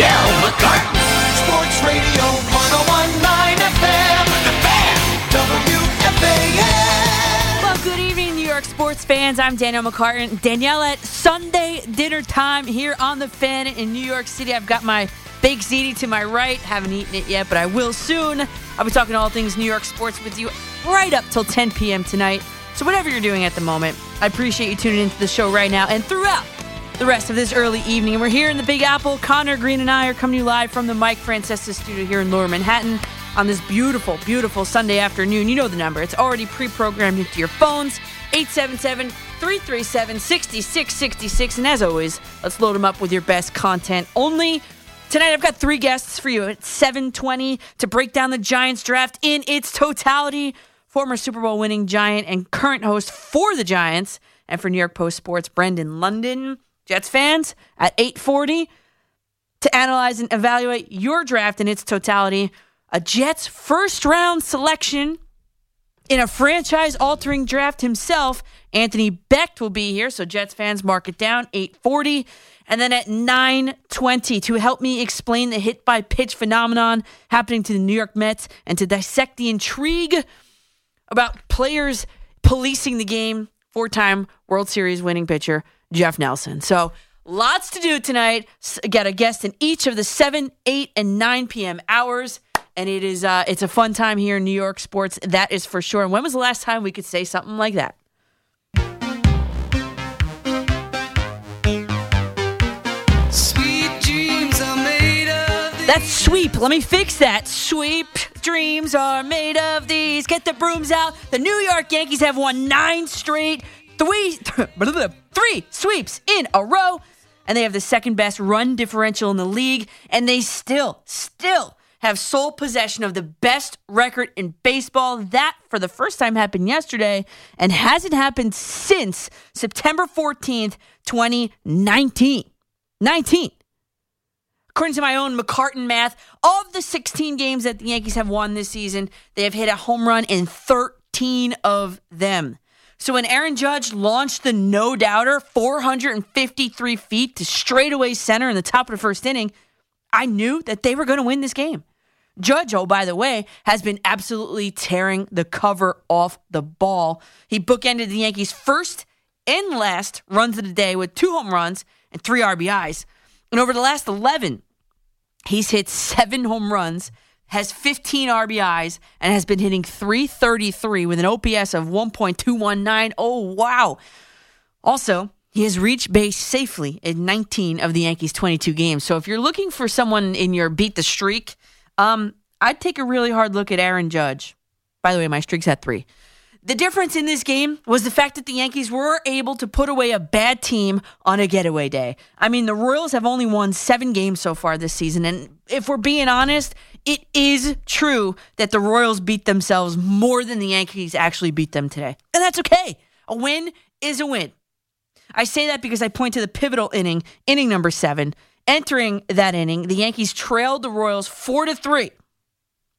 Daryl McCartan. Sports Radio 1019 FM. The Fan. WFAN. Well, good evening, New York sports fans. I'm Danielle McCartan. Danielle at Sunday dinner time here on the Fan in New York City. I've got my Big ziti to my right. Haven't eaten it yet, but I will soon. I'll be talking all things New York sports with you right up till 10 p.m. tonight. So whatever you're doing at the moment, I appreciate you tuning into the show right now and throughout the rest of this early evening. We're here in the Big Apple. Connor Green and I are coming to you live from the Mike Francesa studio here in Lower Manhattan on this beautiful, beautiful Sunday afternoon. You know the number. It's already pre-programmed into your phones. 877-337-6666. And as always, let's load them up with your best content only. Tonight I've got three guests for you at 720 to break down the Giants draft in its totality. Former Super Bowl winning Giant and current host for the Giants and for New York Post Sports, Brandon London. Jets fans at 840 to analyze and evaluate your draft in its totality. A Jets first round selection in a franchise altering draft himself. Anthony Becht will be here, so Jets fans mark it down 840. And then at 920 to help me explain the hit by pitch phenomenon happening to the New York Mets and to dissect the intrigue about players policing the game, four time World Series winning pitcher Jeff Nelson. So lots to do tonight. Got a guest in each of the 7, 8, and 9 p.m. hours. And it is uh, it's a fun time here in New York sports, that is for sure. And when was the last time we could say something like that? Sweet dreams are made of these. That's sweep. Let me fix that. Sweep dreams are made of these. Get the brooms out. The New York Yankees have won nine straight, three, three sweeps in a row, and they have the second best run differential in the league. And they still, still have sole possession of the best record in baseball. That, for the first time, happened yesterday and hasn't happened since September 14th, 2019. 19. According to my own McCartan math, of the 16 games that the Yankees have won this season, they have hit a home run in 13 of them. So when Aaron Judge launched the no doubter 453 feet to straightaway center in the top of the first inning, I knew that they were going to win this game. Judge, oh, by the way, has been absolutely tearing the cover off the ball. He bookended the Yankees' first and last runs of the day with two home runs and three RBIs. And over the last 11, he's hit seven home runs, has 15 RBIs, and has been hitting 333 with an OPS of 1.219. Oh, wow. Also, he has reached base safely in 19 of the Yankees' 22 games. So if you're looking for someone in your beat the streak, um, I'd take a really hard look at Aaron Judge. By the way, my streak's at three. The difference in this game was the fact that the Yankees were able to put away a bad team on a getaway day. I mean, the Royals have only won seven games so far this season. And if we're being honest, it is true that the Royals beat themselves more than the Yankees actually beat them today. And that's okay. A win is a win. I say that because I point to the pivotal inning, inning number seven. Entering that inning, the Yankees trailed the Royals four to three.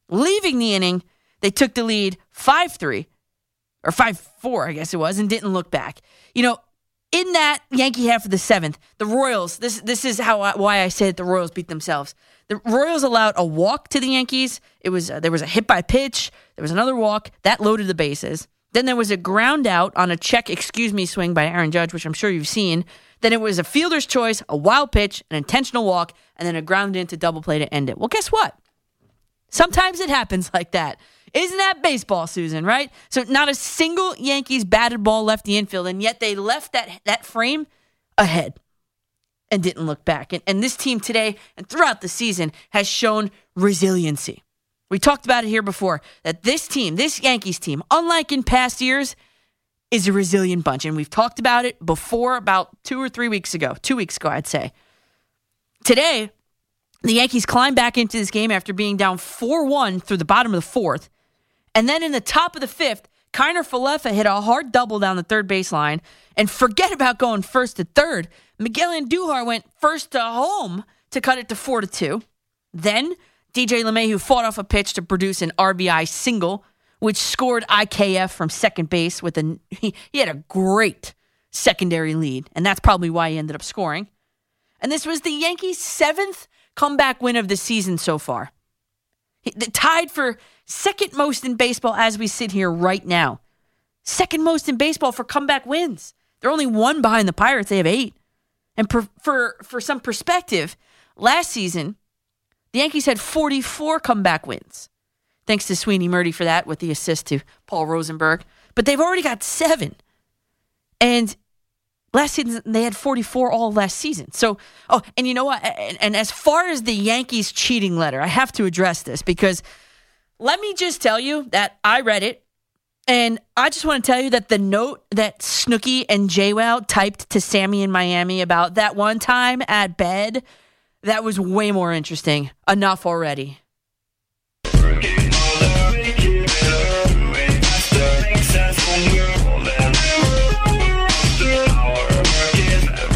Leaving the inning, they took the lead five three or 5 4, I guess it was, and didn't look back. You know, in that Yankee half of the seventh, the Royals, this, this is how I, why I say that the Royals beat themselves. The Royals allowed a walk to the Yankees. It was uh, there was a hit by pitch. There was another walk that loaded the bases. Then there was a ground out on a check, excuse me, swing by Aaron Judge, which I'm sure you've seen. Then it was a fielder's choice, a wild pitch, an intentional walk, and then a ground into double play to end it. Well, guess what? Sometimes it happens like that. Isn't that baseball, Susan, right? So not a single Yankees batted ball left the infield, and yet they left that, that frame ahead and didn't look back. And, and this team today and throughout the season has shown resiliency. We talked about it here before that this team, this Yankees team, unlike in past years, is a resilient bunch. And we've talked about it before about two or three weeks ago, two weeks ago, I'd say. Today, the Yankees climbed back into this game after being down 4 1 through the bottom of the fourth. And then in the top of the fifth, Kiner Falefa hit a hard double down the third baseline. And forget about going first to third. Miguel Andujar went first to home to cut it to 4 to 2. Then DJ LeMahieu fought off a pitch to produce an RBI single, which scored IKF from second base with a he, he had a great secondary lead, and that's probably why he ended up scoring. And this was the Yankees' seventh comeback win of the season so far. He- Tied for second most in baseball as we sit here right now. Second most in baseball for comeback wins. They're only one behind the Pirates. They have eight. And per, for for some perspective, last season, the Yankees had 44 comeback wins. Thanks to Sweeny Murti for that with the assist to Paul Rosenberg. But they've already got seven. And last season they had 44 all last season. So, oh, and you know what? And, and as far as the Yankees cheating letter, I have to address this because let me just tell you that I read it. And I just want to tell you that the note that Snooki and JWoww typed to Sammi in Miami about that one time at bed, that was way more interesting. Enough already.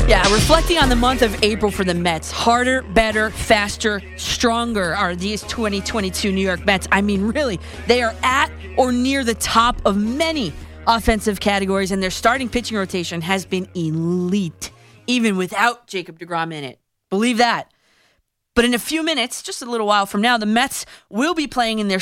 Yeah, reflecting on the month of April for the Mets. Harder, better, faster, stronger are these 2022 New York Mets. I mean, really, they are at or near the top of many offensive categories, and their starting pitching rotation has been elite, even without Jacob DeGrom in it. Believe that. But in a few minutes, just a little while from now, the Mets will be playing in their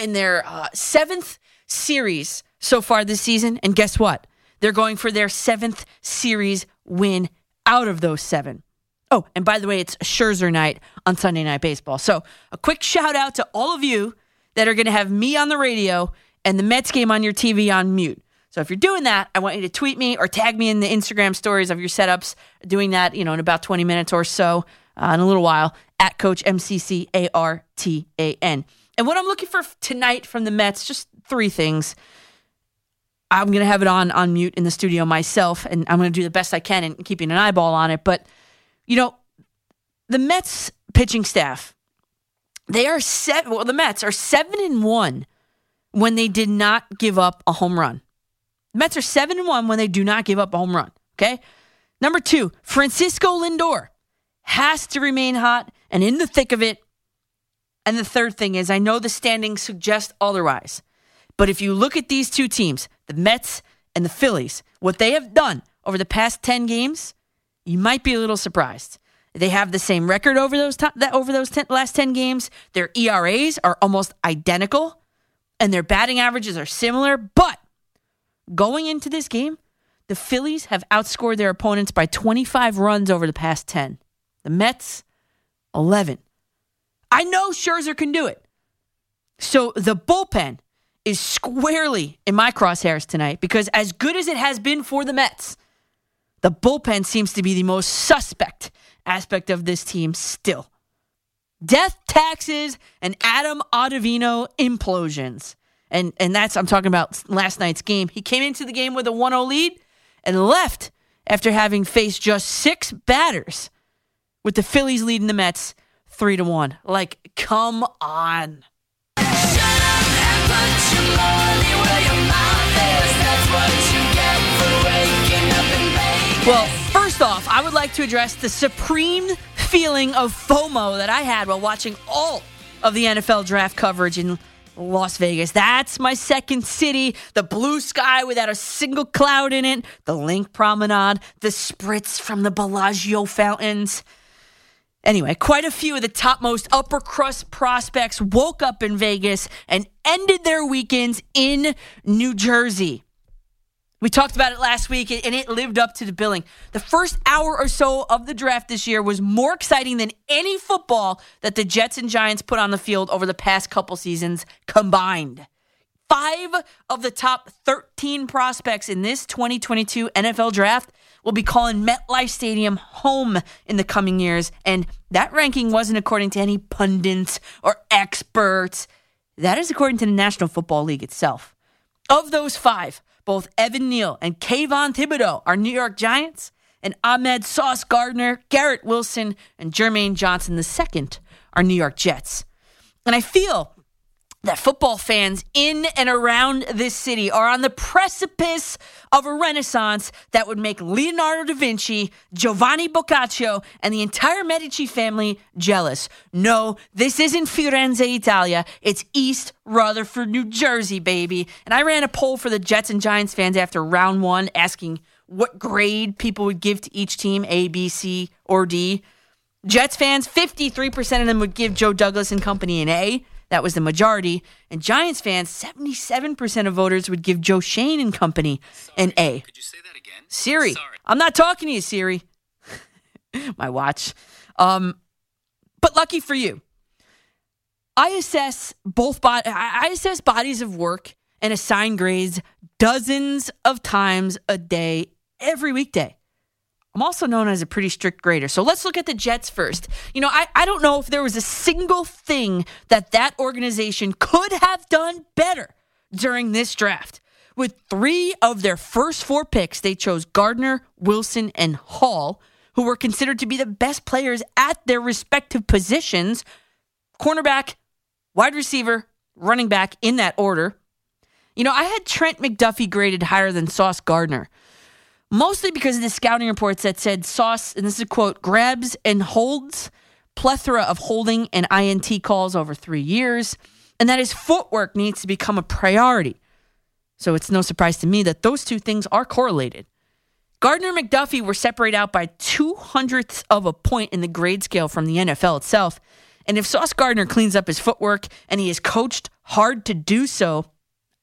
in their uh, seventh series so far this season, and guess what? They're going for their seventh series win out of those seven. Oh, and by the way, it's Scherzer night on Sunday Night Baseball. So a quick shout out to all of you that are going to have me on the radio and the Mets game on your TV on mute. So if you're doing that, I want you to tweet me or tag me in the Instagram stories of your setups. Doing that, you know, in about 20 minutes or so, uh, in a little while, at Coach MCC A R T A N. And what I'm looking for tonight from the Mets, just three things. I'm to have it on on mute in the studio myself, and I'm to do the best I can in keeping an eyeball on it. But you know, the Mets pitching staff, they are seven. Well, the Mets are seven and one when they did not give up a home run. The Mets are seven and one when they do not give up a home run. Okay. Number two, Francisco Lindor has to remain hot and in the thick of it. And the third thing is, I know the standings suggest otherwise, but if you look at these two teams, the Mets and the Phillies, what they have done over the past 10 games, you might be a little surprised. They have the same record over those that over those 10, last 10 games. Their ERAs are almost identical and their batting averages are similar, but going into this game, the Phillies have outscored their opponents by 25 runs over the past 10. The Mets 11. I know Scherzer can do it. So the bullpen is squarely in my crosshairs tonight because as good as it has been for the Mets, the bullpen seems to be the most suspect aspect of this team still. Death taxes and Adam Ottavino implosions. And and that's I'm talking about last night's game. He came into the game with a 1-0 lead and left after having faced just 6 batters with the Phillies leading the Mets 3 to 1. Like come on. Well, first off, I would like to address the supreme feeling of FOMO that I had while watching all of the NFL draft coverage in Las Vegas. That's my second city. The blue sky without a single cloud in it, the LINQ Promenade, the spritz from the Bellagio fountains. Anyway, quite a few of the topmost upper crust prospects woke up in Vegas and ended their weekends in New Jersey. We talked about it last week and it lived up to the billing. The first hour or so of the draft this year was more exciting than any football that the Jets and Giants put on the field over the past couple seasons combined. Five of the top 13 prospects in this 2022 NFL draft will be calling MetLife Stadium home in the coming years. And that ranking wasn't according to any pundits or experts. That is according to the National Football League itself. Of those five, both Evan Neal and Kayvon Thibodeaux are New York Giants, and Ahmad Sauce Gardner, Garrett Wilson, and Jermaine Johnson II are New York Jets. And I feel that football fans in and around this city are on the precipice of a renaissance that would make Leonardo da Vinci, Giovanni Boccaccio, and the entire Medici family jealous. No, this isn't Firenze, Italia. It's East Rutherford, New Jersey, baby. And I ran a poll for the Jets and Giants fans after round one asking what grade people would give to each team, A, B, C, or D. Jets fans, 53% of them would give Joe Douglas and company an A. That was the majority. And Giants fans, 77% of voters would give Joe Schoen and company an A. Could you say that again? Siri, Sorry. I'm not talking to you, Siri. My watch. Um, but lucky for you, I assess both bo- I assess bodies of work and assign grades dozens of times a day, every weekday. I'm also known as a pretty strict grader. So let's look at the Jets first. You know, I, I don't know if there was a single thing that that organization could have done better during this draft. With three of their first four picks, they chose Gardner, Wilson, and Hall, who were considered to be the best players at their respective positions cornerback, wide receiver, running back in that order. You know, I had Trent McDuffie graded higher than Sauce Gardner, mostly because of the scouting reports that said Sauce, and this is a quote, grabs and holds, plethora of holding and INT calls over three years, and that his footwork needs to become a priority. So it's no surprise to me that those two things are correlated. Gardner and McDuffie were separated out by two hundredths of a point in the grade scale from the NFL itself. And if Sauce Gardner cleans up his footwork and he is coached hard to do so,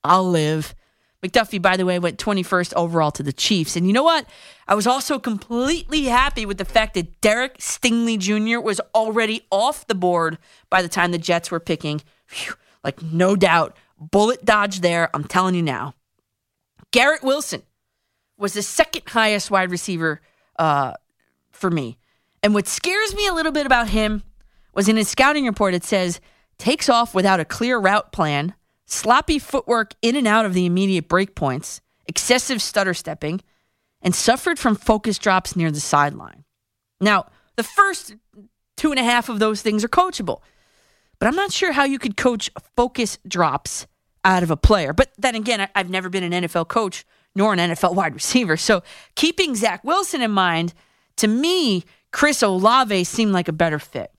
I'll live. McDuffie, by the way, went 21st overall to the Chiefs. And you know what? I was also completely happy with the fact that Derek Stingley Jr. was already off the board by the time the Jets were picking. Phew, like, no doubt. Bullet dodge there. I'm telling you now. Garrett Wilson was the second highest wide receiver uh, for me. And what scares me a little bit about him was in his scouting report, it says takes off without a clear route plan, sloppy footwork in and out of the immediate break points, excessive stutter stepping, and suffered from focus drops near the sideline. Now, the first two and a half of those things are coachable, but I'm not sure how you could coach focus drops out of a player. But then again, I've never been an NFL coach nor an NFL wide receiver. So keeping Zach Wilson in mind, to me, Chris Olave seemed like a better fit.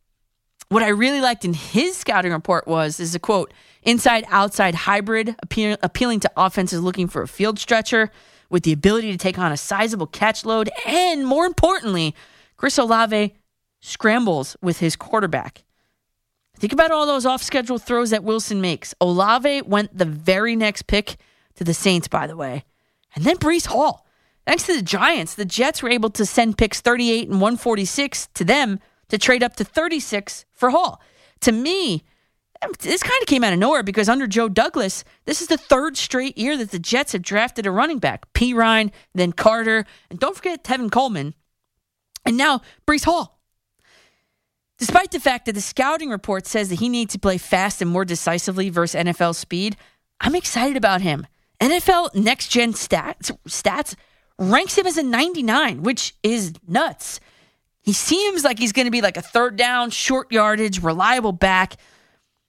What I really liked in his scouting report was is a quote inside outside hybrid appeal, appealing to offenses looking for a field stretcher with the ability to take on a sizable catch load and more importantly Chris Olave scrambles with his quarterback. Think about all those off schedule throws that Wilson makes. Olave went the very next pick to the Saints, by the way. And then Breece Hall. Thanks to the Giants, the Jets were able to send picks 38 and 146 to them to trade up to 36 for Hall. To me, this kind of came out of nowhere because under Joe Douglas, this is the third straight year that the Jets have drafted a running back. Perine, then Carter, and don't forget Tevin Coleman, and now Breece Hall. Despite the fact that the scouting report says that he needs to play fast and more decisively versus NFL speed, I'm excited about him. NFL next gen stats stats ranks him as a 99, which is nuts. He seems like he's going to be like a third down, short yardage, reliable back,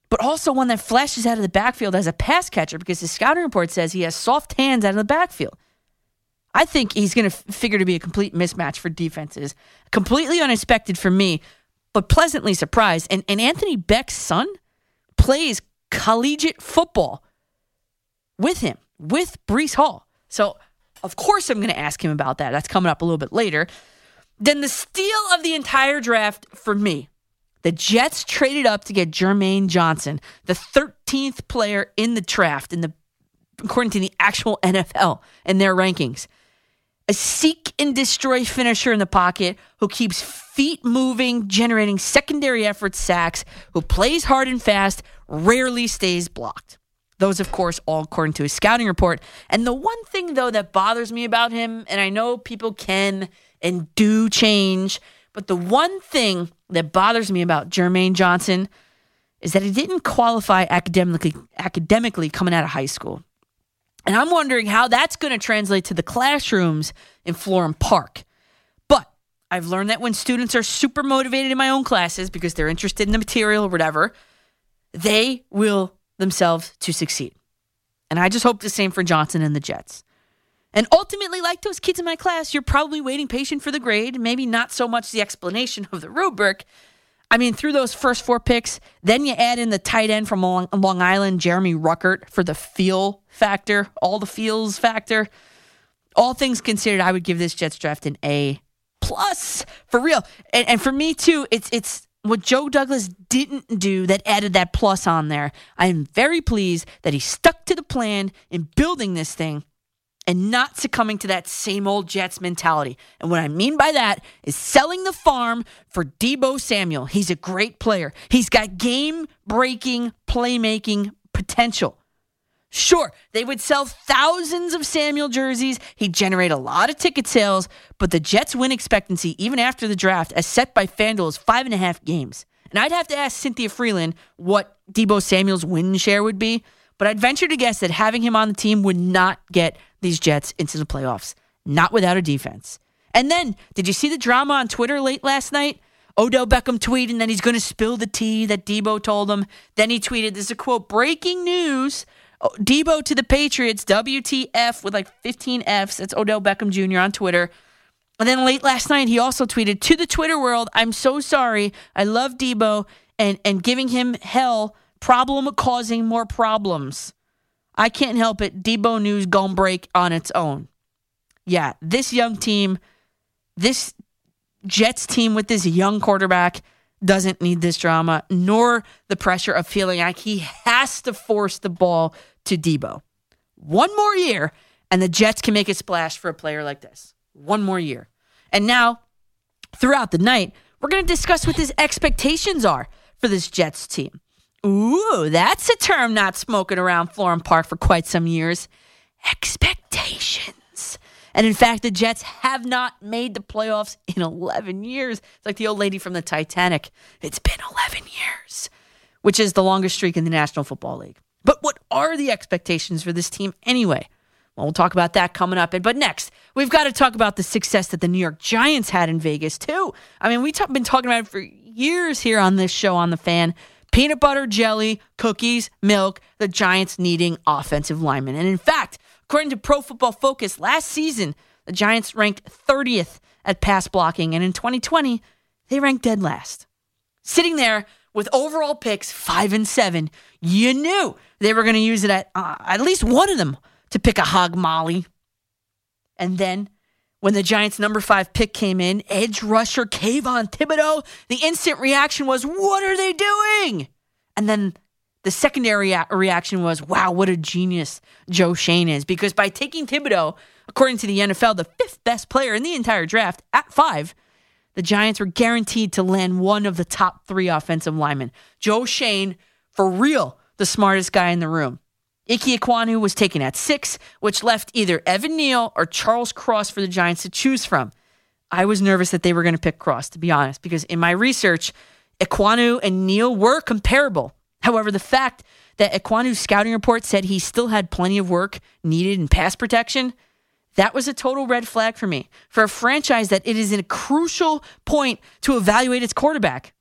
but also one that flashes out of the backfield as a pass catcher because the scouting report says he has soft hands out of the backfield. I think he's going to figure to be a complete mismatch for defenses. Completely unexpected for me, but pleasantly surprised. And, and Anthony Becht's son plays collegiate football with him, with Breece Hall. So, of course, I'm going to ask him about that. That's coming up a little bit later. Then the steal of the entire draft for me. The Jets traded up to get Jermaine Johnson, the 13th player in the draft, in the according to the actual NFL and their rankings. A seek and destroy finisher in the pocket who keeps feet moving, generating secondary effort sacks, who plays hard and fast, rarely stays blocked. Those, of course, all according to his scouting report. And the one thing, though, that bothers me about him, and I know people can and do change, but the one thing that bothers me about Jermaine Johnson is that he didn't qualify academically academically coming out of high school. And I'm wondering how that's going to translate to the classrooms in Florham Park. But I've learned that when students are super motivated in my own classes because they're interested in the material or whatever, they will themselves to succeed. And I just hope the same for Johnson and the Jets. And ultimately, like those kids in my class, you're probably waiting patient for the grade, maybe not so much the explanation of the rubric. I mean, through those first four picks, then you add in the tight end from Long, Island, Jeremy Ruckert, for the feel factor, all the feels factor. All things considered, I would give this Jets draft an A plus for real. And, and for me too, it's it's what Joe Douglas didn't do that added that plus on there. I am very pleased that he stuck to the plan in building this thing and not succumbing to that same old Jets mentality. And what I mean by that is selling the farm for Deebo Samuel. He's a great player. He's got game breaking playmaking potential. Sure, they would sell thousands of Samuel jerseys. He'd generate a lot of ticket sales, but the Jets' win expectancy, even after the draft, as set by FanDuel, is five and a half games. And I'd have to ask Cynthia Frelund what Deebo Samuel's win share would be, but I'd venture to guess that having him on the team would not get these Jets into the playoffs, not without a defense. And then, did you see the drama on Twitter late last night? Odell Beckham tweeting that he's going to spill the tea that Deebo told him. Then he tweeted, this is a quote, breaking news. Oh, Deebo to the Patriots, WTF with like 15 Fs. That's Odell Beckham Jr. on Twitter. And then late last night, he also tweeted to the Twitter world, I'm so sorry. I love Deebo and, and giving him hell, problem causing more problems. I can't help it. Deebo news gonna break on its own. Yeah, this young team, this Jets team with this young quarterback doesn't need this drama, nor the pressure of feeling like he has to force the ball to Deebo. One more year, and the Jets can make a splash for a player like this. One more year. And now, throughout the night, we're going to discuss what his expectations are for this Jets team. Ooh, that's a term not smoking around Florham Park for quite some years. Expectations. And in fact, the Jets have not made the playoffs in 11 years. It's like the old lady from the Titanic. It's been 11 years, which is the longest streak in the National Football League. But what are the expectations for this team anyway? Well, we'll talk about that coming up. But next, we've got to talk about the success that the New York Giants had in Vegas, too. I mean, we've been talking about it for years here on this show on The Fan. Peanut butter, jelly, cookies, milk, the Giants needing offensive linemen. And in fact, according to Pro Football Focus, last season, the Giants ranked 30th at pass blocking. And in 2020, they ranked dead last. Sitting there with overall picks five and seven, you knew they were going to use it at uh, at least one of them to pick a hog molly. And then when the Giants' number five pick came in, edge rusher Kayvon Thibodeaux, the instant reaction was, What are they doing? And then the secondary reaction was, Wow, what a genius Joe Schoen is. Because by taking Thibodeaux, according to the NFL, the fifth best player in the entire draft at five, the Giants were guaranteed to land one of the top three offensive linemen. Joe Schoen, for real, the smartest guy in the room. Ike Ekwonu was taken at six, which left either Evan Neal or Charles Cross for the Giants to choose from. I was nervous that they were going to pick Cross, to be honest, because in my research, Ekwonu and Neal were comparable. However, the fact that Ekwonu's scouting report said he still had plenty of work needed in pass protection, that was a total red flag for me. For a franchise that it is in a crucial point to evaluate its quarterback,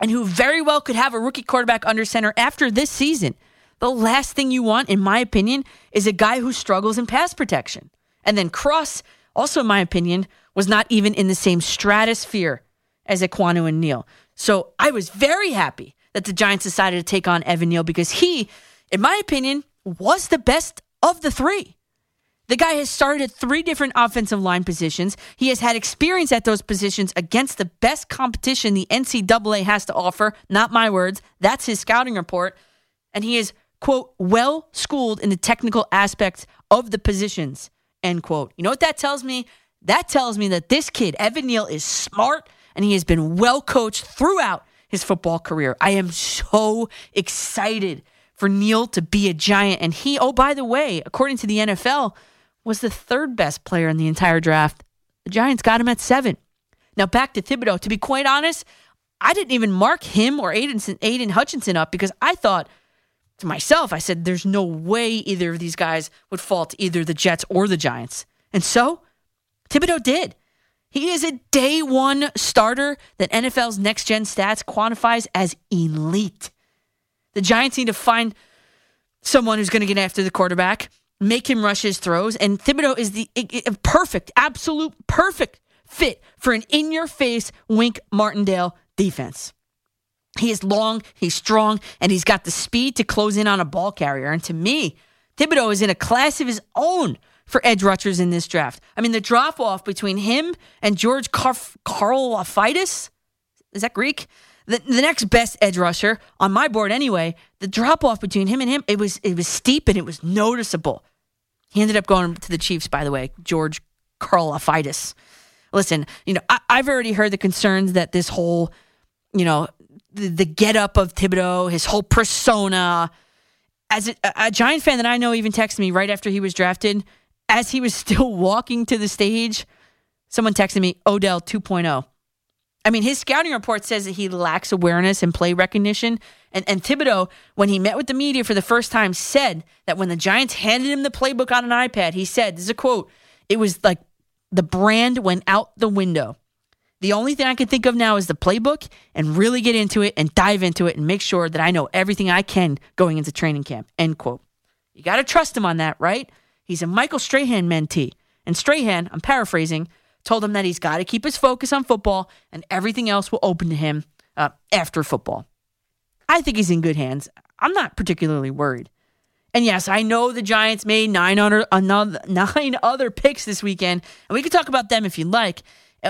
and who very well could have a rookie quarterback under center after this season. The last thing you want, in my opinion, is a guy who struggles in pass protection. And then Cross, also in my opinion, was not even in the same stratosphere as Ekwonu and Neal. So I was very happy that the Giants decided to take on Evan Neal because he, in my opinion, was the best of the three. The guy has started at three different offensive line positions. He has had experience at those positions against the best competition the NCAA has to offer. Not my words. That's his scouting report. And he is, quote, well schooled in the technical aspects of the positions, end quote. You know what that tells me? That tells me that this kid, Evan Neal, is smart and he has been well coached throughout his football career. I am so excited for Neal to be a giant. And he, oh, by the way, according to the NFL, was the third best player in the entire draft. The Giants got him at seven. Now back to Thibodeaux. To be quite honest, I didn't even mark him or Aidan, Aidan Hutchinson up because I thought to myself, I said, there's no way either of these guys would fall to either the Jets or the Giants. And so Thibodeaux did. He is a day one starter that NFL's next gen stats quantifies as elite. The Giants need to find someone who's going to get after the quarterback, make him rush his throws, and Thibodeaux is the perfect, absolute perfect fit for an in your face Wink Martindale defense. He is long, he's strong, and he's got the speed to close in on a ball carrier. And to me, Thibodeaux is in a class of his own for edge rushers in this draft. I mean, the drop off between him and George Karf- Karlaftis, is that Greek? The, the next best edge rusher on my board anyway, the drop off between him and him, it was it was steep and it was noticeable. He ended up going to the Chiefs, by the way, George Karlaftis. Listen, you know, I, I've already heard the concerns that this whole, you know, the, the get up of Thibodeaux, his whole persona, as a, a Giant fan that I know even texted me right after he was drafted, as he was still walking to the stage, someone texted me Odell 2.0. I mean, his scouting report says that he lacks awareness and play recognition. And, and Thibodeaux, when he met with the media for the first time, said that when the Giants handed him the playbook on an iPad, he said, this is a quote, it was like the brand went out the window. The only thing I can think of now is the playbook and really get into it and dive into it and make sure that I know everything I can going into training camp. End quote. You got to trust him on that, right? He's a Michael Strahan mentee. And Strahan, I'm paraphrasing, told him that he's got to keep his focus on football and everything else will open to him uh, after football. I think he's in good hands. I'm not particularly worried. And yes, I know the Giants made nine other, another, nine other picks this weekend, and we can talk about them if you'd like.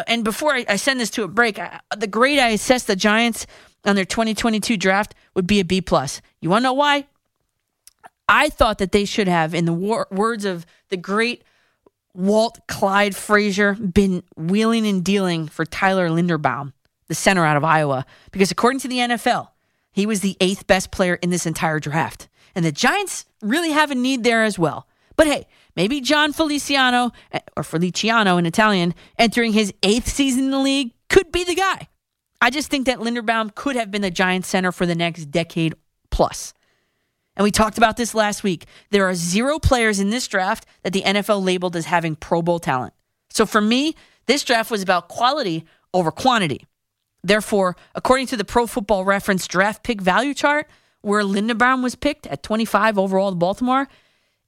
And before I, send this to a break, the grade I assessed the Giants on their 2022 draft would be a B plus. You want to know why? I thought that they should have, in the wor- words of the great Walt Clyde Frazier, been wheeling and dealing for Tyler Linderbaum, the center out of Iowa, because according to the NFL, he was the eighth best player in this entire draft. And the Giants really have a need there as well. But hey, maybe Jon Feliciano, eh, or Feliciano in Italian, entering his eighth season in the league could be the guy. I just think that Linderbaum could have been the Giants center for the next decade plus. And we talked about this last week. There are zero players in this draft that the NFL labeled as having Pro Bowl talent. So for me, this draft was about quality over quantity. Therefore, according to the Pro Football Reference draft pick value chart, where Linderbaum was picked at 25 overall to Baltimore,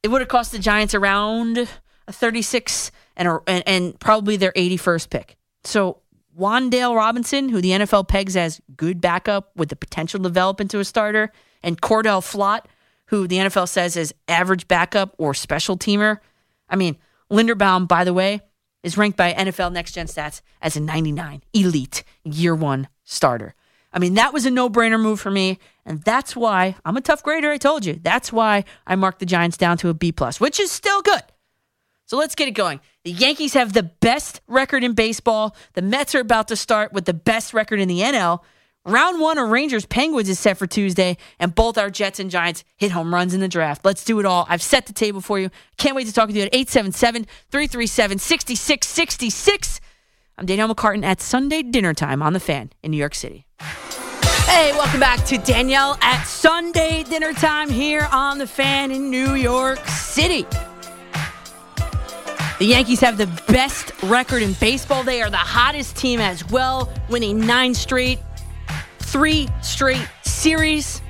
it would have cost the Giants around a 36 and, a, and, and probably their 81st pick. So Wan'Dale Robinson, who the NFL pegs as good backup with the potential to develop into a starter, and Cor'Dale Flott, who the NFL says is average backup or special teamer. I mean, Linderbaum, by the way, is ranked by NFL Next Gen Stats as a 99 elite year one starter. I mean, that was a no brainer move for me. And that's why I'm a tough grader. I told you. That's why I marked the Giants down to a B plus, which is still good. So let's get it going. The Yankees have the best record in baseball. The Mets are about to start with the best record in the NL. Round one of Rangers Penguins is set for Tuesday, and both our Jets and Giants hit home runs in the draft. Let's do it all. I've set the table for you. Can't wait to talk to you at 877 337 6666. I'm Danielle McCartan at Sunday dinner time on the fan in New York City. Hey, welcome back to Danielle at Sunday dinner time here on the fan in New York City. The Yankees have the best record in baseball. They are the hottest team as well, winning nine straight, three straight series.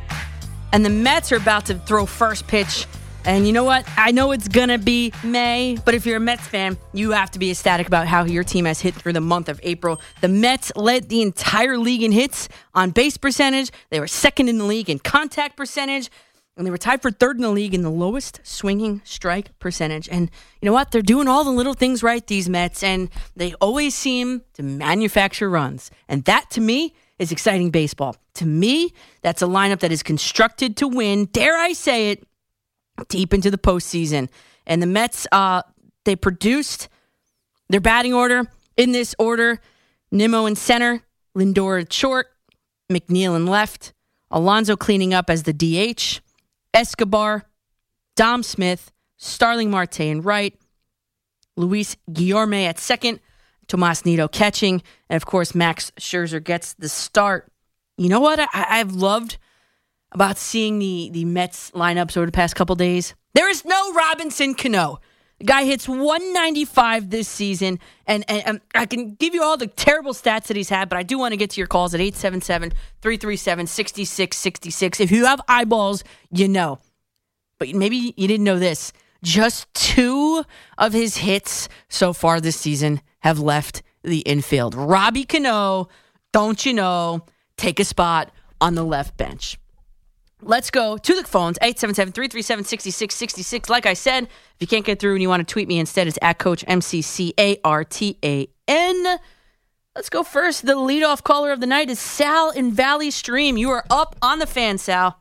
And the Mets are about to throw first pitch. And you know what? I know it's going to be May, but if you're a Mets fan, you have to be ecstatic about how your team has hit through the month of April. The Mets led the entire league in hits on base percentage. They were second in the league in contact percentage. And they were tied for third in the league in the lowest swinging strike percentage. And you know what? They're doing all the little things right, these Mets, and they always seem to manufacture runs. And that, to me, is exciting baseball. To me, that's a lineup that is constructed to win, dare I say it, deep into the postseason. And the Mets, uh, they produced their batting order in this order Nimmo in center, Lindor at short, McNeil in left, Alonso cleaning up as the DH. Escobar, Dom Smith, Starling Marte in right, Luis Guillorme at second, Tomas Nido catching, and of course Max Scherzer gets the start. You know what I, I've loved about seeing the the Mets lineups over the past couple days? There is no Robinson Cano. The guy hits 195 this season, and, and, and I can give you all the terrible stats that he's had, but I do want to get to your calls at 877 337 6666. If you have eyeballs, you know. But maybe you didn't know this. Just two of his hits so far this season have left the infield. Robbie Cano, don't you know, take a spot on the left bench. Let's go to the phones 877 337 6666. Like I said, if you can't get through and you want to tweet me instead, it's at Coach M C C A R T A N. Let's go first. The leadoff caller of the night is Sal in Valley Stream. You are up on the fan, Sal.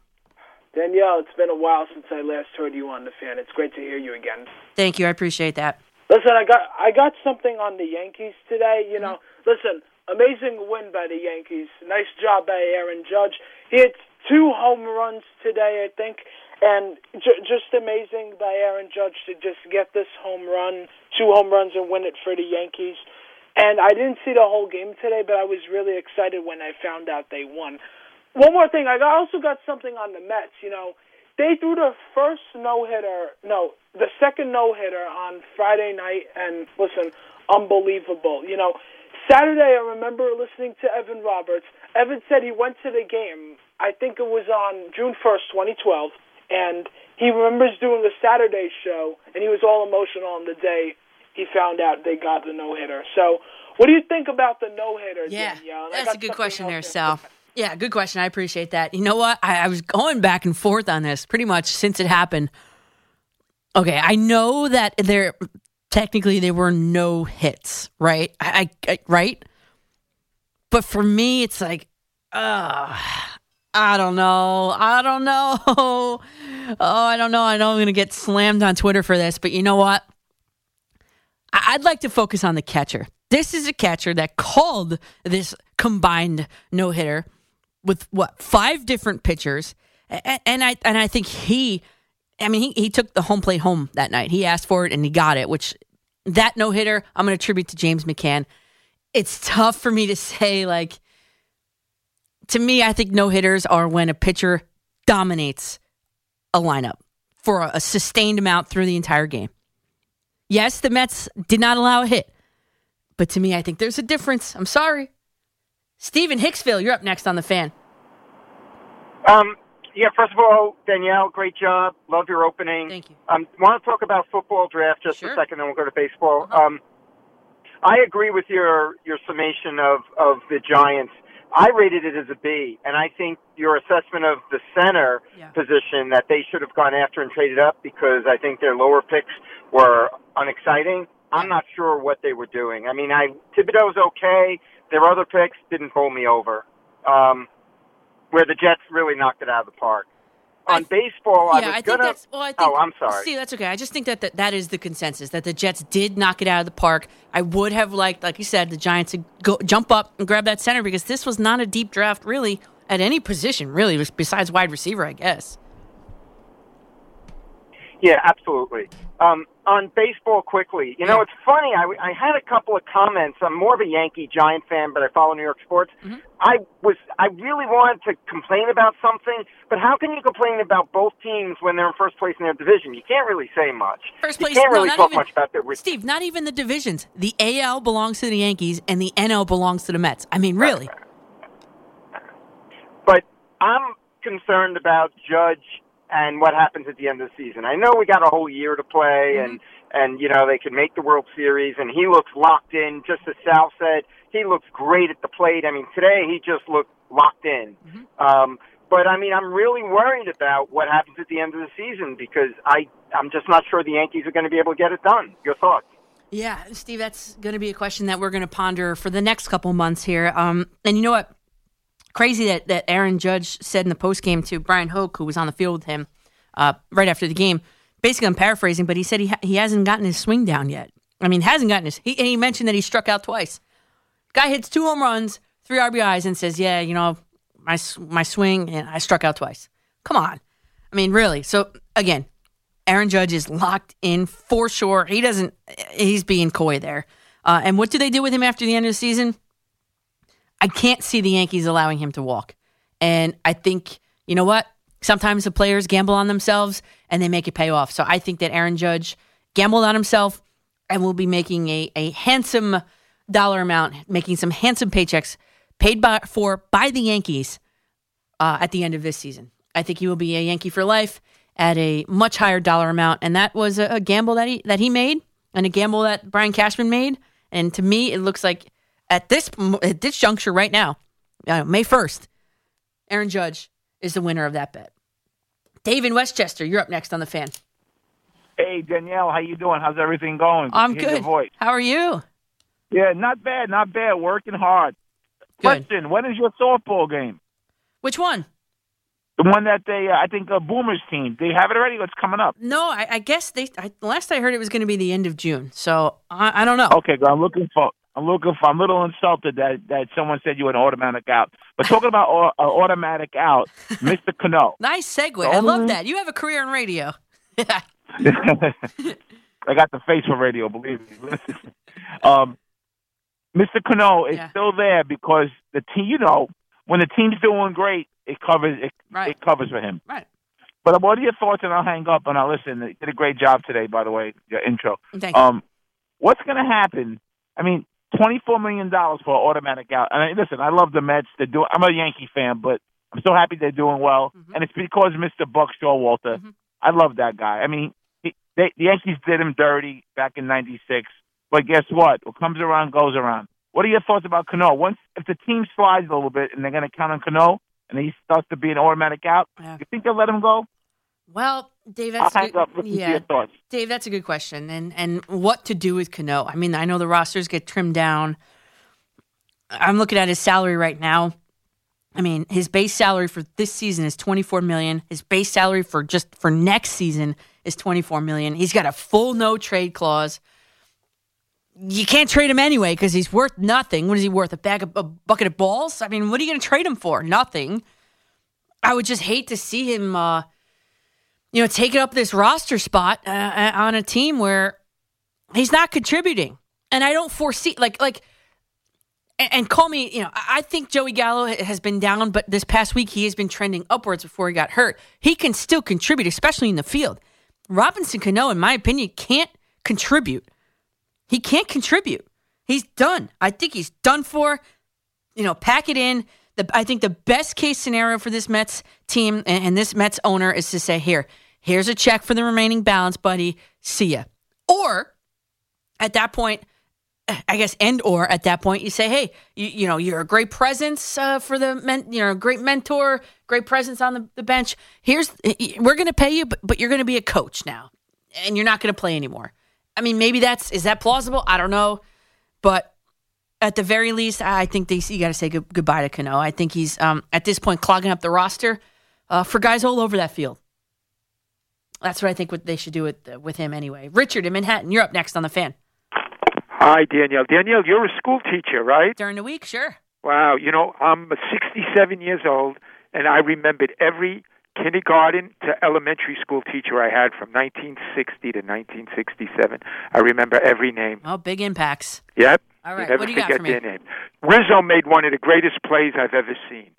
Danielle, it's been a while since I last heard you on the fan. It's great to hear you again. Thank you. I appreciate that. Listen, I got I got something on the Yankees today. You mm-hmm. know, listen, amazing win by the Yankees. Nice job by Aaron Judge. He had two home runs today, I think, and j- just amazing by Aaron Judge to just get this home run, two home runs, and win it for the Yankees. And I didn't see the whole game today, but I was really excited when I found out they won. One more thing, I also got something on the Mets. You know, they threw the first no hitter, no, the second no hitter on Friday night, and listen, unbelievable. You know, Saturday I remember listening to Evan Roberts. Evan said he went to the game. I think it was on June first, 2012, and he remembers doing the Saturday show, and he was all emotional on the day he found out they got the no hitter. So, what do you think about the no hitter? Yeah, Danielle? That's a good question there, Sal. Yeah, good question. I appreciate that. You know what? I, I was going back and forth on this pretty much since it happened. Okay, I know that there technically there were no hits, right? I, I, I right, but for me, it's like, uh, I don't know. I don't know. Oh, I don't know. I know I'm going to get slammed on Twitter for this, but you know what? I'd like to focus on the catcher. This is a catcher that called this combined no hitter with what five different pitchers, and, and I and I think he, I mean, he, he took the home plate home that night. He asked for it and he got it. Which that no hitter, I'm going to attribute to James McCann. It's tough for me to say like. To me, I think no hitters are when a pitcher dominates a lineup for a, a sustained amount through the entire game. Yes, the Mets did not allow a hit, but to me, I think there's a difference. I'm sorry. Steven Hicksville, you're up next on the fan. Um, yeah, first of all, Danielle, great job. Love your opening. Thank you. Um, want to talk about football draft just Sure. a second, then we'll go to baseball. Uh-huh. Um, I agree with your your summation of of the Giants. I rated it as a B, and I think your assessment of the center Yeah. position that they should have gone after and traded up because I think their lower picks were unexciting. I'm not sure what they were doing. I mean, I Thibodeau's okay. Their other picks didn't pull me over. Um, where the Jets really knocked it out of the park. I On baseball, I yeah, was I think gonna. that's. Well, I think. oh, I'm sorry. See, that's okay. I just think that, that that is the consensus that the Jets did knock it out of the park. I would have liked, like you said, the Giants to go jump up and grab that center because this was not a deep draft, really, at any position, really, besides wide receiver, I guess. Yeah, absolutely. Um, on baseball, quickly, you know, it's funny. I, I had a couple of comments. I'm more of a Yankee Giant fan, but I follow New York sports. Mm-hmm. I was, I really wanted to complain about something, but how can you complain about both teams when they're in first place in their division? You can't really say much. First place, You can't no, really not talk even, much about their. Steve, not even the divisions. The AL belongs to the Yankees and the NL belongs to the Mets. I mean, really. but I'm concerned about Judge and what happens at the end of the season. I know we got a whole year to play, and and you know they can make the World Series, and he looks locked in. Just as Sal said, he looks great at the plate. I mean, today he just looked locked in. Um, but I mean, I'm really worried about what happens at the end of the season because I I'm just not sure the Yankees are going to be able to get it done. Your thoughts? Yeah, Steve, that's going to be a question that we're going to ponder for the next couple months here. Um, and you know what? Crazy that, that Aaron Judge said in the post game to Brian Hoke, who was on the field with him uh, right after the game. Basically, I'm paraphrasing, but he said he ha- he hasn't gotten his swing down yet. I mean, hasn't gotten his. He, and he mentioned that he struck out twice. Guy hits two home runs, three RBIs, and says, "Yeah, you know, my my swing, and I struck out twice." Come on, I mean, really. So again, Aaron Judge is locked in for sure. He doesn't. He's being coy there. Uh, and what do they do with him after the end of the season? I can't see the Yankees allowing him to walk. And I think you know what? Sometimes the players gamble on themselves and they make it pay off. So I think that Aaron Judge gambled on himself and will be making a, a handsome dollar amount, making some handsome paychecks paid by, for by the Yankees uh, at the end of this season. I think he will be a Yankee for life at a much higher dollar amount, and that was a, a gamble that he that he made, and a gamble that Brian Cashman made. And to me, it looks like at this at this juncture right now, uh, May first, Aaron Judge is the winner of that bet. Dave in Westchester, you're up next on the fan. Hey Danielle, how you doing? How's everything going? I'm hear good. voice. How are you? Yeah, not bad, not bad. Working hard. Good. Question: When is your softball game? Which one? The one that they, uh, I think, uh, Boomers team. They have it already. What's coming up? No, I, I guess they. I, last I heard, it was going to be the end of June. So I, I don't know. Okay, I'm looking for. I'm looking for. I'm a little insulted that that someone said you were an automatic out. But talking about au- uh, automatic out, Mr. Cano. Nice segue. I love that. You have a career in radio. I got the face for radio, believe me. Um, Mr. Cano is Yeah. still there because the team. You know, when the team's doing great, it covers it. Right. It covers for him. right. But what are your thoughts? And I'll hang up and I'll listen. You did a great job today, by the way. Your intro. Thank you. Um, what's going to happen? I mean, twenty-four million dollars for an automatic out. And I, listen, I love the Mets. They're doing. I'm a Yankee fan, but I'm so happy they're doing well. And it's because Mr. Buck Showalter. Mhm. I love that guy. I mean, he, they, the Yankees did him dirty back in '96. But guess what? What comes around goes around. What are your thoughts about Cano? Once if the team slides a little bit and they're going to count on Cano and he starts to be an automatic out, Yeah. you think they'll let him go? Well, Dave, I'll that's a hang good. Yeah. Dave, that's a good question. And and what to do with Cano? I mean, I know the rosters get trimmed down. I'm looking at his salary right now. I mean, his base salary for this season is 24 million. His base salary for just for next season is 24 million. He's got a full no trade clause. You can't trade him anyway because he's worth nothing. What is he worth? A bag of a bucket of balls? I mean, what are you going to trade him for? Nothing. I would just hate to see him, uh, you know, taking up this roster spot uh, uh, on a team where he's not contributing. And I don't foresee like like and, call me, you know, I I think Joey Gallo has been down, but this past week he has been trending upwards before he got hurt. He can still contribute, especially in the field. Robinson Cano, in my opinion, can't contribute. He can't contribute. He's done. I think he's done for. You know, pack it in. The, I think the best case scenario for this Mets team and, and this Mets owner is to say, here, here's a check for the remaining balance, buddy. See ya. Or at that point, I guess, and or at that point, you say, hey, you, you know, you're a great presence uh, for the men, you know, great mentor, great presence on the, the bench. Here's, we're going to pay you, but, but you're going to be a coach now, and you're not going to play anymore. I mean, maybe that's is that plausible? I don't know, but at the very least, I think they, you got to say good, goodbye to Cano. I think he's um, at this point clogging up the roster uh, for guys all over that field. That's what I think what they should do with with him anyway. Richard in Manhattan, you're up next on the fan Hi, Danielle. Danielle, you're a school teacher, right? during the week. Sure. Wow. You know, I'm 67 years old, and I remembered every kindergarten to elementary school teacher I had from 1960 to 1967. I remember every name. Oh, big impacts. Yep. All right, You never what do you got for me? their name. Rizzo made one of the greatest plays I've ever seen.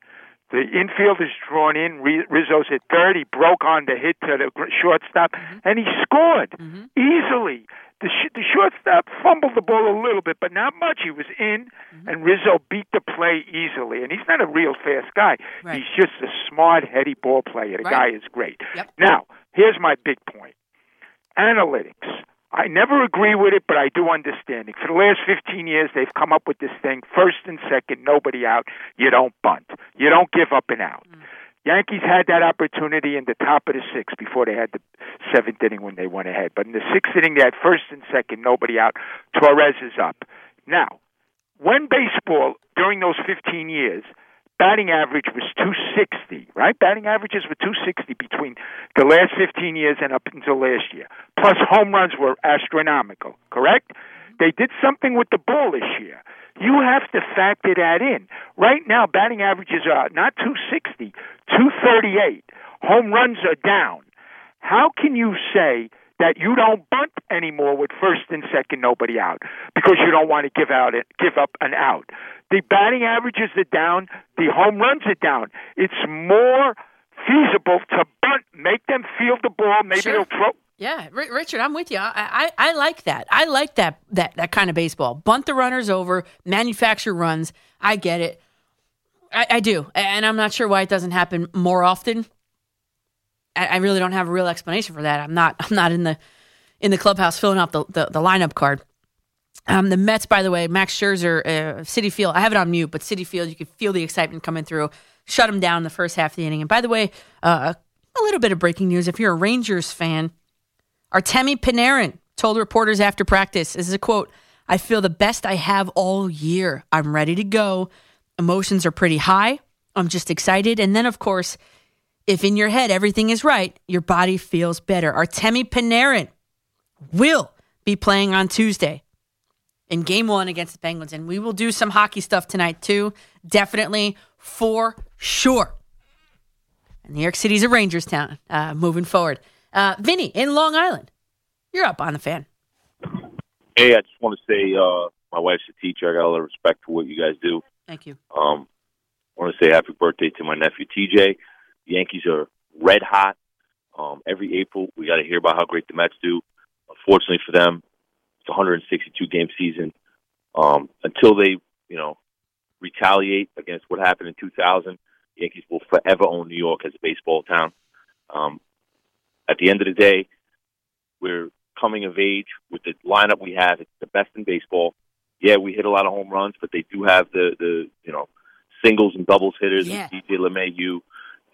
The infield is drawn in. Ri- Rizzo's at third. He broke on the hit to the shortstop, Mm-hmm. and he scored easily. The, sh- the shortstop fumbled the ball a little bit, but not much. He was in, Mm-hmm. and Rizzo beat the play easily. And he's not a real fast guy. Right. He's just a smart, heady ball player. The Right. guy is great. Yep. Now, here's my big point analytics. I never agree with it, but I do understand it. For the last 15 years, they've come up with this thing first and second, nobody out. You don't bunt. You don't give up and out. Mm. Yankees had that opportunity in the top of the sixth before they had the seventh inning when they went ahead. But in the sixth inning, they had first and second, nobody out. Torres is up. Now, when baseball, during those 15 years, batting average was 260, right? Batting averages were 260 between the last 15 years and up until last year. Plus, home runs were astronomical, correct? They did something with the ball this year. You have to factor that in. Right now, batting averages are not 260, 238. Home runs are down. How can you say that you don't bunt anymore with first and second nobody out because you don't want to give out it, give up an out? The batting averages are down. The home runs are down. It's more feasible to bunt, make them field the ball. Maybe Sure. they'll throw. Yeah, R- Richard, I'm with you. I, I I like that. I like that that that kind of baseball. Bunt the runners over, manufacture runs. I get it. I, I do, and I'm not sure why it doesn't happen more often. I, I really don't have a real explanation for that. I'm not I'm not in the in the clubhouse filling out the the, the lineup card. Um, the Mets, by the way, Max Scherzer, uh, Citi Field. I have it on mute, but Citi Field, you can feel the excitement coming through. Shut him down the first half of the inning. And by the way, uh, a little bit of breaking news. If you're a Rangers fan, Artemi Panarin told reporters after practice, this is a quote, I feel the best I have all year. I'm ready to go. Emotions are pretty high. I'm just excited. And then, of course, if in your head everything is right, your body feels better. Artemi Panarin will be playing on Tuesday in game one against the Penguins. And we will do some hockey stuff tonight, too. Definitely for sure. And New York City's a Rangers town uh, moving forward. Uh, Vinny in Long Island, you're up on the fan. Hey, I just want to say uh, my wife's a teacher. I got a lot of respect for what you guys do. Thank you. Um, I want to say happy birthday to my nephew TJ. The Yankees are red hot. Um, every April, we got to hear about how great the Mets do. Unfortunately for them, 162 game season. Um, until they, you know, retaliate against what happened in 2000, the Yankees will forever own New York as a baseball town. Um, at the end of the day, we're coming of age with the lineup we have. It's the best in baseball. Yeah, we hit a lot of home runs, but they do have the the you know singles and doubles hitters. Yeah. And DJ LeMahieu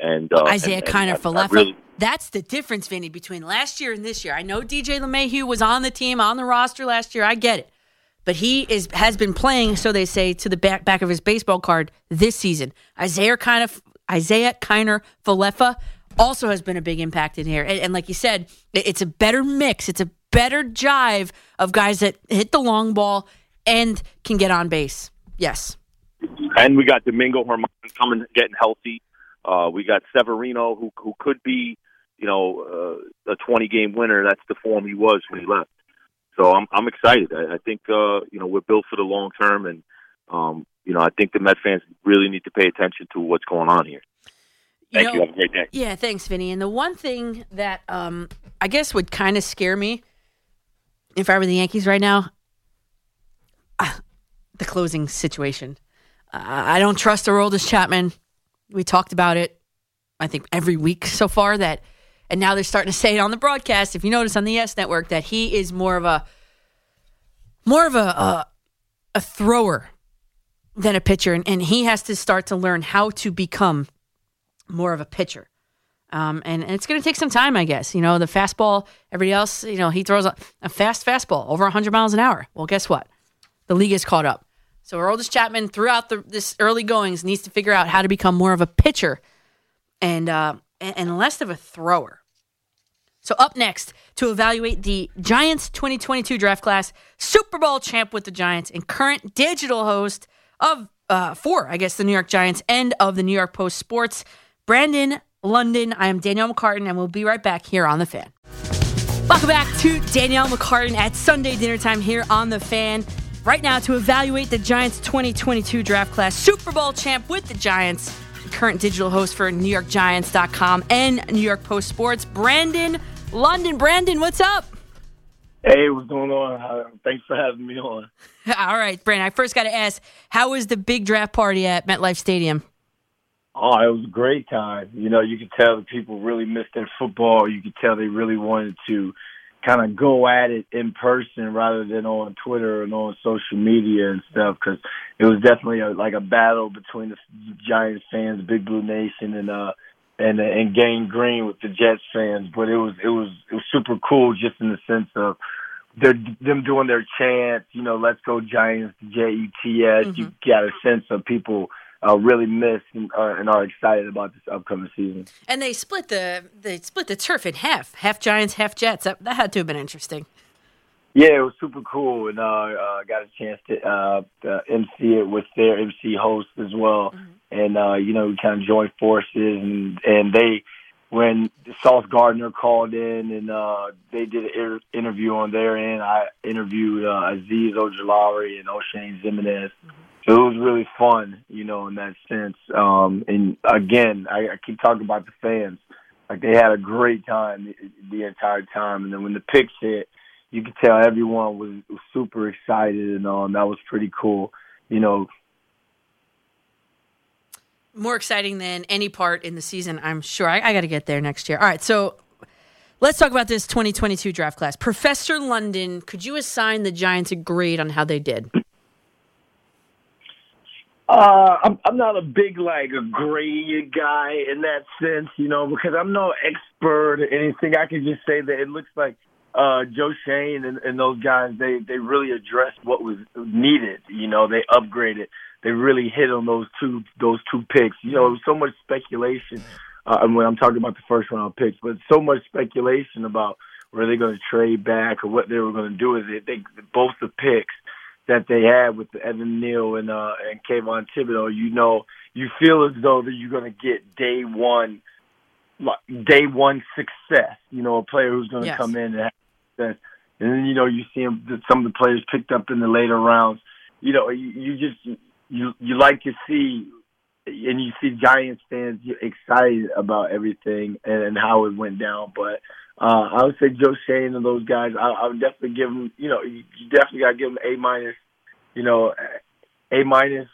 and uh, Isiah and, and I- I Falefa. really- That's the difference, Vinny, between last year and this year. I know DJ LeMahieu was on the team, on the roster last year. I get it. But he is has been playing, so they say, to the back back of his baseball card this season. Isiah Kiner Isiah Kiner Falefa also has been a big impact in here. And, and like you said, it- it's a better mix. It's a better jive of guys that hit the long ball and can get on base. Yes. and we got Domingo Germán coming, getting healthy. Uh, we got Severino, who who could be, you know, uh, a 20 game winner. That's the form he was when he left. So I'm I'm excited. I, I think uh, you know we're built for the long term, and um, you know I think the Met fans really need to pay attention to what's going on here. Thank you. know- Have a great day. Yeah, thanks, Vinny. And the one thing that um, I guess would kind of scare me if I were the Yankees right now, ah, the closing situation. Uh, I don't trust the Aroldis Chapman. We talked about it, I think, every week so far. That, and now they're starting to say it on the broadcast. If you notice on the Yes Network, that he is more of a more of a a, a thrower than a pitcher, and, and he has to start to learn how to become more of a pitcher. Um, and, and it's going to take some time, I guess. You know, the fastball, everybody else, you know, he throws a, a fast fastball over 100 miles an hour. Well, guess what? The league is caught up. So Aroldis Chapman, throughout the, this early goings, needs to figure out how to become more of a pitcher and, uh, and, less of a thrower. So up next to evaluate the Giants 2022 draft class, Super Bowl champ with the Giants and current digital host of uh, for I guess the New York Giants and of the New York Post Sports, Brandon London. I am Danielle McCartan, and we'll be right back here on the Fan. Welcome back to Danielle McCartan at Sunday dinner time here on the Fan. Right now to evaluate the Giants 2022 draft class, Super Bowl champ with the Giants, current digital host for NewYorkGiants.com and New York Post Sports, Brandon London. Brandon, what's up? Hey, what's going on? Uh, thanks for having me on. All right, Brandon. I first got to ask, how was the big draft party at MetLife Stadium? Oh, it was a great time. You know, you could tell the people really missed their football. You could tell they really wanted to kind of go at it in person rather than on Twitter and on social media and stuff because it was definitely a, like a battle between the Giants fans, Big Blue Nation, and uh and and Gang Green with the Jets fans. But it was it was it was super cool just in the sense of they're them doing their chants. You know, let's go Giants, J E T S. You got a sense of people uh, really miss and, uh, and are excited about this upcoming season. And they split the they split the turf in half, half Giants, half Jets. That, that had to have been interesting. Yeah, it was super cool, and uh, uh, got a chance to uh, uh, MC it with their MC host as well, and uh, you know, we kind of joined forces, and and they when Sauce Gardner called in and uh, they did an inter- interview on their end, I interviewed uh, Azeez Ojulari and O'Shane Zimenez. It was really fun, you know, in that sense. Um, and again, I, I keep talking about the fans. Like they had a great time the, the entire time, and then when the picks hit, you could tell everyone was, was super excited, and um, that was pretty cool. You know, More exciting than any part in the season, I'm sure. I, I got to get there next year. All right, so let's talk about this 2022 draft class. Professor London, could you assign the Giants a grade on how they did? Uh, I'm I'm not a big like a grading guy in that sense, you know, because I'm no expert or anything. I can just say that it looks like uh Joe Schoen and, and those guys they they really addressed what was needed. You know, they upgraded. They really hit on those two those two picks. You know, so much speculation uh, when I'm talking about the first round picks, but so much speculation about were they going to trade back or what they were going to do with it. They both the picks that they had with Evan Neal and uh and Kayvon Thibodeaux, you know, you feel as though that you're going to get day one, day one success. You know, a player who's going to Yes. come in and have success, and then you know you see him, some of the players picked up in the later rounds. You know, you, you just you you like to see. And you see Giants fans excited about everything and, and how it went down, but uh, I would say Joe Schoen and those guys. I, I would definitely give them. You know, you definitely got to give them A minus. You know, A minus,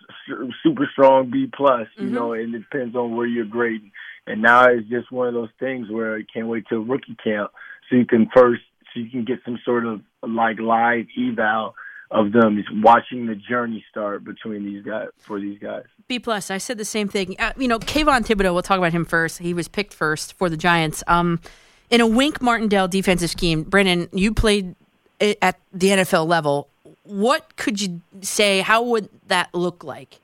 super strong B plus. You know, and it depends on where you're grading. And now it's just one of those things where you can't wait till rookie camp so you can first so you can get some sort of like live eval of them watching the journey start between these guys for these guys. B plus. I said the same thing. Uh, you know, Kayvon Thibodeaux. We'll talk about him first. He was picked first for the Giants. Um, in a Wink Martindale defensive scheme, Brandon, you played at the NFL level. What could you say? How would that look like?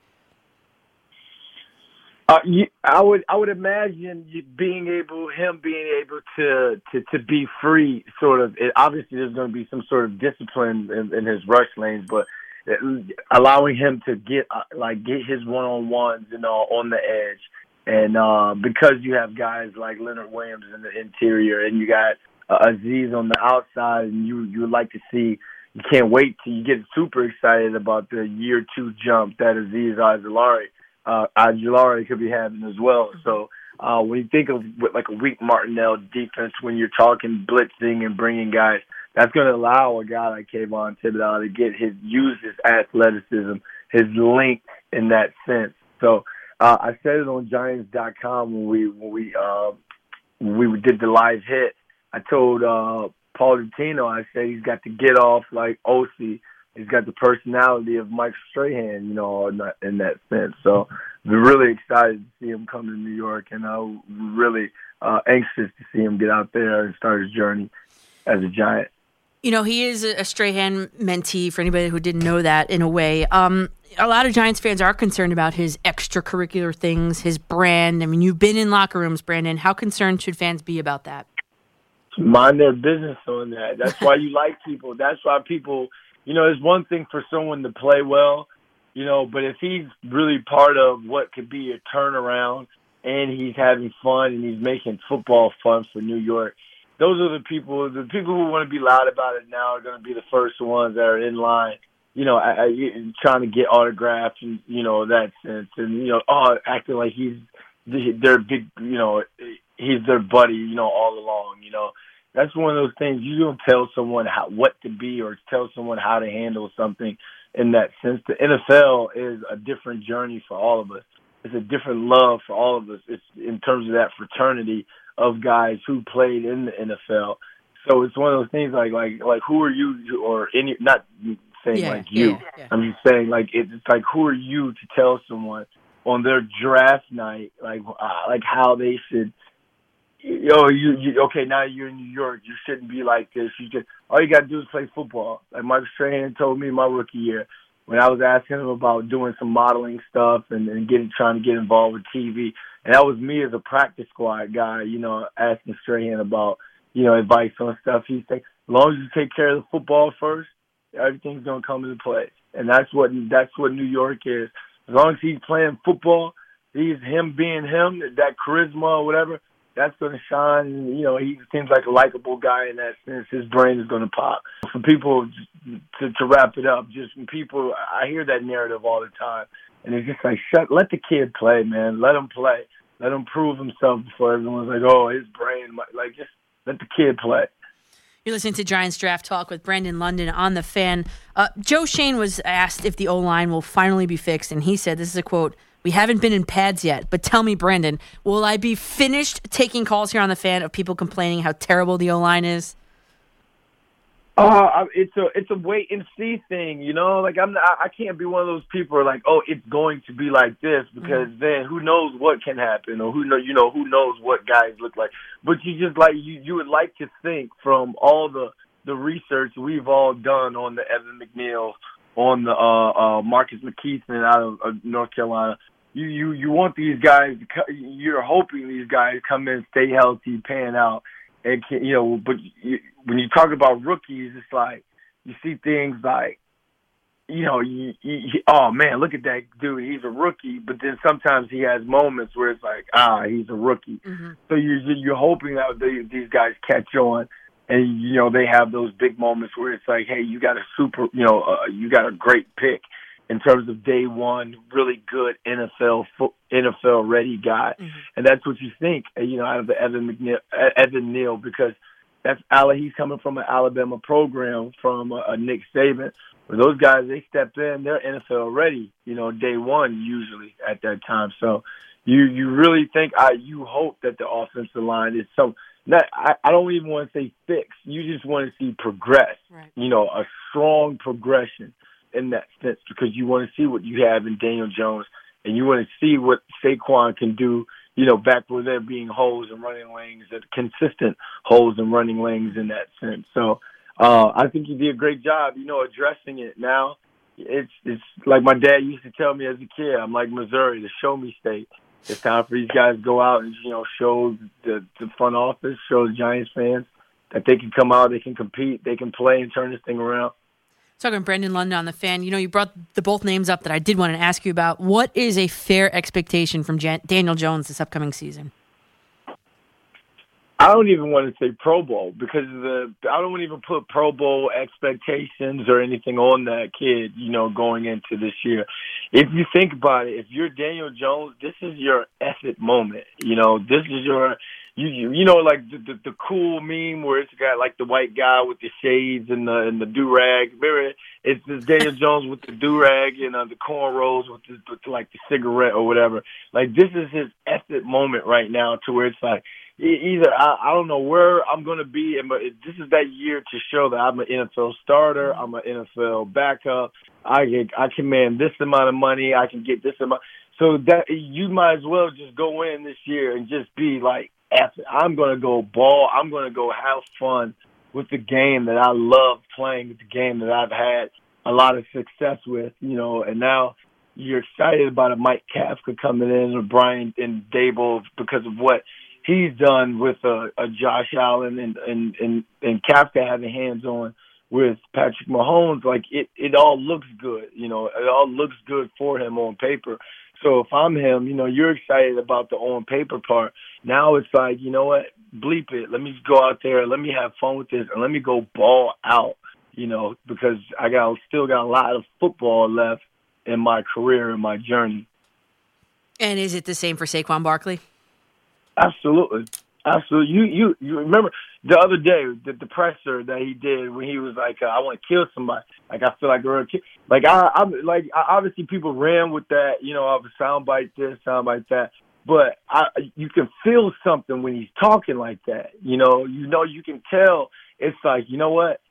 Uh, you, I would I would imagine being able him being able to to to be free sort of it, obviously there's going to be some sort of discipline in, in his rush lanes but allowing him to get uh, like get his one on ones you know on the edge and uh because you have guys like Leonard Williams in the interior and you got uh, Azeez on the outside and you you would like to see you can't wait till you get super excited about the year two jump that Azeez Ojulari uh, Aguilar could be having as well. So uh, when you think of what, like a Wink Martindale defense, when you're talking blitzing and bringing guys, that's going to allow a guy like Kayvon Thibodeaux to get his use his athleticism, his length in that sense. So uh, I said it on Giants.com when we when we uh, when we did the live hit. I told uh, Paul Dottino, I said he's got to get off like OC he's got the personality of Mike Strahan, you know, in that, in that sense. So we're really excited to see him come to New York, and I'm uh, really uh, anxious to see him get out there and start his journey as a Giant. You know, he is a Strahan mentee for anybody who didn't know that in a way. Um, a lot of Giants fans are concerned about his extracurricular things, his brand. I mean, you've been in locker rooms, Brandon. How concerned should fans be about that? Mind their business on that. That's why you like people. That's why people, you know, it's one thing for someone to play well, you know, but if he's really part of what could be a turnaround and he's having fun and he's making football fun for New York, those are the people. The people who want to be loud about it now are going to be the first ones that are in line. You know, I, I, trying to get autographs and you know that sense, and you know, oh, acting like he's their big, you know, he's their buddy, you know, all along. You know, that's one of those things you don't tell someone how what to be or tell someone how to handle something in that sense. The NFL is a different journey for all of us. It's a different love for all of us. It's in terms of that fraternity of guys who played in the NFL. So it's one of those things like like like who are you or any not saying Yeah, like you. yeah, yeah. I'm just saying like it's like who are you to tell someone on their draft night like uh, like how they should yo you, you okay now you're in New York you shouldn't be like this you just all you got to do is play football like Mike Strahan told me my rookie year when I was asking him about doing some modeling stuff and, and getting trying to get involved with TV and that was me as a practice squad guy you know asking Strahan about you know advice on stuff he said as long as you take care of the football first everything's gonna come into place and that's what that's what New York is as long as he's playing football he's him being him that charisma or whatever that's going to shine. You know, he seems like a likable guy in that sense. His brain is going to pop. For people to, to wrap it up, just people, I hear that narrative all the time, and it's just like, shut, let the kid play, man. Let him play. Let him prove himself before everyone's like, oh, his brain, like just let the kid play. You're listening to Giants Draft Talk with Brandon London on the fan. Uh, Joe Schoen was asked if the O line will finally be fixed, and he said, This is a quote, we haven't been in pads yet, but tell me, Brandon, will I be finished taking calls here on the fan of people complaining how terrible the O line is? Uh, it's a it's a wait and see thing, you know. Like I'm, not, I can't be one of those people who are like, oh, it's going to be like this because then who knows what can happen or who know, you know, who knows what guys look like. But you just like you you would like to think from all the the research we've all done on the Evan McNeil, on the uh, uh, Marcus McKethan out of uh, North Carolina. You you you want these guys? You're hoping these guys come in, stay healthy, pan out, and can, you know. But you, when you talk about rookies, it's like you see things like, you know, you, you, oh man, look at that dude. He's a rookie, but then sometimes he has moments where it's like, ah, he's a rookie. So you're you're hoping that they, these guys catch on, and you know they have those big moments where it's like, hey, you got a super, you know, uh, you got a great pick in terms of day one, really good NFL NFL ready guy, and that's what you think, uh, you know, out of the Evan McNeil, uh, Evan Neal because that's. He's coming from an Alabama program from uh, uh, Nick Saban. Where those guys they step in, they're NFL ready, you know, day one usually at that time. So you you really think I you hope that the offensive line is some not I, I don't even want to say fix. You just want to see progress. Right. You know, a strong progression in that sense because you want to see what you have in Daniel Jones and you want to see what Saquon can do, you know, back where there being holes and running lanes and consistent holes and running lanes in that sense. So uh I think he did a great job, you know, addressing it now. It's it's like my dad used to tell me as a kid, I'm like Missouri, the show me state. It's time for these guys to go out and, you know, show the the front office, show the Giants fans that they can come out, they can compete, they can play and turn this thing around. Talking to Brandon London on the fan, you know, you brought the both names up that I did want to ask you about. What is a fair expectation from Jan- Daniel Jones this upcoming season? I don't even want to say Pro Bowl because the I don't even put Pro Bowl expectations or anything on that kid, you know, going into this year. If you think about it, if you're Daniel Jones, this is your effort moment. You know, this is your you you, you know like the, the the cool meme where it's got like the white guy with the shades and the and the do rag. Remember, it's this Daniel Jones with the do rag and uh, the cornrows with, the, with like the cigarette or whatever. Like this is his effort moment right now, to where it's like either I, I don't know where I'm going to be, and but this is that year to show that I'm an NFL starter, I'm an NFL backup. I get, I command this amount of money, I can get this amount. So that you might as well just go in this year and just be like, I'm going to go ball. I'm going to go have fun with the game that I love playing, the game that I've had a lot of success with, you know, and now you're excited about a Mike Kafka coming in or Brian and Daboll because of what he's done with uh, a Josh Allen and and and, and Kafka having hands on with Patrick Mahomes. Like it, it all looks good. You know, it all looks good for him on paper. So if I'm him, you know, you're excited about the on paper part. Now it's like, you know what? Bleep it. Let me just go out there. Let me have fun with this, and let me go ball out. You know, because I got still got a lot of football left in my career and my journey. And is it the same for Saquon Barkley? Absolutely. Absolutely. You you you remember the other day the, the presser that he did when he was like, uh, "I want to kill somebody." Like I feel like a real kid. Like I, I'm like I, obviously people ran with that, you know, of a soundbite this, soundbite that. But I, you can feel something when he's talking like that. You know, you know, you can tell. It's like you know what.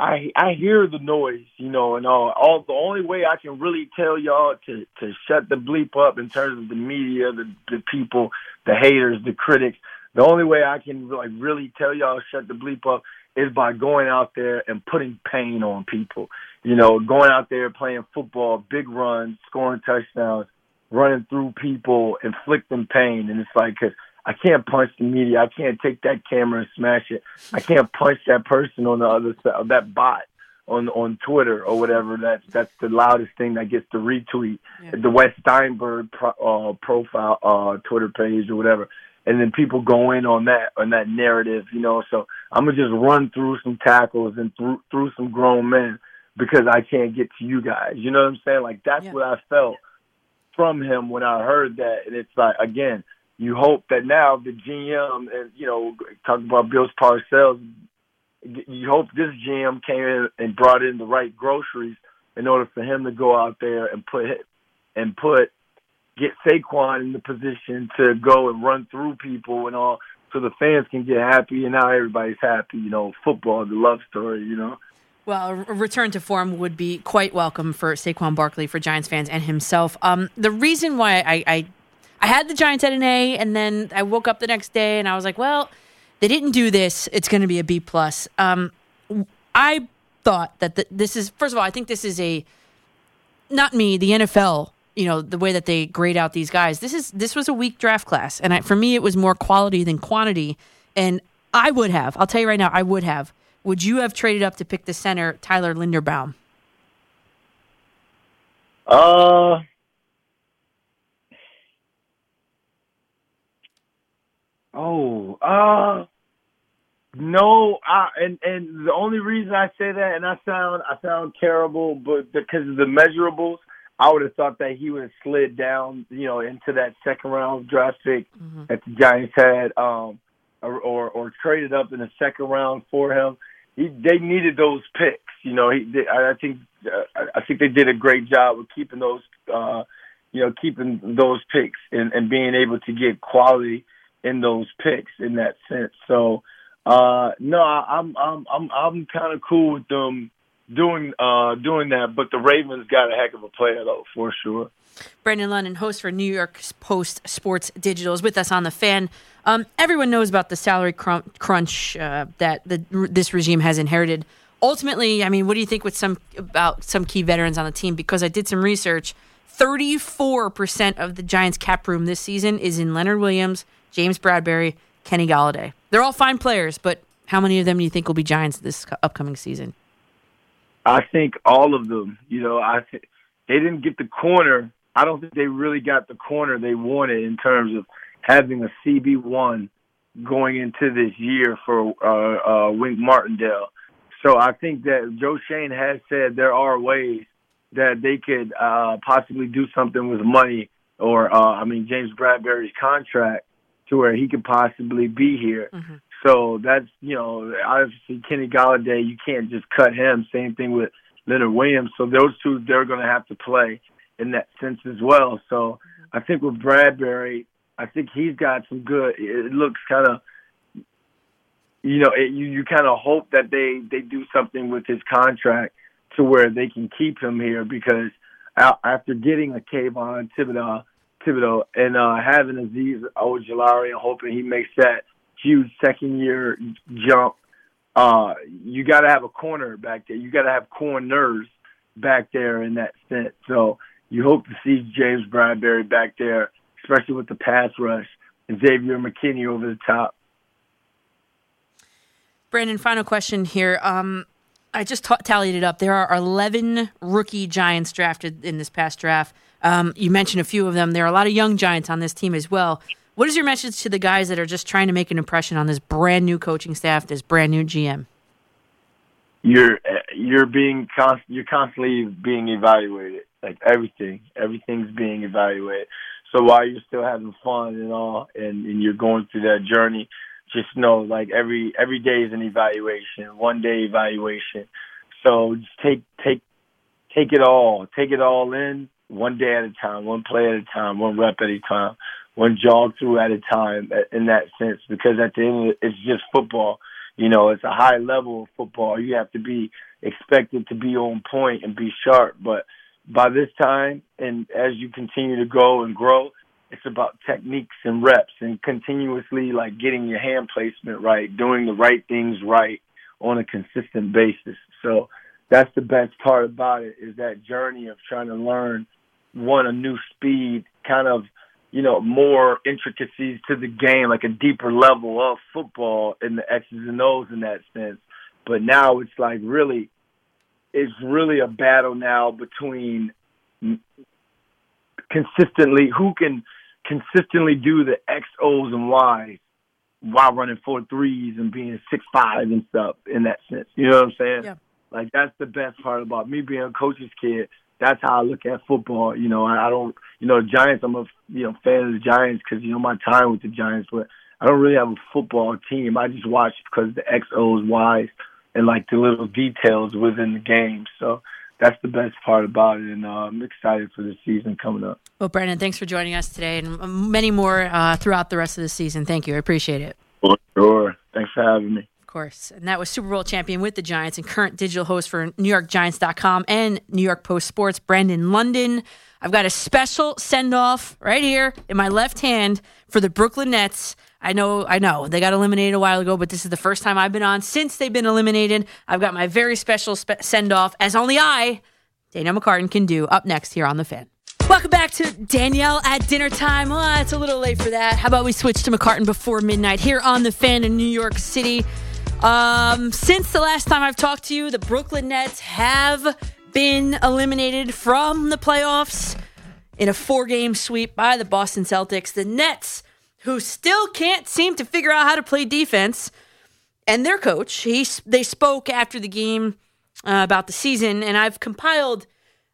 I I hear the noise, you know, and all. All the only way I can really tell y'all to to shut the bleep up in terms of the media, the the people, the haters, the critics. The only way I can like really tell y'all shut the bleep up is by going out there and putting pain on people. You know, going out there playing football, big runs, scoring touchdowns, running through people, inflicting pain, and it's like 'cause I can't punch the media. I can't take that camera and smash it. I can't punch that person on the other side of that bot on on Twitter or whatever. That's that's the loudest thing that gets the retweet. The West Steinberg pro, uh, profile, uh, Twitter page or whatever. And then people go in on that on that narrative, you know. So I'm gonna just run through some tackles and through through some grown men because I can't get to you guys. You know what I'm saying? Like that's what I felt from him when I heard that. And it's like again, you hope that now the GM and you know talking about Bills Parcells, you hope this GM came in and brought in the right groceries in order for him to go out there and put and put get Saquon in the position to go and run through people and all, so the fans can get happy and now everybody's happy. You know, football, the love story. You know. Well, a return to form would be quite welcome for Saquon Barkley, for Giants fans, and himself. Um, the reason why I, I I had the Giants at an A, and then I woke up the next day and I was like, well, they didn't do this. It's going to be a B plus. Um, I thought that the, this is first of all, I think this is a not me, the NFL. You know the way that they grade out these guys. This is this was a weak draft class, and I, for me, it was more quality than quantity. And I would have. I'll tell you right now, I would have. Would you have traded up to pick the center, Tyler Linderbaum? Uh, oh, uh, no. I and and the only reason I say that, and I sound I sound terrible, but because of the measurables, I would have thought that he would have slid down, you know, into that second round draft pick that the Giants had, um, or, or or traded up in the second round for him. He, they needed those picks, you know. He, they, I think, uh, I- I think they did a great job of keeping those, uh, you know, keeping those picks and, and being able to get quality in those picks in that sense. So, uh, no, I, I'm, I'm, I'm, I'm kind of cool with them doing, uh, doing that. But the Ravens got a heck of a player though, for sure. Brandon London, host for New York Post Sports Digital, is with us on the fan. Um, everyone knows about the salary crunch uh, that the, this regime has inherited. Ultimately, I mean, what do you think with some about some key veterans on the team? Because I did some research. Thirty-four percent of the Giants' cap room this season is in Leonard Williams, James Bradberry, Kenny Golladay. They're all fine players, but how many of them do you think will be Giants this upcoming season? I think all of them. You know, I th- they didn't get the corner. I don't think they really got the corner they wanted in terms of having a CB one going into this year for uh, uh, Wink Martindale. So I think that Joe Schoen has said there are ways that they could uh, possibly do something with money, or uh, I mean James Bradberry's contract, to where he could possibly be here. So that's you know obviously Kenny Golladay, you can't just cut him. Same thing with Leonard Williams. So those two they're going to have to play in that sense as well. So I think with Bradberry, I think he's got some good. It looks kind of you know it, you you kind of hope that they they do something with his contract to where they can keep him here because after getting a Kayvon Thibodeaux, Thibodeaux and uh, having Azeez Ojulari and hoping he makes that huge second year jump, uh, you got to have a corner back there. You got to have corners back there in that sense. So you hope to see James Bradberry back there, especially with the pass rush and Xavier McKinney over the top. Brandon, final question here. Um, I just ta- tallied it up. There are 11 rookie Giants drafted in this past draft. Um, you mentioned a few of them. There are a lot of young Giants on this team as well. What is your message to the guys that are just trying to make an impression on this brand new coaching staff, this brand new GM? you're you're being const- you're constantly being evaluated. Like everything, everything's being evaluated. So while you're still having fun and all, and, and you're going through that journey, just know like every every day is an evaluation, one day evaluation. So just take take take it all, take it all in, one day at a time, one play at a time, one rep at a time, one jog through at a time. Uh, in that sense, because at the end, it, it's just football. You know, it's a high level of football. You have to be expected to be on point and be sharp. But by this time, and as you continue to go and grow, it's about techniques and reps and continuously like getting your hand placement right, doing the right things right on a consistent basis. So that's the best part about it is that journey of trying to learn one a new speed, kind of you know, more intricacies to the game, like a deeper level of football in the X's and O's in that sense. But now it's like really, it's really a battle now between consistently who can consistently do the X, O's, and Y's while running four threes and being six five and stuff in that sense. You know what I'm saying? Yeah. Like that's the best part about me being a coach's kid. That's how I look at football. You know, I, I don't, you know, Giants. I'm a you know fan of the Giants because you know my time with the Giants, but I don't really have a football team. I just watch because the X, O's, Y's, and like the little details within the game. So that's the best part about it, and uh, I'm excited for the season coming up. Well, Brandon, thanks for joining us today and um, many more uh, throughout the rest of the season. Thank you. I appreciate it. Sure. Thanks for having me. Of course. And that was Super Bowl champion with the Giants and current digital host for NewYorkGiants.com and New York Post Sports, Brandon London. I've got a special send off right here in my left hand for the Brooklyn Nets. I know, I know, they got eliminated a while ago, but this is the first time I've been on since they've been eliminated. I've got my very special spe- send off, as only I, Danielle McCartan, can do up next here on The Fan. Welcome back to Danielle at dinner time. Well, it's a little late for that. How about we switch to McCartan before midnight here on The Fan in New York City? Um, since the last time I've talked to you, the Brooklyn Nets have been eliminated from the playoffs in a four game sweep by the Boston Celtics. The Nets, who still can't seem to figure out how to play defense, and their coach, he, they spoke after the game uh, about the season, and I've compiled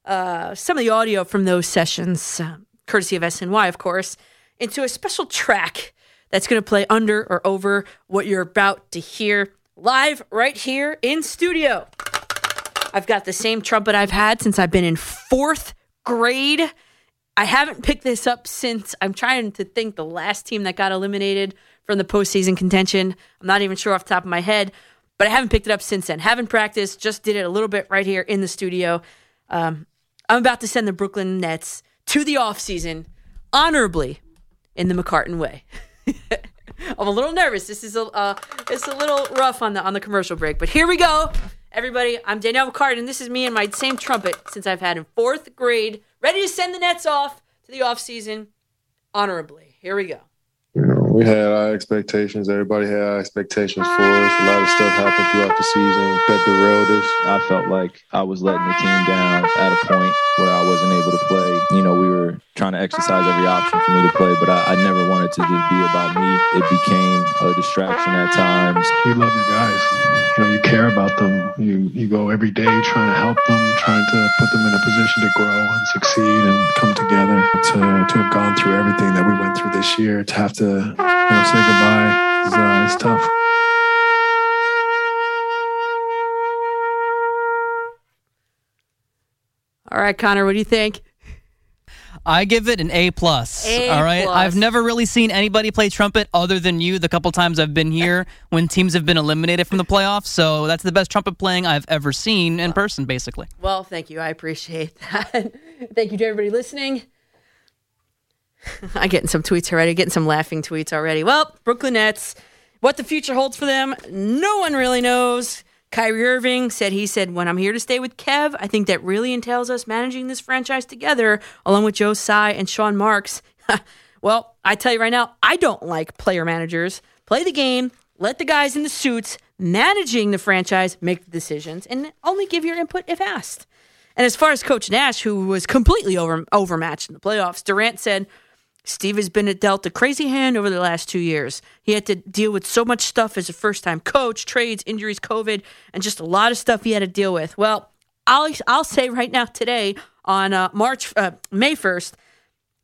uh, some of the audio from those sessions, uh, courtesy of SNY, of course, into a special track that's going to play under or over what you're about to hear live right here in studio. I've got the same trumpet I've had since I've been in fourth grade. I haven't picked this up since I'm trying to think the last team that got eliminated from the postseason contention. I'm not even sure off the top of my head, but I haven't picked it up since then. Haven't practiced, just did it a little bit right here in the studio. Um, I'm about to send the Brooklyn Nets to the offseason honorably in the McCartan way. I'm a little nervous. This is a uh, it's a little rough on the on the commercial break, but here we go, everybody. I'm Danielle McCartan. This is me and my same trumpet since I've had in fourth grade, ready to send the Nets off to the offseason honorably. Here we go. You know, we had our expectations. Everybody had our expectations for us. A lot of stuff happened throughout the season that derailed us. I felt like I was letting the team down at a point where I wasn't able to play. You know, we were trying to exercise every option for me to play, but I, I never wanted to just be about me. It became a distraction at times. We love you guys. You know, you care about them. You you go every day trying to help them, trying to put them in a position to grow and succeed and come together. To to have gone through everything that we went through this year, to have to you know say goodbye is uh, is tough. All right, Connor, what do you think? I give it an A plus. A all right. plus. I've never really seen anybody play trumpet other than you. The couple times I've been here when teams have been eliminated from the playoffs, so that's the best trumpet playing I've ever seen in person, basically. Well, thank you. I appreciate that. thank you to everybody listening. I'm getting some tweets already, getting some laughing tweets already. Well, Brooklyn Nets, what the future holds for them, no one really knows. Kyrie Irving said he said, When I'm here to stay with Kev, I think that really entails us managing this franchise together, along with Joe Tsai and Sean Marks. well, I tell you right now, I don't like player managers. Play the game, let the guys in the suits managing the franchise make the decisions, and only give your input if asked. And as far as Coach Nash, who was completely over, overmatched in the playoffs, Durant said, Steve has been dealt a crazy hand over the last two years. He had to deal with so much stuff as a first time coach, trades, injuries, COVID, and just a lot of stuff he had to deal with. Well, I'll, I'll say right now, today, on uh, March, uh, May 1st,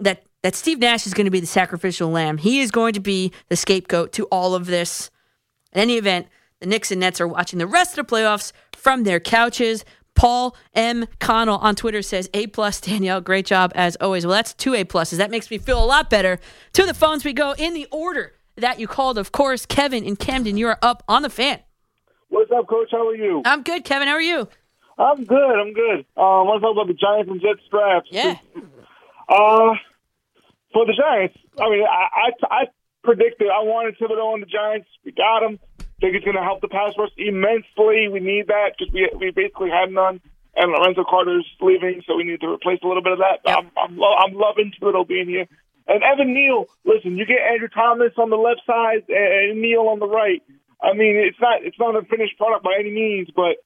that, that Steve Nash is going to be the sacrificial lamb. He is going to be the scapegoat to all of this. In any event, the Knicks and Nets are watching the rest of the playoffs from their couches. Paul M. Connell on Twitter says, A plus, Danielle, great job as always. Well, that's two A pluses. That makes me feel a lot better. To the phones we go in the order that you called. Of course, Kevin in Camden, you are up on the fan. What's up, Coach? How are you? I'm good, Kevin. How are you? I'm good. I'm good. Um, I want to talk about the Giants and Jets draft. Yeah. Uh, for the Giants, I mean, I, I, I predicted I wanted Thibodeaux on the Giants. We got him. Think it's going to help the pass rush immensely. We need that because we we basically had none, and Lorenzo Carter's leaving, so we need to replace a little bit of that. I'm I'm, lo- I'm loving Thibodeaux being here. And Evan Neal, listen, you get Andrew Thomas on the left side and Neal on the right. I mean, it's not it's not a finished product by any means, but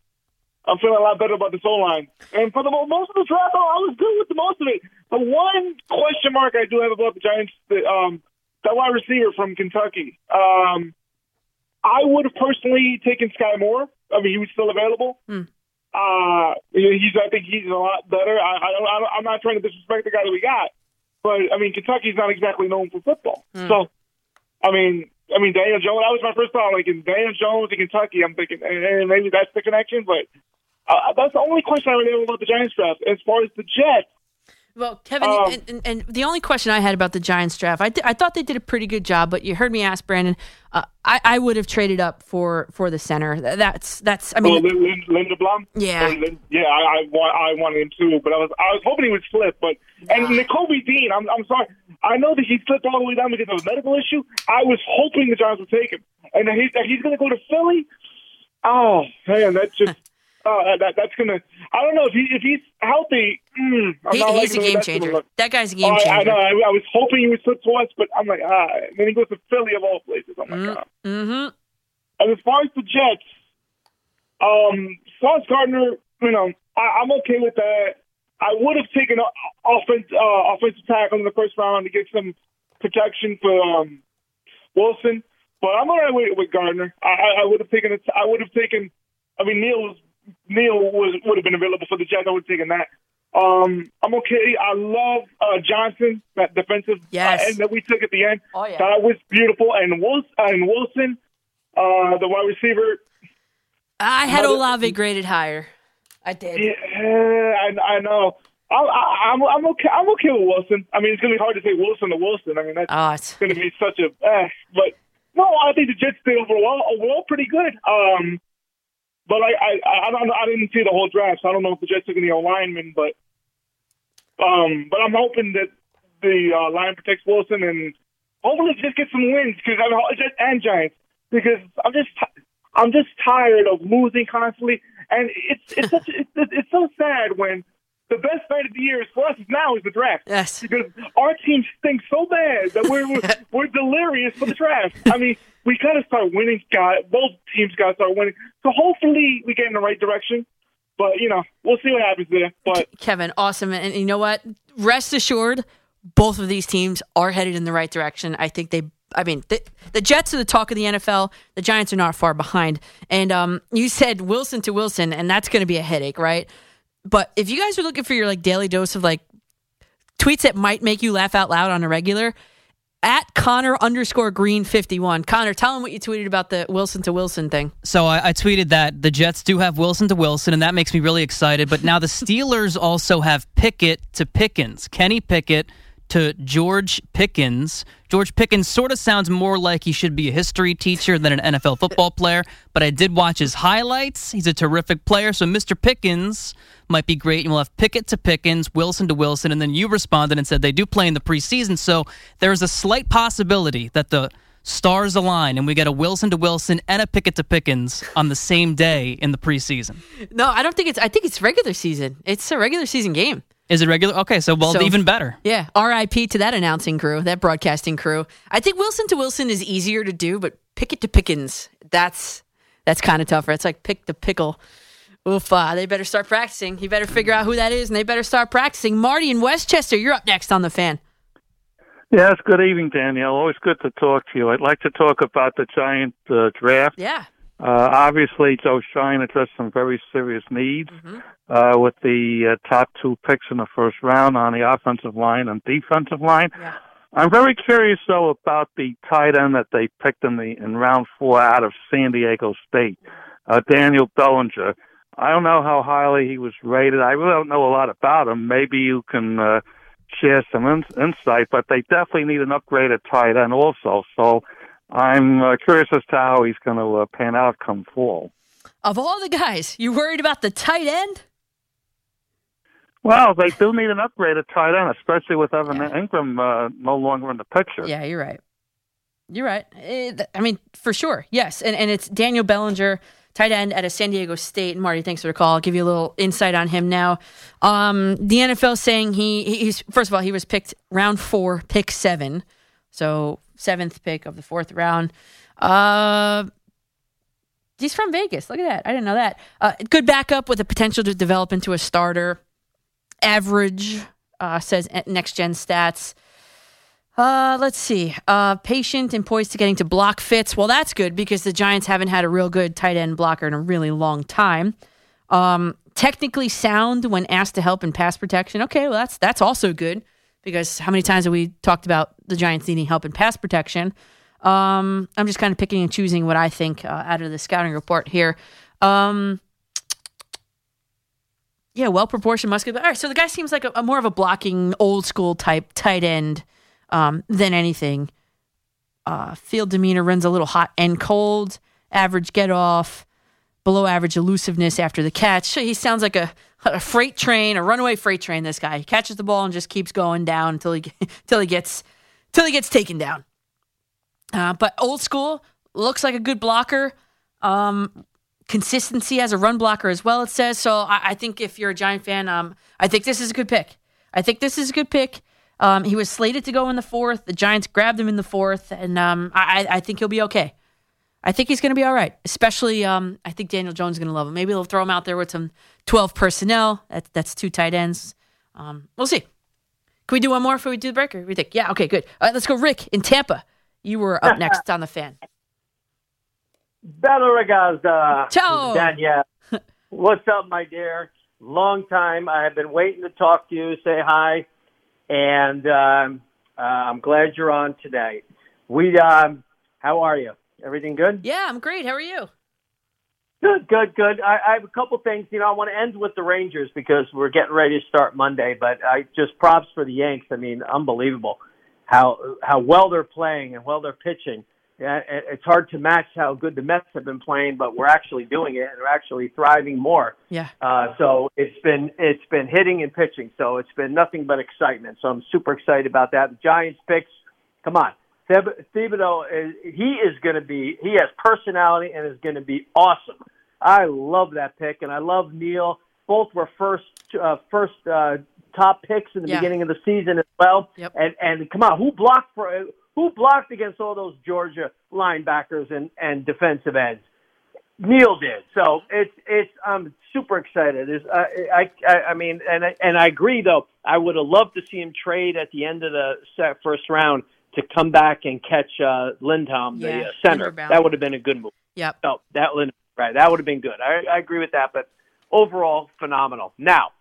I'm feeling a lot better about this O line. And for the most of the draft, I was good with the most of it. The one question mark I do have about the Giants, the, um, that wide receiver from Kentucky. Um, I would have personally taken Skyy Moore. I mean, he was still available. Uh, he's, I think he's a lot better. I, I, don't- I, don't- I'm not trying to disrespect the guy that we got, but I mean, Kentucky's not exactly known for football. So, I mean, I mean, Daniel Jones. That was my first thought. Like, in Daniel Jones in Kentucky, I'm thinking, and and maybe that's the connection. But uh, that's the only question I really have about the Giants draft. As far as the Jets, Well, Kevin, Um, and, and, and the only question I had about the Giants draft, I, th- I thought they did a pretty good job, but you heard me ask Brandon. Uh, I, I would have traded up for for the center. That's that's. I mean, Lin- Lin- Linderbaum. Yeah. Yeah. I, I I wanted him too, but I was I was hoping he would slip. But and Nakobe Dean, I'm I'm sorry. I know that he slipped all the way down because of a medical issue. I was hoping the Giants would take him, and that he's that he's going to go to Philly. Oh man, that's just. Uh, that, that's gonna. I don't know if he if he's healthy. Mm, I'm he, he's a game changer. That guy's a game I, I changer. know. I, I was hoping he would slip to us, but I'm like, ah. And then he goes to Philly of all places. Oh my god. Mm-hmm. And as far as the Jets, um, Sauce Gardner, you know, I, I'm okay with that. I would have taken a offense, uh, offensive tackle in the first round to get some protection for um, Wilson, but I'm alright with, with Gardner. I, I, I would have taken it. I would have taken. I mean, Neil was Neal was would have been available for the Jets. I would have taken that. Um, I'm okay. I love uh, Johnson, that defensive Yes. uh, end that we took at the end. Oh, yeah. That was beautiful. And Wilson, and Wilson, uh, the wide receiver. I had Olave graded higher. I did. Yeah, I, I know. I, I, I'm I'm okay. I'm okay with Wilson. I mean, it's gonna be hard to say Wilson to Wilson. I mean, that's Oh, it's, gonna be such a. Eh, but no, I think the Jets did overall overall pretty good. Um, but I I I don't. I didn't see the whole draft, so I don't know if the Jets took any linemen, but um, but I'm hoping that the uh, line protects Wilson and hopefully just get some wins because I'm just and Giants because I'm just I'm just tired of losing constantly, and it's it's such it's, it's so sad when the best night of the year is for us now is the draft. Yes, because our team stinks so bad that we're we're delirious for the draft. I mean, we got to start winning, guys. Both teams got to start winning. So hopefully we get in the right direction. But you know, we'll see what happens there. But Kevin, awesome. And, and you know what? Rest assured, both of these teams are headed in the right direction. I think they. I mean, the, the Jets are the talk of the NFL. The Giants are not far behind. And um, you said Wilson to Wilson, and that's going to be a headache, right? But if you guys are looking for your like daily dose of like tweets that might make you laugh out loud on a regular, at Connor underscore Green fifty one. Connor, tell him what you tweeted about the Wilson to Wilson thing. So I, I tweeted that the Jets do have Wilson to Wilson, and that makes me really excited. But now the Steelers also have Pickett to Pickens, Kenny Pickett to George Pickens. George Pickens sort of sounds more like he should be a history teacher than an NFL football player, but I did watch his highlights. He's a terrific player, so Mr. Pickens might be great. And we'll have Pickett to Pickens, Wilson to Wilson, and then you responded and said they do play in the preseason, so there's a slight possibility that the stars align and we get a Wilson to Wilson and a Pickett to Pickens on the same day in the preseason. No, I don't think it's. I think it's regular season. It's a regular season game. Is it regular? Okay, so well, So- even better. Yeah, RIP to that announcing crew, that broadcasting crew. I think Wilson to Wilson is easier to do, but Pickett to Pickens, that's that's kind of tougher. It's like pick the pickle. Oof, uh, they better start practicing. You better figure out who that is, and they better start practicing. Marty in Westchester, you're up next on the fan. Yes, good evening, Danielle. Always good to talk to you. I'd like to talk about the Giant uh, draft. Yeah. Uh, obviously, Joe Schoen addressed some very serious needs uh, with the uh, top two picks in the first round on the offensive line and defensive line. I'm very curious, though, about the tight end that they picked in the in round four out of San Diego State, uh, Daniel Bellinger. I don't know how highly he was rated. I really don't know a lot about him. Maybe you can uh, share some in- insight, but they definitely need an upgraded tight end also. So I'm uh, curious as to how he's going to uh, pan out come fall. Of all the guys, you worried about the tight end? Well, they do need an upgraded tight end, especially with Evan Engram uh, no longer in the picture. Yeah, you're right. You're right. Eh, I mean, for sure, yes. And and it's Daniel Bellinger, tight end at a San Diego State. Marty, thanks for the call. I'll give you a little insight on him now. Um, the NFL saying he he- he's first of all he was picked round four, pick seven, so seventh pick of the fourth round. Uh, he's from Vegas. Look at that. I didn't know that. Uh, good backup with the potential to develop into a starter. Average uh, says next gen stats. Uh, let's see. Uh, patient and poised to getting to block fits. Well, that's good because the Giants haven't had a real good tight end blocker in a really long time. Um, technically sound when asked to help in pass protection. Okay, well that's that's also good because how many times have we talked about the Giants needing help in pass protection? Um, I'm just kind of picking and choosing what I think uh, out of the scouting report here. Um, yeah, well proportioned, muscular. All right, so the guy seems like a, a more of a blocking, old school type tight end um, than anything. Uh, field demeanor runs a little hot and cold. Average get off, below average elusiveness after the catch. He sounds like a, a freight train, a runaway freight train. This guy he catches the ball and just keeps going down until he until he gets until he gets taken down. Uh, but old school looks like a good blocker. Um, consistency as a run blocker as well. It says so. I, I, think if you're a Giant fan, um, I think this is a good pick. I think this is a good pick. Um, he was slated to go in the fourth. The Giants grabbed him in the fourth, and um, I, I think he'll be okay. I think he's going to be all right. Especially, um, I think Daniel Jones is going to love him. Maybe they'll throw him out there with some 12 personnel. That, that's two tight ends. Um, we'll see. Can we do one more before we do the breaker? We think, yeah, okay, good. All right, let's go, Rick in Tampa. You were up next on the fan. Bella Ragazza. Ciao. Danielle. What's up, my dear? Long time. I have been waiting to talk to you, say hi, and um, uh, I'm glad you're on today. We, um, how are you? Everything good? Yeah, I'm great. How are you? Good, good, good. I, I have a couple things. You know, I want to end with the Rangers because we're getting ready to start Monday. But I just props for the Yanks. I mean, unbelievable how how well they're playing and well they're pitching. Yeah, it's hard to match how good the Mets have been playing, but we're actually doing it and we're actually thriving more. Yeah. Uh, so it's been it's been hitting and pitching. So it's been nothing but excitement. So I'm super excited about that. The Giants picks, come on, Thib- Thibodeaux is he is going to be he has personality and is going to be awesome. I love that pick and I love Neal. Both were first uh, first uh, top picks in the Yeah. beginning of the season as well. Yep. And and come on, who blocked for who blocked against all those Georgia linebackers and and defensive ends? Neal did. So it's it's I'm super excited. Uh, I, I I mean, and I, and I agree though. I would have loved to see him trade at the end of the set, first round to come back and catch uh, Lindholm, the uh, center. That would have been a good move. Yep. No, that Lind, right? That would have been good. I, I agree with that. But overall, phenomenal. Now,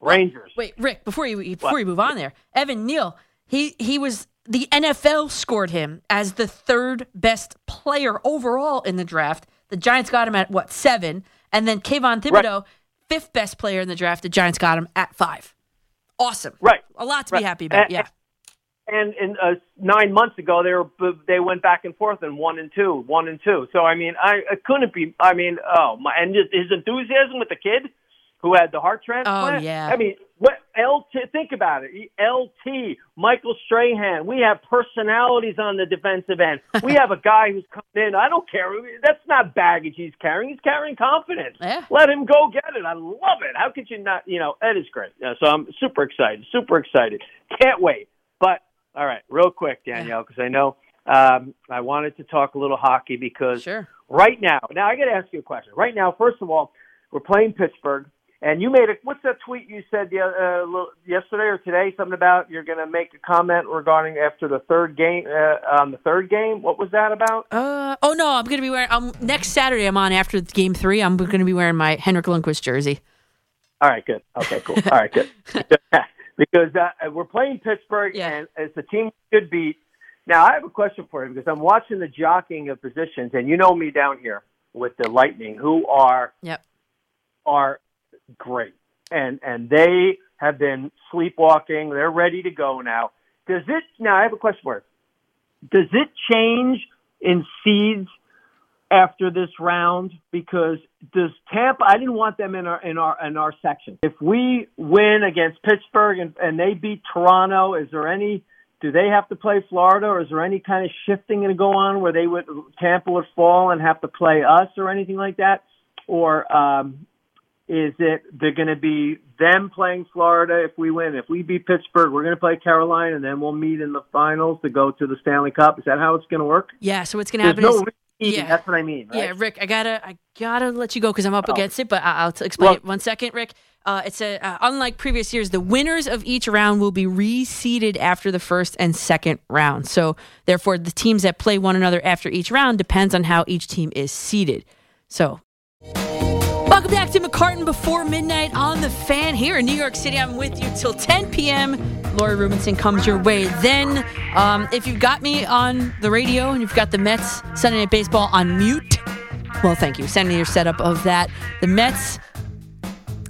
Rangers. Wait, Rick, before you before you move on there, Evan Neal, he he was the NFL scored him as the third best player overall in the draft. The Giants got him at what seven, and then Kayvon Thibodeaux, fifth best player in the draft. The Giants got him at five. Awesome, Right. A lot to Right. be happy about. And- yeah, and and uh, nine months ago they were they went back and forth and one and two, one and two. So I mean, I, I couldn't be. I mean, oh my, and his enthusiasm with the kid who had the heart transplant. Oh, yeah. I mean, what LT? Think about it. LT, Michael Strahan. We have personalities on the defensive end. We have a guy who's coming in. I don't care. That's not baggage he's carrying. He's carrying confidence. Yeah. Let him go get it. I love it. How could you not? You know, that is great. Yeah, so I'm super excited. Super excited. Can't wait. But all right, real quick, Danielle, because I know um, I wanted to talk a little hockey because sure. right now, now I got to ask you a question. Right now, first of all, we're playing Pittsburgh, and you made a what's that tweet you said the, uh, yesterday or today? Something about you're going to make a comment regarding after the third game uh, on the third game. What was that about? Uh oh no, I'm gonna be wearing. Um, next Saturday, I'm on after game three. I'm gonna be wearing my Henrik Lundqvist jersey. All right, good. Okay, cool. All right, good. because uh, we're playing Pittsburgh, and it's a team we should beat. Now, I have a question for you because I'm watching the jockeying of positions, and you know me down here with the Lightning, who are Yep. are great, and and they have been sleepwalking. They're ready to go now. Does it? Now, I have a question for you. Does it change in seeds after this round because does Tampa I didn't want them in our in our in our section. If we win against Pittsburgh and, and they beat Toronto, is there any do they have to play Florida or is there any kind of shifting going to go on where they would Tampa would fall and have to play us or anything like that? Or um is it they're going to be them playing Florida if we win? If we beat Pittsburgh, we're going to play Carolina, and then we'll meet in the finals to go to the Stanley Cup. Is that how it's going to work? Yeah. So what's gonna happen? no is, repeating, that's what I mean. Right? Yeah, Rick, I gotta, I gotta let you go because I'm up Oh. against it. But I'll explain Well- it one second, Rick. Uh, it's a uh, unlike previous years, the winners of each round will be reseeded after the first and second round. So therefore, the teams that play one another after each round depends on how each team is seeded. So. Welcome back to McCartan before midnight on the fan here in New York City. I'm with you till 10 p.m. Lori Rubinson comes your way. Then, um, if you've got me on the radio and you've got the Mets Sunday Night Baseball on mute, well, thank you. Send me your setup of that. The Mets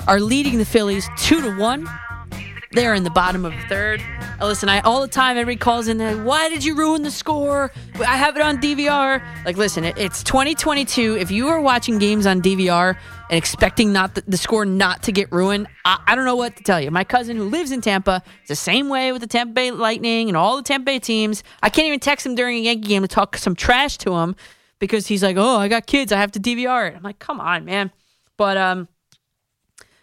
are leading the Phillies two to one. They're in the bottom of the third. Uh, listen, I all the time everybody calls in. There, Why did you ruin the score? I have it on DVR. Like, listen, it, it's 2022. If you are watching games on DVR and expecting not the, the score not to get ruined, I, I don't know what to tell you. My cousin who lives in Tampa, it's the same way with the Tampa Bay Lightning and all the Tampa Bay teams. I can't even text him during a Yankee game to talk some trash to him because he's like, "Oh, I got kids. I have to DVR it." I'm like, "Come on, man." But um,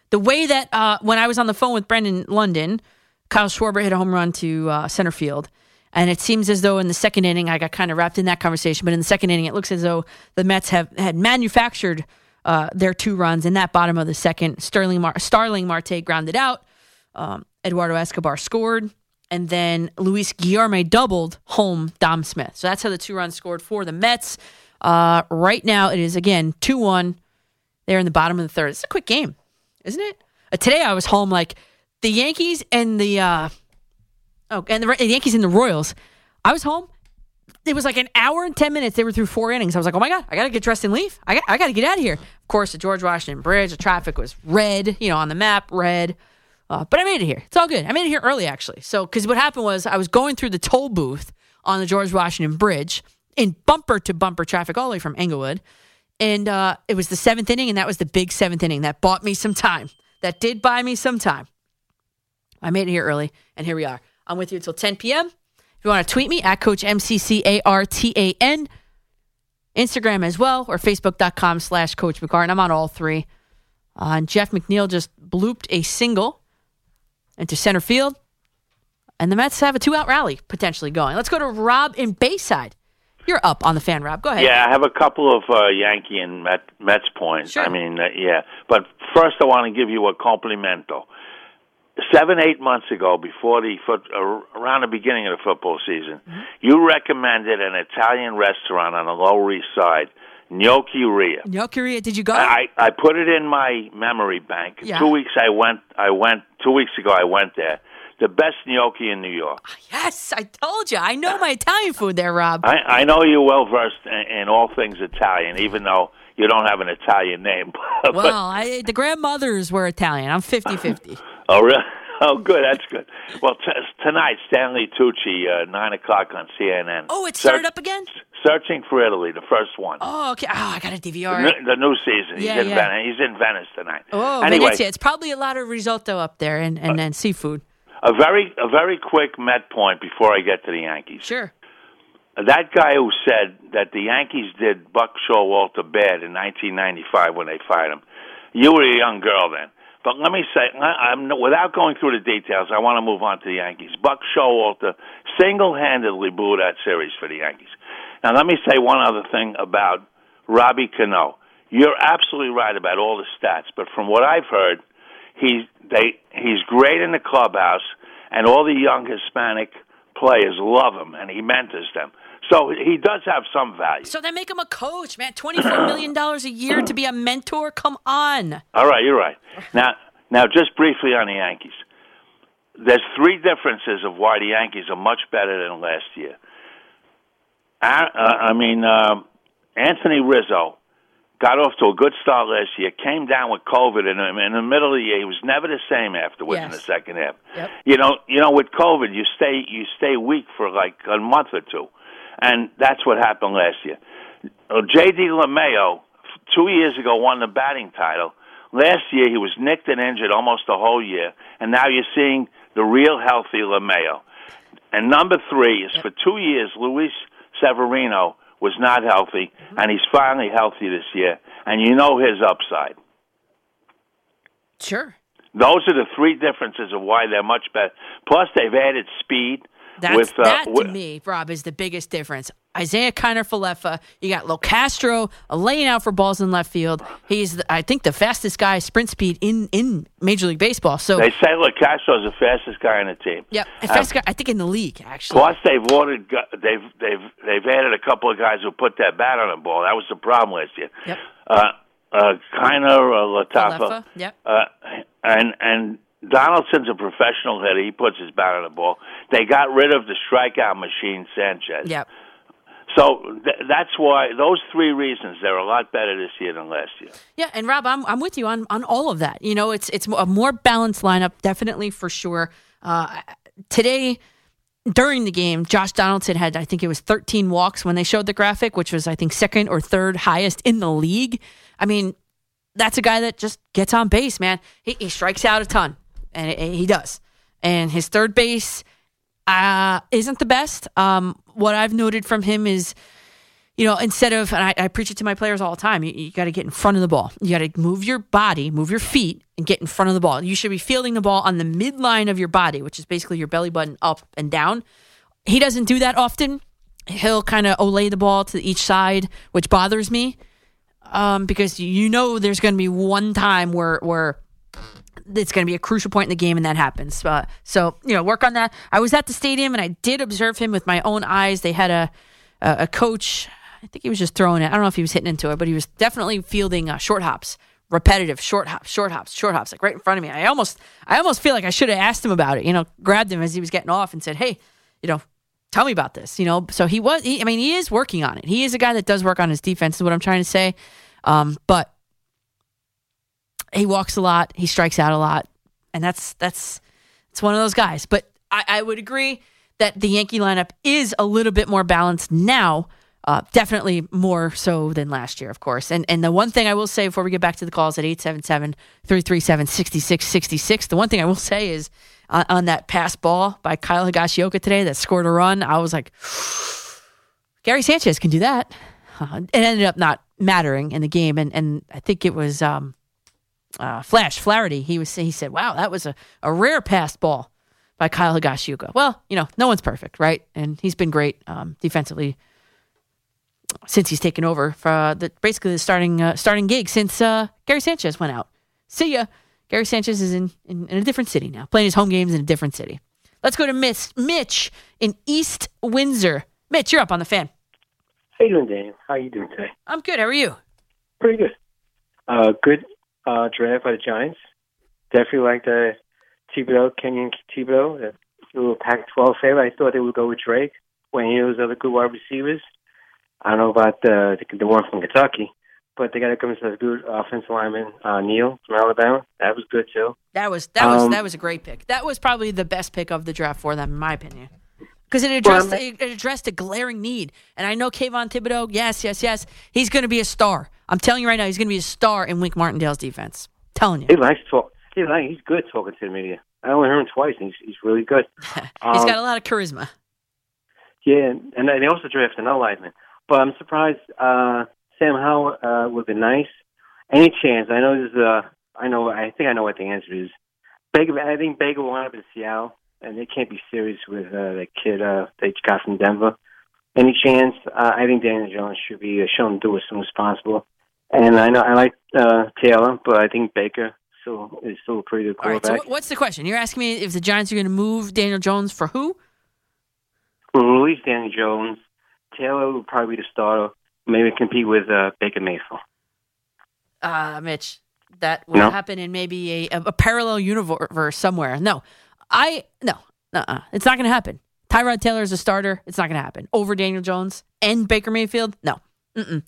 the way that uh, when I was on the phone with Brandon London, Kyle Schwarber hit a home run to uh, center field. And it seems as though in the second inning, I got kind of wrapped in that conversation. But in the second inning, it looks as though the Mets have had manufactured uh, their two runs in that bottom of the second. Sterling Mar- Starling Marte grounded out. Um, Eduardo Escobar scored. And then Luis Guillorme doubled home Dom Smith. So that's how the two runs scored for the Mets. Uh, right now, it is again 2 1. They're in the bottom of the third. It's a quick game isn't it? Uh, today I was home like the Yankees and the uh, oh and the, the Yankees and the Royals. I was home. It was like an hour and ten minutes. They were through four innings. I was like, oh my god, I gotta get dressed and leave. I got, I gotta get out of here. Of course, the George Washington Bridge, the traffic was red, you know, on the map, red. Uh, but I made it here. It's all good. I made it here early actually. So because what happened was I was going through the toll booth on the George Washington Bridge in bumper to bumper traffic all the way from Englewood. And uh, it was the seventh inning, and that was the big seventh inning that bought me some time. That did buy me some time. I made it here early, and here we are. I'm with you until 10 p.m. If you want to tweet me at Coach M-C-C-A-R-T-A-N, Instagram as well, or Facebook.com slash Coach McCartan. I'm on all three. Uh, and Jeff McNeil just blooped a single into center field. And the Mets have a two-out rally potentially going. Let's go to Rob in Bayside. You're up on the fan, Rob. Go ahead. Yeah, I have a couple of uh, Yankee and Met, Mets points. Sure. I mean, uh, yeah. But first, I want to give you a complimento. Seven, eight months ago, before the foot, uh, around the beginning of the football season, Mm-hmm. you recommended an Italian restaurant on the Lower East Side, Gnocchi Ria. Yokeria, did you go? I, I put it in my memory bank. Yeah. Two weeks I went. I went two weeks ago. I went there. The best gnocchi in New York. yes, I told you. I know my Italian food there, Rob. I, I know you're well versed in, in all things Italian, even though you don't have an Italian name. But- well, I, the grandmothers were Italian. I'm 50 50. Oh, really? Oh, good. That's good. Well, t- tonight, Stanley Tucci, uh, nine o'clock on CNN. Oh, it started up again? Searching for Italy, the first one. Oh, okay. Oh, I got a The, DVR. new- the new season. Yeah, he's in yeah. Venice. He's in Venice tonight. Oh, anyway, Venezia. It's probably a lot of risotto up there and, and, and seafood. a very a very quick Met point before I get to the Yankees. Sure. That guy who said that the Yankees did Buck Showalter bad in 1995 when they fired him, you were a young girl then. But let me say, I'm without going through the details, I want to move on to the Yankees. Buck Showalter single-handedly blew that series for the Yankees. Now, let me say one other thing about Robbie Cano. You're absolutely right about all the stats, but from what I've heard, he's they he's great in the clubhouse, and all the young Hispanic players love him, and he mentors them. So he does have some value. So then make him a coach, man. $24 million a year to be a mentor? Come on. All right, you're right. Now, now, just briefly on the Yankees. There's three differences of why the Yankees are much better than last year. I, uh, I mean, um, Anthony Rizzo got off to a good start last year. Came down with COVID, and in the middle of the year, he was never the same afterwards in the second half. Yep. You know, you know, with COVID, you stay you stay weak for like a month or two, and that's what happened last year. Uh, J.D. LeMahieu, two years ago, won the batting title. Last year, he was nicked and injured almost the whole year, and now you're seeing the real healthy LeMahieu. And number three is for two years, Luis Severino was not healthy, and he's finally healthy this year, and you know his upside. Sure. Those are the three differences of why they're much better. Plus, they've added speed. That's, with, uh, that to with, me, Rob, is the biggest difference. Isiah Kiner-Falefa, you got Locastro uh, laying out for balls in left field. He's, the, I think, the fastest guy sprint speed in, in Major League Baseball. So, They say look, is the fastest guy on the team. yeah, Um, guy, I think, in the league, actually. Plus, they've ordered, they've they've they've added a couple of guys who put that bat on the ball. That was the problem last year. Yep. Uh, uh, Kiner uh, Latafa. Falefa, yep. Uh, and and Donaldson's a professional hitter. He puts his bat on the ball. They got rid of the strikeout machine, Sanchez. Yep. So th- that's why those three reasons they're a lot better this year than last year. Yeah, and Rob, I'm I'm with you on on all of that. You know, it's it's a more balanced lineup, definitely for sure. Uh, today during the game, Josh Donaldson had I think it was 13 walks when they showed the graphic, which was I think second or third highest in the league. I mean, that's a guy that just gets on base, man. He, he strikes out a ton, and it- he does. And his third base uh, isn't the best. Um, what I've noted from him is you know, instead of, and I, I preach it to my players all the time, you, you got to get in front of the ball. You got to move your body, move your feet, and get in front of the ball. You should be fielding the ball on the midline of your body, which is basically your belly button up and down. He doesn't do that often. He'll kind of olay the ball to each side, which bothers me um, because you know there's going to be one time where where it's going to be a crucial point in the game, and that happens. Uh, so you know, work on that. I was at the stadium, and I did observe him with my own eyes. They had a a, a coach. I think he was just throwing it. I don't know if he was hitting into it, but he was definitely fielding uh, short hops, repetitive short hops, short hops, short hops, like right in front of me. I almost, I almost feel like I should have asked him about it. You know, grabbed him as he was getting off and said, "Hey, you know, tell me about this." You know, so he was. He, I mean, he is working on it. He is a guy that does work on his defense. Is what I'm trying to say. Um, but he walks a lot. He strikes out a lot, and that's that's it's one of those guys. But I, I would agree that the Yankee lineup is a little bit more balanced now. Uh, definitely more so than last year, of course. And and the one thing I will say before we get back to the calls at 877-337-6666, the one thing I will say is uh, on that pass ball by Kyle Higashioka today that scored a run, I was like, Gary Sanchez can do that. Uh, it ended up not mattering in the game, and and I think it was um, uh, Flash Flaherty. He was he said, "Wow, that was a, a rare pass ball by Kyle Higashioka." Well, you know, no one's perfect, right? And he's been great um, defensively since he's taken over for uh, the basically the starting uh, starting gig since uh, Gary Sanchez went out. See ya. Gary Sanchez is in, in, in a different city now, playing his home games in a different city. Let's go to Miss Mitch in East Windsor. Mitch, you're up on the fan. How you doing, Daniel? How you doing today? I'm good. How are you? Pretty good. Uh, good uh, draft by the Giants. Definitely like the Thibodeaux, Kenyon Thibodeaux, the little Pac-12 favorite. I thought they would go with Drake when he was other good wide receivers. I don't know about the the, the one from Kentucky, but they got to come to a good offensive lineman, uh, Neal from Alabama. That was good too. That was that was Um, that was a great pick. That was probably the best pick of the draft for them, in my opinion, because it addressed Well, it, addressed a glaring need. And I know Kayvon Thibodeaux, yes, yes, yes, he's going to be a star. I'm telling you right now, he's going to be a star in Wink Martindale's defense. telling you, He likes to talk. He like, he's good talking to the media. I only heard him twice, and he's, he's really good. he's Um, got a lot of charisma. Yeah, and they also drafted another lineman. But I'm surprised uh, Sam Howell uh, would be nice. Any chance? I know this. Is, uh, I know. I think I know what the answer is. Baker. I think Baker will wind up in Seattle, and they can't be serious with uh, that kid uh, they got from Denver. Any chance? Uh, I think Daniel Jones should be uh, shown to do as soon as possible. And I know I like uh, Taylor, but I think Baker still is still a pretty good All right, so quarterback. what- what's the question? You're asking me if the Giants are going to move Daniel Jones for who? We'll release Daniel Jones. Taylor will probably be the starter. Maybe compete with uh, Baker Mayfield. uh, Mitch, that will No. happen in maybe a, a parallel universe somewhere. No, I no, uh-uh. it's not going to happen. Tyrod Taylor is a starter. It's not going to happen over Daniel Jones and Baker Mayfield. No, Mm-mm.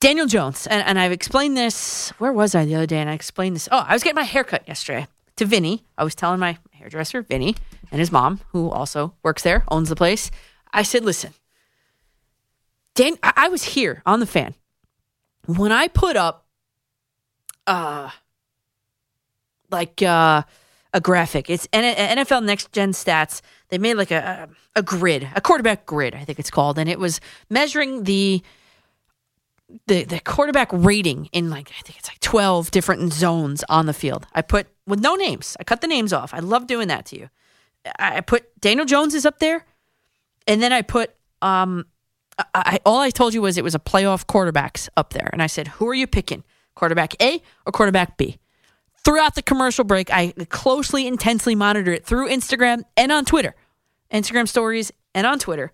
Daniel Jones, and, and I've explained this. Where was I the other day? And I explained this. Oh, I was getting my hair cut yesterday to Vinny. I was telling my hairdresser Vinny and his mom, who also works there, owns the place. I said, "Listen, Dan, I, I was here on the fan when I put up uh like uh a graphic. It's NFL Next Gen Stats. They made like a a grid, a quarterback grid, I think it's called, and it was measuring the the the quarterback rating in like I think it's like 12 different zones on the field. I put with no names. I cut the names off. I love doing that to you. I put Daniel Jones is up there, and then I put um I, I all I told you was it was a playoff quarterbacks up there, and I said, who are you picking, quarterback A or quarterback B? Throughout the commercial break, I closely, intensely monitored it through Instagram and on Twitter, Instagram stories and on Twitter.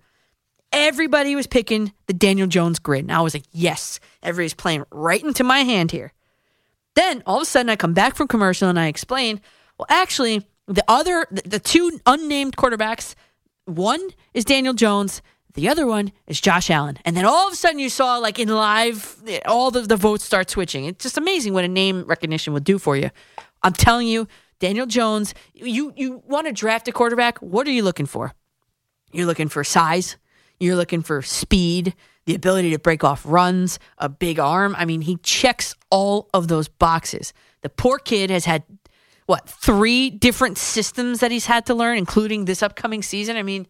Everybody was picking the Daniel Jones grid, and I was like, yes, everybody's playing right into my hand here. Then all of a sudden, I come back from commercial and I explain, well, actually, the other, the, the two unnamed quarterbacks, one is Daniel Jones, The other one is Josh Allen. And then all of a sudden you saw like in live, all the, the votes start switching. It's just amazing what a name recognition will do for you. I'm telling you, Daniel Jones, you, you want to draft a quarterback. What are you looking for? You're looking for size. You're looking for speed, the ability to break off runs, a big arm. I mean, he checks all of those boxes. The poor kid has had, what, three different systems that he's had to learn, including this upcoming season. I mean,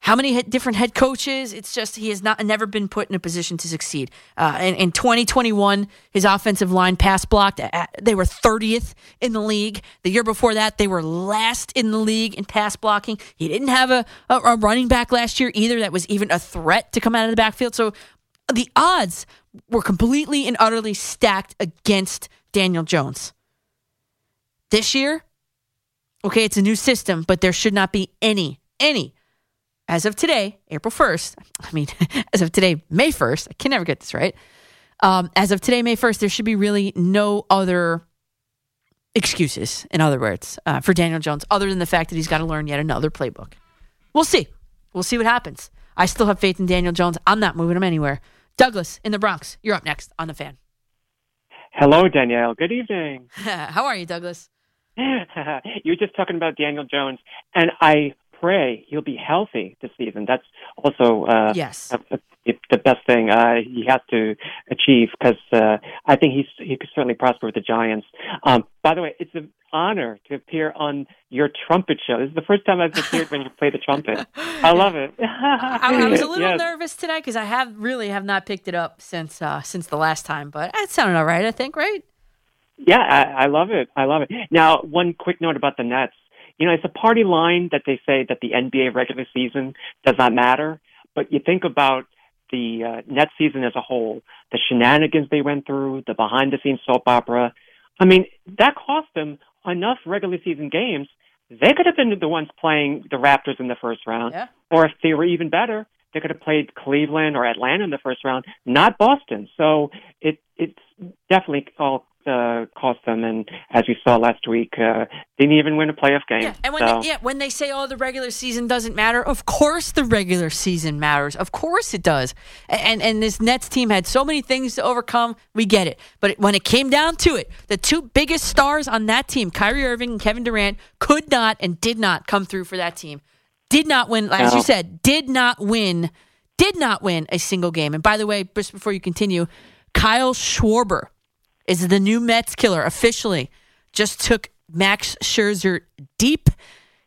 how many different head coaches? It's just he has not never been put in a position to succeed. Uh, in, in 2021, his offensive line pass blocked. At, they were 30th in the league. The year before that, they were last in the league in pass blocking. He didn't have a, a, a running back last year either that was even a threat to come out of the backfield. So the odds were completely and utterly stacked against Daniel Jones. This year, okay, it's a new system, but there should not be any, any as of today, April 1st, I mean, as of today, May 1st, I can never get this right. Um, as of today, May 1st, there should be really no other excuses, in other words, uh, for Daniel Jones, other than the fact that he's got to learn yet another playbook. We'll see. We'll see what happens. I still have faith in Daniel Jones. I'm not moving him anywhere. Douglas in the Bronx, you're up next on the fan. Hello, Danielle. Good evening. How are you, Douglas? you were just talking about Daniel Jones, and I pray he'll be healthy this season. That's also uh, yes a, a, the best thing uh, he has to achieve because uh, I think he's he could certainly prosper with the Giants. Um, by the way, it's an honor to appear on your trumpet show. This is the first time I've appeared when you play the trumpet. I love it. I, I was a little Yes. nervous today because I have really have not picked it up since uh, since the last time, but it sounded all right. I think, right? Yeah, I, I love it. I love it. Now, one quick note about the Nets. You know, it's a party line that they say that the NBA regular season does not matter, but you think about the uh, Nets season as a whole, the shenanigans they went through, the behind the scenes soap opera. I mean, that cost them enough regular season games. They could have been the ones playing the Raptors in the first round, Yeah. or if they were even better, they could have played Cleveland or Atlanta in the first round, not Boston. So it it's definitely all uh, cost them. And as we saw last week, uh, didn't even win a playoff game. And when so, they, yeah, when they say oh the regular season doesn't matter, of course the regular season matters. Of course it does. And and this Nets team had so many things to overcome. We get it. But when it came down to it, the two biggest stars on that team, Kyrie Irving and Kevin Durant, could not and did not come through for that team. Did not win, as No. you said, did not win, did not win a single game. And by the way, just before you continue, Kyle Schwarber is the new Mets killer officially. Just took Max Scherzer deep.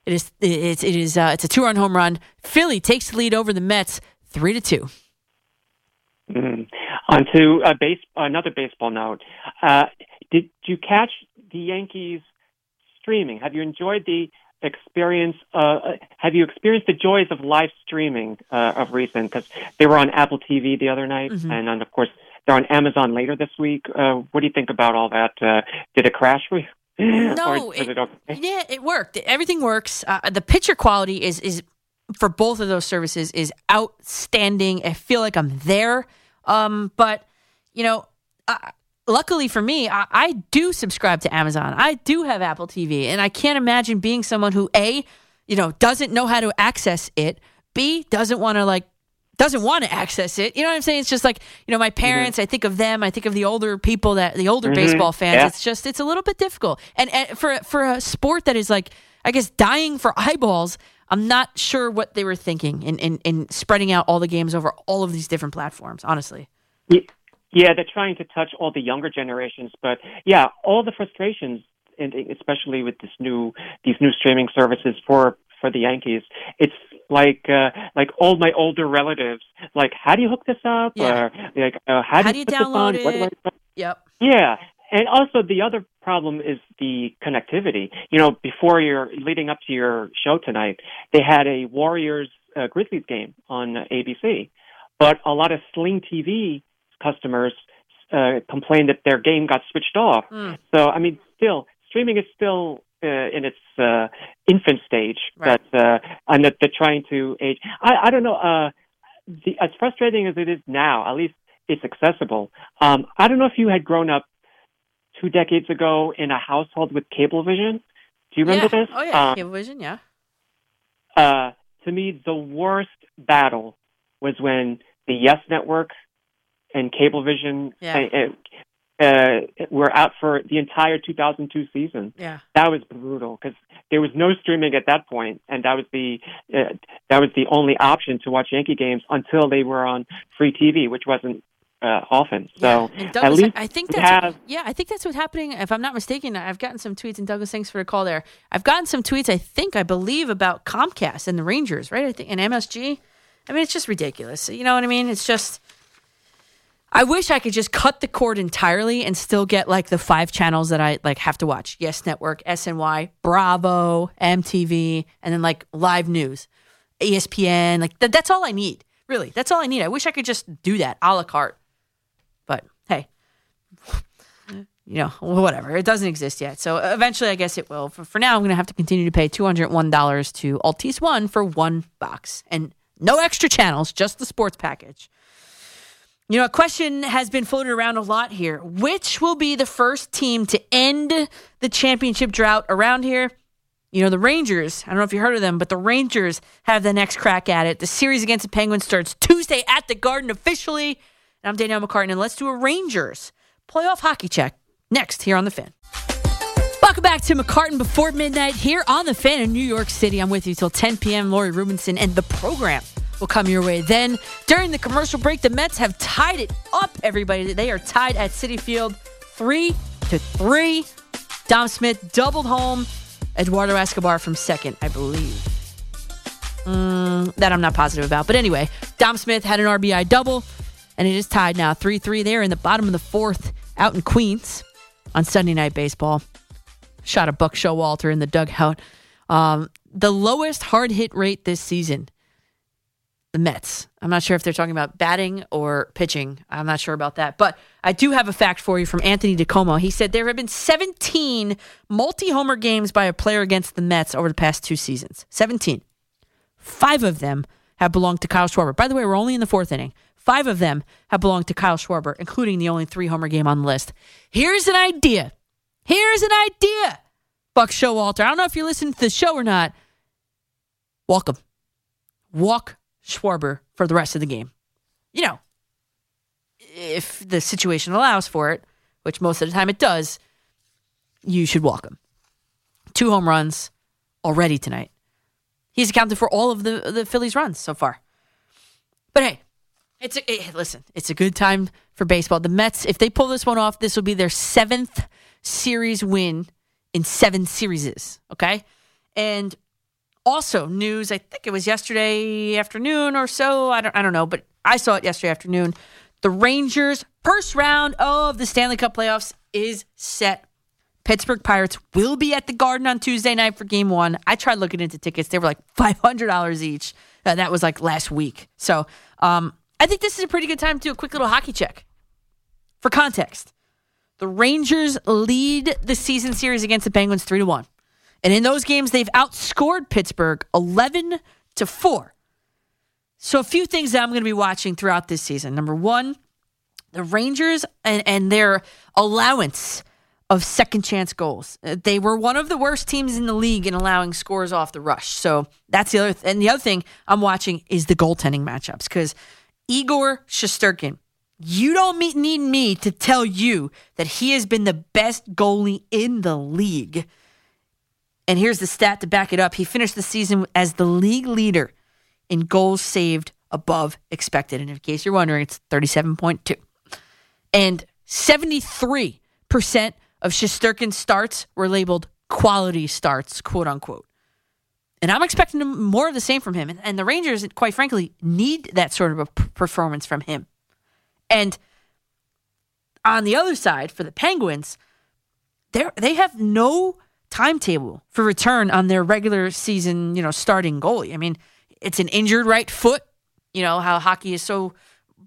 It is it's it is uh, it's a two run home run. Philly takes the lead over the Mets three to two. Mm. On to a base, another baseball note. Uh, did you catch the Yankees streaming? Have you enjoyed the experience? Uh, have you experienced the joys of live streaming uh, of recent? Because they were on Apple TV the other night, Mhm. and then of course they're on Amazon later this week. Uh, what do you think about all that? Uh, did it crash for you? No, was it okay? Yeah, it worked. Everything works. Uh, the picture quality is is for both of those services is outstanding. I feel like I'm there. Um, but you know, uh, luckily for me, I, I do subscribe to Amazon. I do have Apple TV, and I can't imagine being someone who a, you know, doesn't know how to access it. B doesn't want to like doesn't want to access it. You know what I'm saying? It's just like, you know, my parents, I think of them, I think of the older people that the older Mhm. baseball fans. Yeah. It's just it's a little bit difficult. And, and for for a sport that is like I guess dying for eyeballs, I'm not sure what they were thinking in, in, in spreading out all the games over all of these different platforms, honestly. Ye- Yeah, they're trying to touch all the younger generations, but yeah, all the frustrations, and especially with this new these new streaming services for for the Yankees, it's like uh, like all my older relatives, like how do you hook this up, Yeah. or like uh, how, How do you, do you put this on? download What do it? I- Yep. yeah. And also the other problem is the connectivity. You know, before your leading up to your show tonight, they had a Warriors uh, Grizzlies game on ABC, but a lot of Sling TV customers uh, complained that their game got switched off. Mm. So I mean, still streaming is still uh, in its uh, infant stage, Right. but uh, and that they're trying to age. I, I don't know. Uh, the, as frustrating as it is now, at least it's accessible. Um, I don't know if you had grown up two decades ago in a household with Cablevision. Do you remember yeah. this? Oh yeah, Um, Cablevision, yeah. uh, to me, the worst battle was when the Yes Network and Cablevision Yeah. Uh, were out for the entire 2002 season. Yeah. That was brutal because there was no streaming at that point, and that was the uh, that was the only option to watch Yankee games until they were on free TV, which wasn't uh, often. So And at least I think that's have yeah, I think that's what's happening. If I'm not mistaken, I've gotten some tweets, and Douglas, thanks for the call there. I've gotten some tweets, I think, I believe, about Comcast and the Rangers, right? I think and MSG. I mean, it's just ridiculous. You know what I mean? It's just. I wish I could just cut the cord entirely and still get like the five channels that I like have to watch. Yes Network, SNY, Bravo, MTV, and then like live news, ESPN. Like th- that's all I need. Really, that's all I need. I wish I could just do that a la carte. But hey, you know, whatever. It doesn't exist yet. So eventually, I guess it will. For, for now, I'm going to have to continue to pay $201 to Altice One for one box and no extra channels, just the sports package. You know, a question has been floated around a lot here. Which will be the first team to end the championship drought around here? You know, the Rangers, I don't know if you heard of them, but the Rangers have the next crack at it. The series against the Penguins starts Tuesday at the Garden officially. And I'm Danielle McCartan, and let's do a Rangers playoff hockey check next here on The Fan. Welcome back to McCartan before midnight here on The Fan in New York City. I'm with you till 10 p.m. Lori Rubinson, and the program will come your way. Then, during the commercial break, the Mets have tied it up, everybody. They are tied at Citi Field three to three. Dom Smith doubled home. Eduardo Escobar from second, I believe. Mm, that I'm not positive about. But anyway, Dom Smith had an RBI double, and it is tied now 3 3 there in the bottom of the fourth out in Queens on Sunday Night Baseball. Shot a Buck Showalter in the dugout. Um, the lowest hard hit rate this season, the Mets. I'm not sure if they're talking about batting or pitching. I'm not sure about that. But I do have a fact for you from Anthony DiComo. He said there have been 17 multi homer games by a player against the Mets over the past two seasons. 17. Five of them have belonged to Kyle Schwarber. By the way, we're only in the fourth inning. Five of them have belonged to Kyle Schwarber, including the only three homer game on the list. Here's an idea. Here's an idea. Buck Showalter. I don't know if you listen to the show or not. Welcome. Walk Schwarber for the rest of the game. You know, if the situation allows for it, which most of the time it does, you should walk him. Two home runs already tonight. He's accounted for all of the the Phillies' runs so far. But hey, it's a, eh, listen. It's a good time for baseball. The Mets, if they pull this one off, this will be their seventh series win in seven series. Okay, and also news. I think it was yesterday afternoon or so. I don't. I don't know, but I saw it yesterday afternoon. The Rangers' first round of the Stanley Cup playoffs is set. Pittsburgh Pirates will be at the Garden on Tuesday night for Game One. I tried looking into tickets; they were like five hundred dollars each. Uh, that was like last week. So um, I think this is a pretty good time to do a quick little hockey check. For context, the Rangers lead the season series against the Penguins three to one, and in those games they've outscored Pittsburgh eleven to four. So a few things that I'm going to be watching throughout this season. Number one, the Rangers and, and their allowance of second chance goals. Uh, They were one of the worst teams in the league in allowing scores off the rush. So that's the other. Th- and the other thing I'm watching is the goaltending matchups because Igor Shesterkin. You don't need me to tell you that he has been the best goalie in the league. And here's the stat to back it up. He finished the season as the league leader in goals saved above expected. And in case you're wondering, it's 37.2. And 73% of Shesterkin's starts were labeled quality starts, quote unquote. And I'm expecting more of the same from him. And, the Rangers, quite frankly, need that sort of a performance from him. And on the other side, for the Penguins, they have no timetable for return on their regular season, you know, starting goalie. I mean, it's an injured right foot. You know how hockey is so,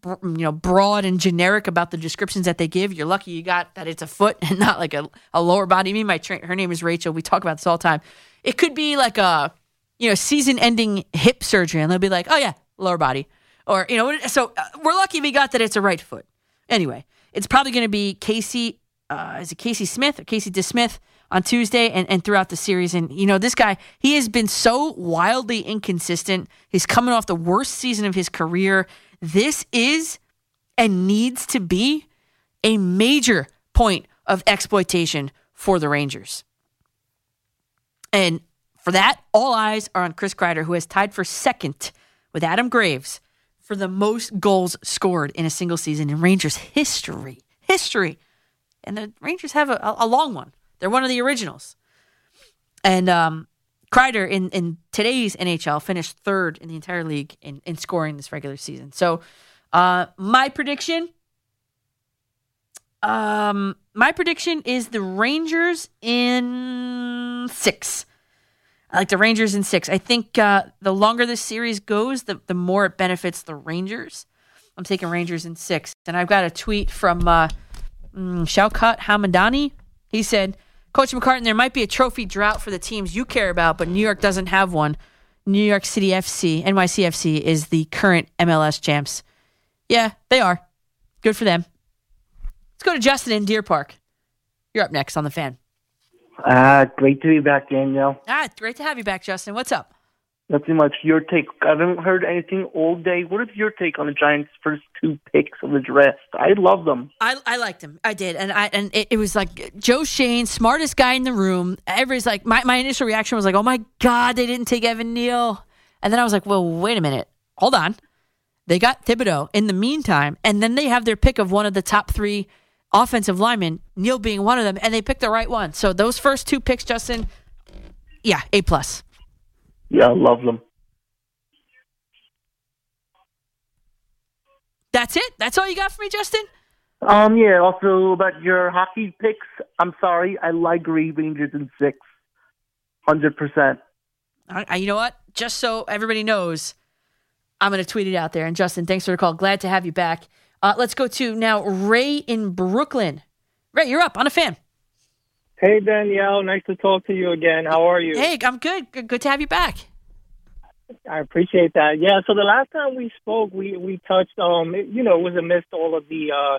you know, broad and generic about the descriptions that they give. You're lucky you got that it's a foot and not like a, a lower body. Me, my tra- her name is Rachel. We talk about this all the time. It could be like a, you know, season-ending hip surgery, and they'll be like, oh yeah, lower body, or you know. So uh, we're lucky we got that it's a right foot. Anyway, it's probably going to be Casey uh, is it Casey Smith or Casey DeSmith on Tuesday and, and throughout the series. And, you know, this guy, he has been so wildly inconsistent. He's coming off the worst season of his career. This is and needs to be a major point of exploitation for the Rangers. And for that, all eyes are on Chris Kreider, who has tied for second with Adam Graves for the most goals scored in a single season in Rangers history. History. And the Rangers have a, a long one. They're one of the originals. And um, Kreider in, in today's NHL finished third in the entire league in, in scoring this regular season. So uh, my prediction um, my prediction is the Rangers in six. I like the Rangers in six. I think uh, the longer this series goes, the, the more it benefits the Rangers. I'm taking Rangers in six. And I've got a tweet from uh, mm, Shaukat Hamadani. He said, Coach McCartan, there might be a trophy drought for the teams you care about, but New York doesn't have one. New York City FC, NYCFC, is the current MLS champs. Yeah, they are. Good for them. Let's go to Justin in Deer Park. You're up next on the fan. Uh, great to be back, Daniel. Ah, great to have you back, Justin. What's up? Nothing much. Your take. I haven't heard anything all day. What is your take on the Giants' first two picks of the draft? I love them. I, I liked them. I did, and I and it, it was like Joe Schoen, smartest guy in the room. Everybody's like, my my initial reaction was like, oh my god, they didn't take Evan Neal, and then I was like, well, wait a minute, hold on. They got Thibodeaux in the meantime, and then they have their pick of one of the top three offensive linemen, Neal being one of them, and they picked the right one. So those first two picks, Justin, yeah, A plus. Yeah, I love them. That's it. That's all you got for me, Justin. Um, yeah. Also about your hockey picks. I'm sorry. I like Green Rangers in six. Hundred percent. I, I- you know what? Just so everybody knows, I'm going to tweet it out there. And Justin, thanks for the call. Glad to have you back. Uh, let's go to now Ray in Brooklyn. Ray, you're up on a fan. Hey Danielle, nice to talk to you again. How are you? Hey, I'm good. Good, to have you back. I appreciate that. Yeah, so the last time we spoke, we we touched um you know, it was amidst all of the uh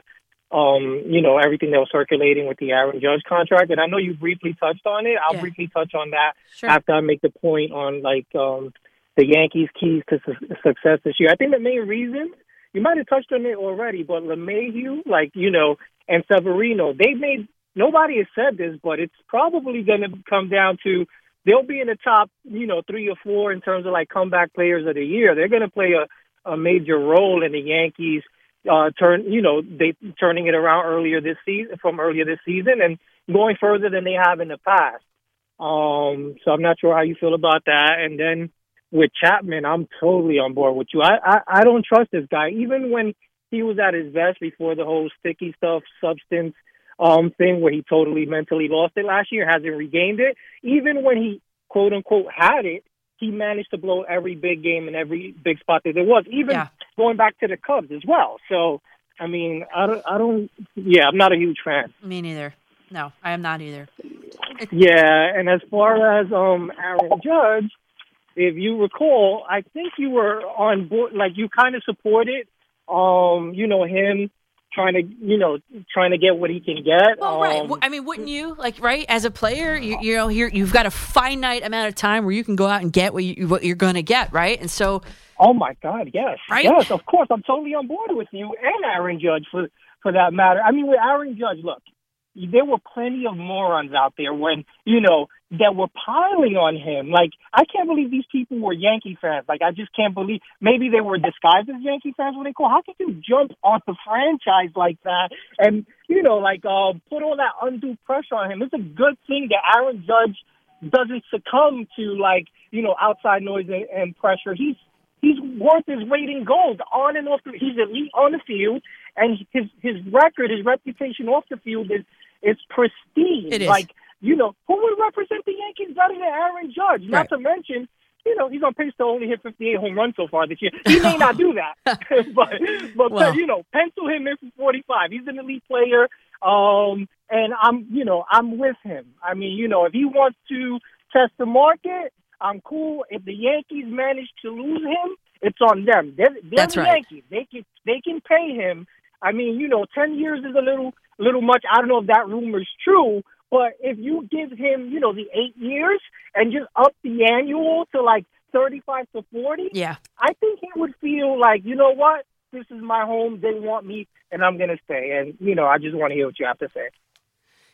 um, you know, everything that was circulating with the Aaron Judge contract. And I know you briefly touched on it. I'll Yeah. briefly touch on that Sure. after I make the point on like um the Yankees' keys to su- success this year. I think the main reason you might have touched on it already, but LeMahieu, like you know, and Severino, they made nobody has said this, but it's probably going to come down to they'll be in the top, you know, three or four in terms of like comeback players of the year. They're going to play a, a major role in the Yankees uh turn, you know, they turning it around earlier this season from earlier this season and going further than they have in the past. Um, so I'm not sure how you feel about that. And then with Chapman, I'm totally on board with you. I, I, I don't trust this guy. Even when he was at his best before the whole sticky stuff, substance um thing where he totally mentally lost it last year, hasn't regained it. Even when he quote unquote had it, he managed to blow every big game and every big spot that there was, even going back to the Cubs as well. So I mean, I don't I don't yeah, I'm not a huge fan. Me neither. No, I am not either. Yeah, and as far as um Aaron Judge, if you recall, I think you were on board like you kind of supported um, you know, him trying to you know, trying to get what he can get. Well, right. Um, I mean, wouldn't you like right as a player? You, you know, you're, you've got a finite amount of time where you can go out and get what you what you're going to get, right? And so, Oh my God, yes, Right? yes, of course, I'm totally on board with you and Aaron Judge for for that matter. I mean, with Aaron Judge, look, there were plenty of morons out there when you know that were piling on him. Like, I can't believe these people were Yankee fans. Like, I just can't believe. Maybe they were disguised as Yankee fans when they call. How could you jump on the franchise like that and you know, like, uh, put all that undue pressure on him? It's a good thing that Aaron Judge doesn't succumb to like you know outside noise and, and pressure. He's he's worth his weight in gold on and off. The, he's elite on the field, and his his record, his reputation off the field is is pristine. It is. Like you know, who would represent the Yankees better than Aaron Judge? Right. Not to mention. You know, he's on pace to only hit 58 home runs so far this year. He may not do that, but but Well. you know, pencil him in for 45. He's an elite player, um, and I'm you know I'm with him. I mean, you know, if he wants to test the market, I'm cool. If the Yankees manage to lose him, it's on them. They're, they're That's the right. Yankees. They can they can pay him. I mean, you know, ten years is a little little much. I don't know if that rumor's true, but if you give him, you know, the eight years and just up the annual to like thirty-five to forty, Yeah. I think he would feel like, you know what, this is my home. They want me, and I'm gonna stay. And you know, I just want to hear what you have to say.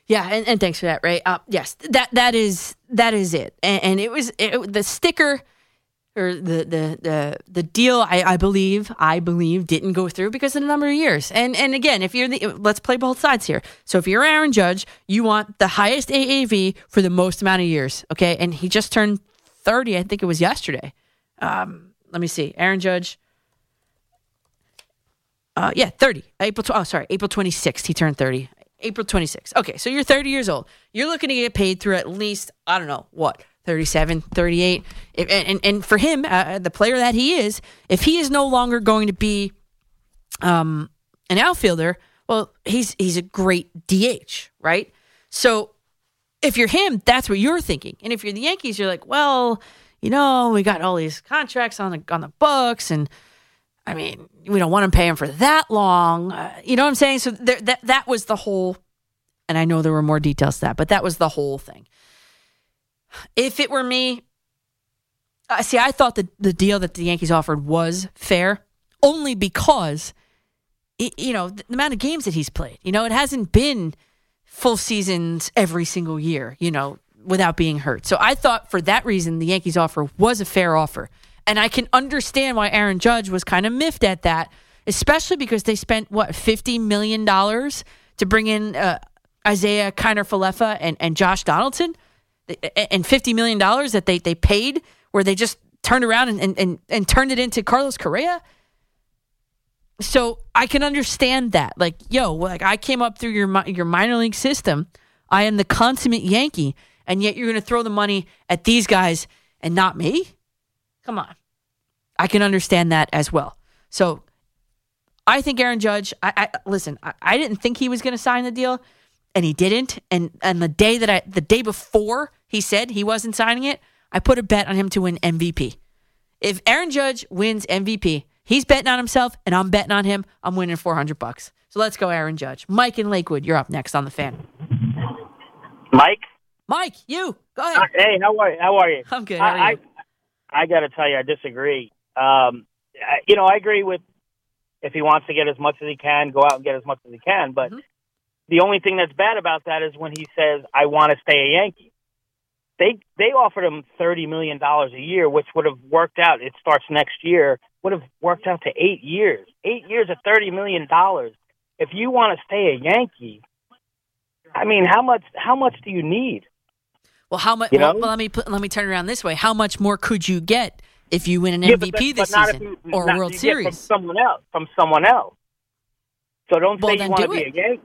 Yeah, and, and thanks for that, Ray. Uh, yes, that that is that is it. And, and it was it, the sticker or the the the the deal. I, I believe I believe didn't go through because of the number of years. And and again, if you're the let's play both sides here. So if you're Aaron Judge, you want the highest AAV for the most amount of years. Okay, and he just turned thirty. I think it was yesterday. Um, let me see, Aaron Judge. Uh, yeah, 30. April, tw- oh, sorry, April 26th, he turned 30. April 26th. Okay, so you're 30 years old. You're looking to get paid through at least, I don't know, what, 37, 38. If, and, and, for him, uh, the player that he is, if he is no longer going to be um, an outfielder, well, he's he's a great DH, right? So if you're him, that's what you're thinking. And if you're the Yankees, you're like, well, you know, we got all these contracts on the on the books, and I mean, we don't want to pay him for that long. Uh, you know what I'm saying? So there, that that was the whole. And I know there were more details to that, but that was the whole thing. If it were me, uh, see, I thought the the deal that the Yankees offered was fair, only because, it, you know, the amount of games that he's played. You know, it hasn't been full seasons every single year. You know, without being hurt. So I thought for that reason the Yankees offer was a fair offer. And I can understand why Aaron Judge was kind of miffed at that, especially because they spent what fifty million dollars to bring in uh, Isiah Kiner Falefa and, and Josh Donaldson, and fifty million dollars that they they paid, where they just turned around and, and, and, and turned it into Carlos Correa. So I can understand that. Like, yo, like I came up through your your minor league system. I am the consummate Yankee, and yet you're going to throw the money at these guys and not me. Come on. I can understand that as well. So I think Aaron Judge, I, I listen, I, I didn't think he was going to sign the deal and he didn't. And and the day that I the day before he said he wasn't signing it, I put a bet on him to win MVP. If Aaron Judge wins MVP, he's betting on himself and I'm betting on him. I'm winning 400 bucks. So let's go Aaron Judge. Mike in Lakewood, you're up next on the fan. Mike. Mike, you go ahead. Hey, how are you? How are you? I'm good. I. I, I got to tell you, I disagree. Um, I, you know, I agree with if he wants to get as much as he can, go out and get as much as he can. But Mm-hmm. the only thing that's bad about that is when he says, "I want to stay a Yankee." They they offered him thirty million dollars a year, which would have worked out. It starts next year. Would have worked out to eight years. Eight years at thirty million dollars. If you want to stay a Yankee, I mean, how much? How much do you need? Well, how much? You Well, know? well, let me put, let me turn it around this way. How much more could you get if you win an Yeah, MVP this season you- or World get From someone else. From someone else. So don't Well, say you want to be a Yankee.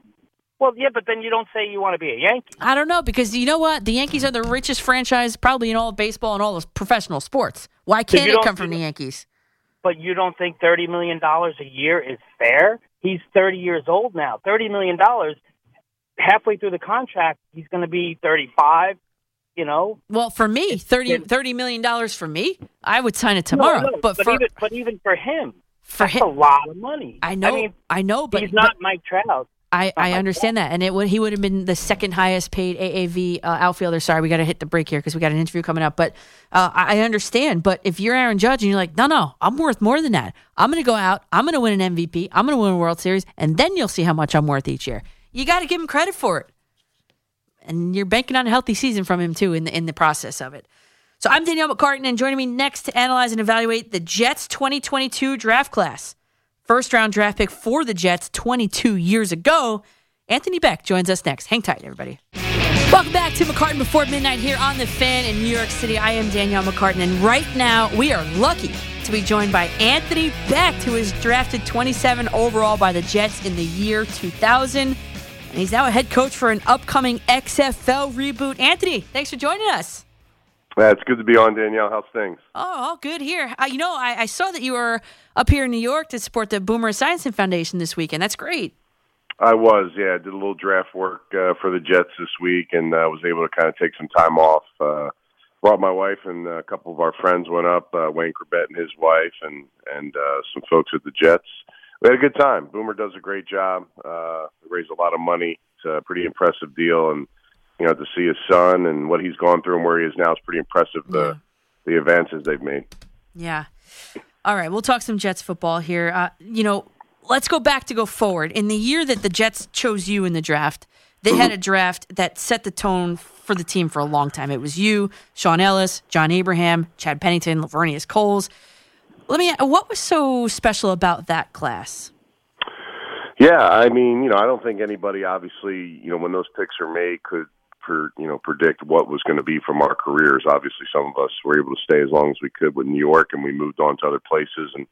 Well, yeah, but then you don't say you want to be a Yankee. I don't know because you know what? The Yankees are the richest franchise probably in all of baseball and all of professional sports. Why can't you it come from the Yankees? But you don't think thirty million dollars a year is fair? He's thirty years old now. Thirty million dollars. Halfway through the contract, he's going to be thirty-five. You know, Well, for me, 30, $30 million for me, I would sign it tomorrow. No, no, but, for even but even for him, for that's a lot of money. I know, I mean, I know, but he's not Mike Trout. I, I understand that. And it would he would have been the second highest paid AAV uh, outfielder. Sorry, we got to hit the break here because we got an interview coming up. But uh, I understand. But if you're Aaron Judge and you're like, no, no, I'm worth more than that. I'm going to go out. I'm going to win an MVP. I'm going to win a World Series, and then you'll see how much I'm worth each year. You got to give him credit for it. And you're banking on a healthy season from him too in the in the process of it. So I'm Danielle McCartan, and joining me next to analyze and evaluate the Jets 2022 draft class. First round draft pick for the Jets 22 years ago. Anthony Becht joins us next. Hang tight, everybody. Welcome back to McCartan Before Midnight here on The Fan in New York City. I am Danielle McCartan, and right now we are lucky to be joined by Anthony Becht, who was drafted 27 overall by the Jets in the year 2000. And he's now a head coach for an upcoming XFL reboot. Anthony, thanks for joining us. Yeah, it's good to be on, Danielle. How's things? Oh, all good here. Uh, you know, I, I saw that you were up here in New York to support the Boomer Esiason Foundation this weekend. That's great. I was, yeah. I did a little draft work uh, for the Jets this week, and uh, was able to kind of take some time off. Uh, brought my wife and a couple of our friends went up. Uh, Wayne Corbett and his wife, and and uh, some folks at the Jets. we had a good time. Boomer does a great job. Uh, raised a lot of money. It's a pretty impressive deal, and you know to see his son and what he's gone through and where he is now is pretty impressive. The the advances they've made. Yeah. All right, we'll talk some Jets football here. Uh, you know, let's go back to go forward. In the year that the Jets chose you in the draft, they had a draft that set the tone for the team for a long time. It was you, Shaun Ellis, John Abraham, Chad Pennington, Laveranues Coles. Let me. What was so special about that class? Yeah, I mean, you know, I don't think anybody, obviously, you know, when those picks are made, could per, you know predict what was going to be from our careers. Obviously, some of us were able to stay as long as we could with New York, and we moved on to other places. And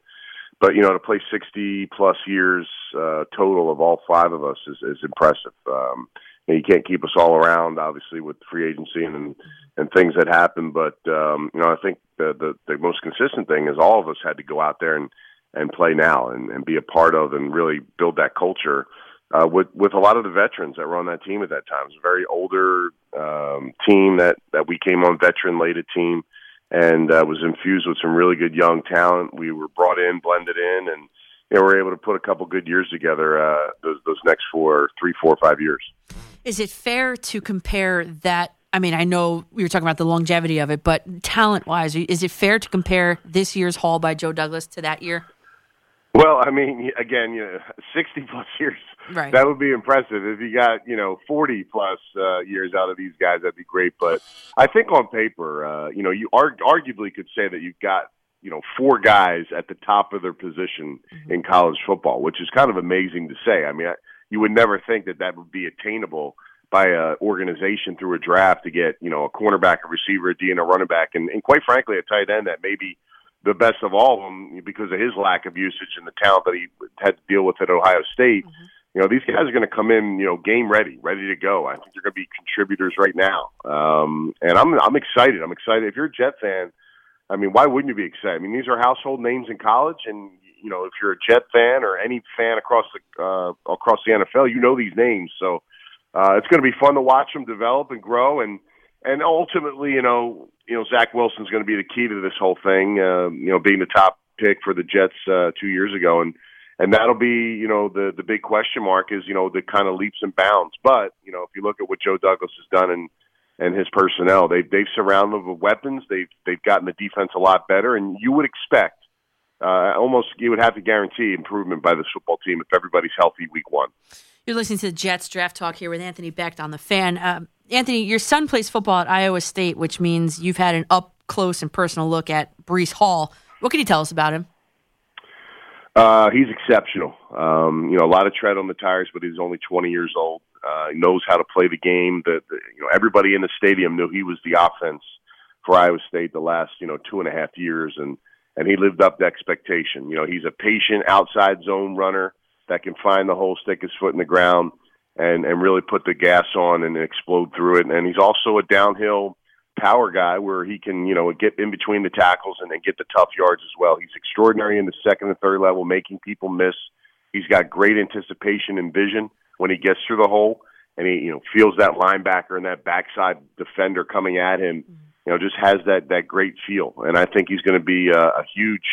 but you know, to play sixty plus years uh, total of all five of us is, is impressive. Um, and you can't keep us all around, obviously, with free agency and and things that happen. But um, you know, I think the, the the most consistent thing is all of us had to go out there and and play now and, and be a part of and really build that culture uh, with with a lot of the veterans that were on that team at that time. It was a very older um, team that that we came on veteran laden team, and uh, was infused with some really good young talent. We were brought in, blended in, and you know, we were able to put a couple good years together. Uh, those those next four, three, four, five years. Is it fair to compare that? I mean, I know we were talking about the longevity of it, but talent wise, is it fair to compare this year's haul by Joe Douglas to that year? Well, I mean, again, you know, sixty plus years. Right. That would be impressive if you got you know forty plus uh, years out of these guys. That'd be great. But I think on paper, uh, you know, you arg- arguably could say that you've got you know four guys at the top of their position in college football, which is kind of amazing to say. I mean, I, you would never think that that would be attainable by a organization through a draft to get you know a cornerback, a receiver, a D, and a running back, and, and quite frankly, a tight end that maybe the best of all of them because of his lack of usage and the talent that he had to deal with at Ohio State. You know, these guys are going to come in, you know, game ready, ready to go. I think they're going to be contributors right now, um, and I'm I'm excited. I'm excited. If you're a Jet fan, I mean, why wouldn't you be excited? I mean, these are household names in college, and you know, if you're a Jet fan or any fan across the uh, across the NFL, you know these names. So uh, it's going to be fun to watch them develop and grow, and and ultimately, you know, you know, Zach Wilson's going to be the key to this whole thing. Uh, you know, being the top pick for the Jets uh, two years ago, and and that'll be, you know, the the big question mark is, you know, the kind of leaps and bounds. But you know, if you look at what Joe Douglas has done and and his personnel, they've they've surrounded them with weapons. They've they've gotten the defense a lot better, and you would expect. Uh, almost, you would have to guarantee improvement by this football team if everybody's healthy week one. You're listening to the Jets draft talk here with Anthony Becht on the fan. Um, Anthony, your son plays football at Iowa State, which means you've had an up close and personal look at Breece Hall. What can you tell us about him? Uh, he's exceptional. Um, you know, a lot of tread on the tires, but he's only 20 years old. Uh, he knows how to play the game. That you know, everybody in the stadium knew he was the offense for Iowa State the last you know two and a half years, and and he lived up to expectation. You know, he's a patient outside zone runner that can find the hole, stick his foot in the ground, and and really put the gas on and explode through it. And he's also a downhill power guy where he can you know get in between the tackles and then get the tough yards as well. He's extraordinary in the second and third level, making people miss. He's got great anticipation and vision when he gets through the hole, and he you know feels that linebacker and that backside defender coming at him. Mm. You know, just has that that great feel, and I think he's going to be a, a huge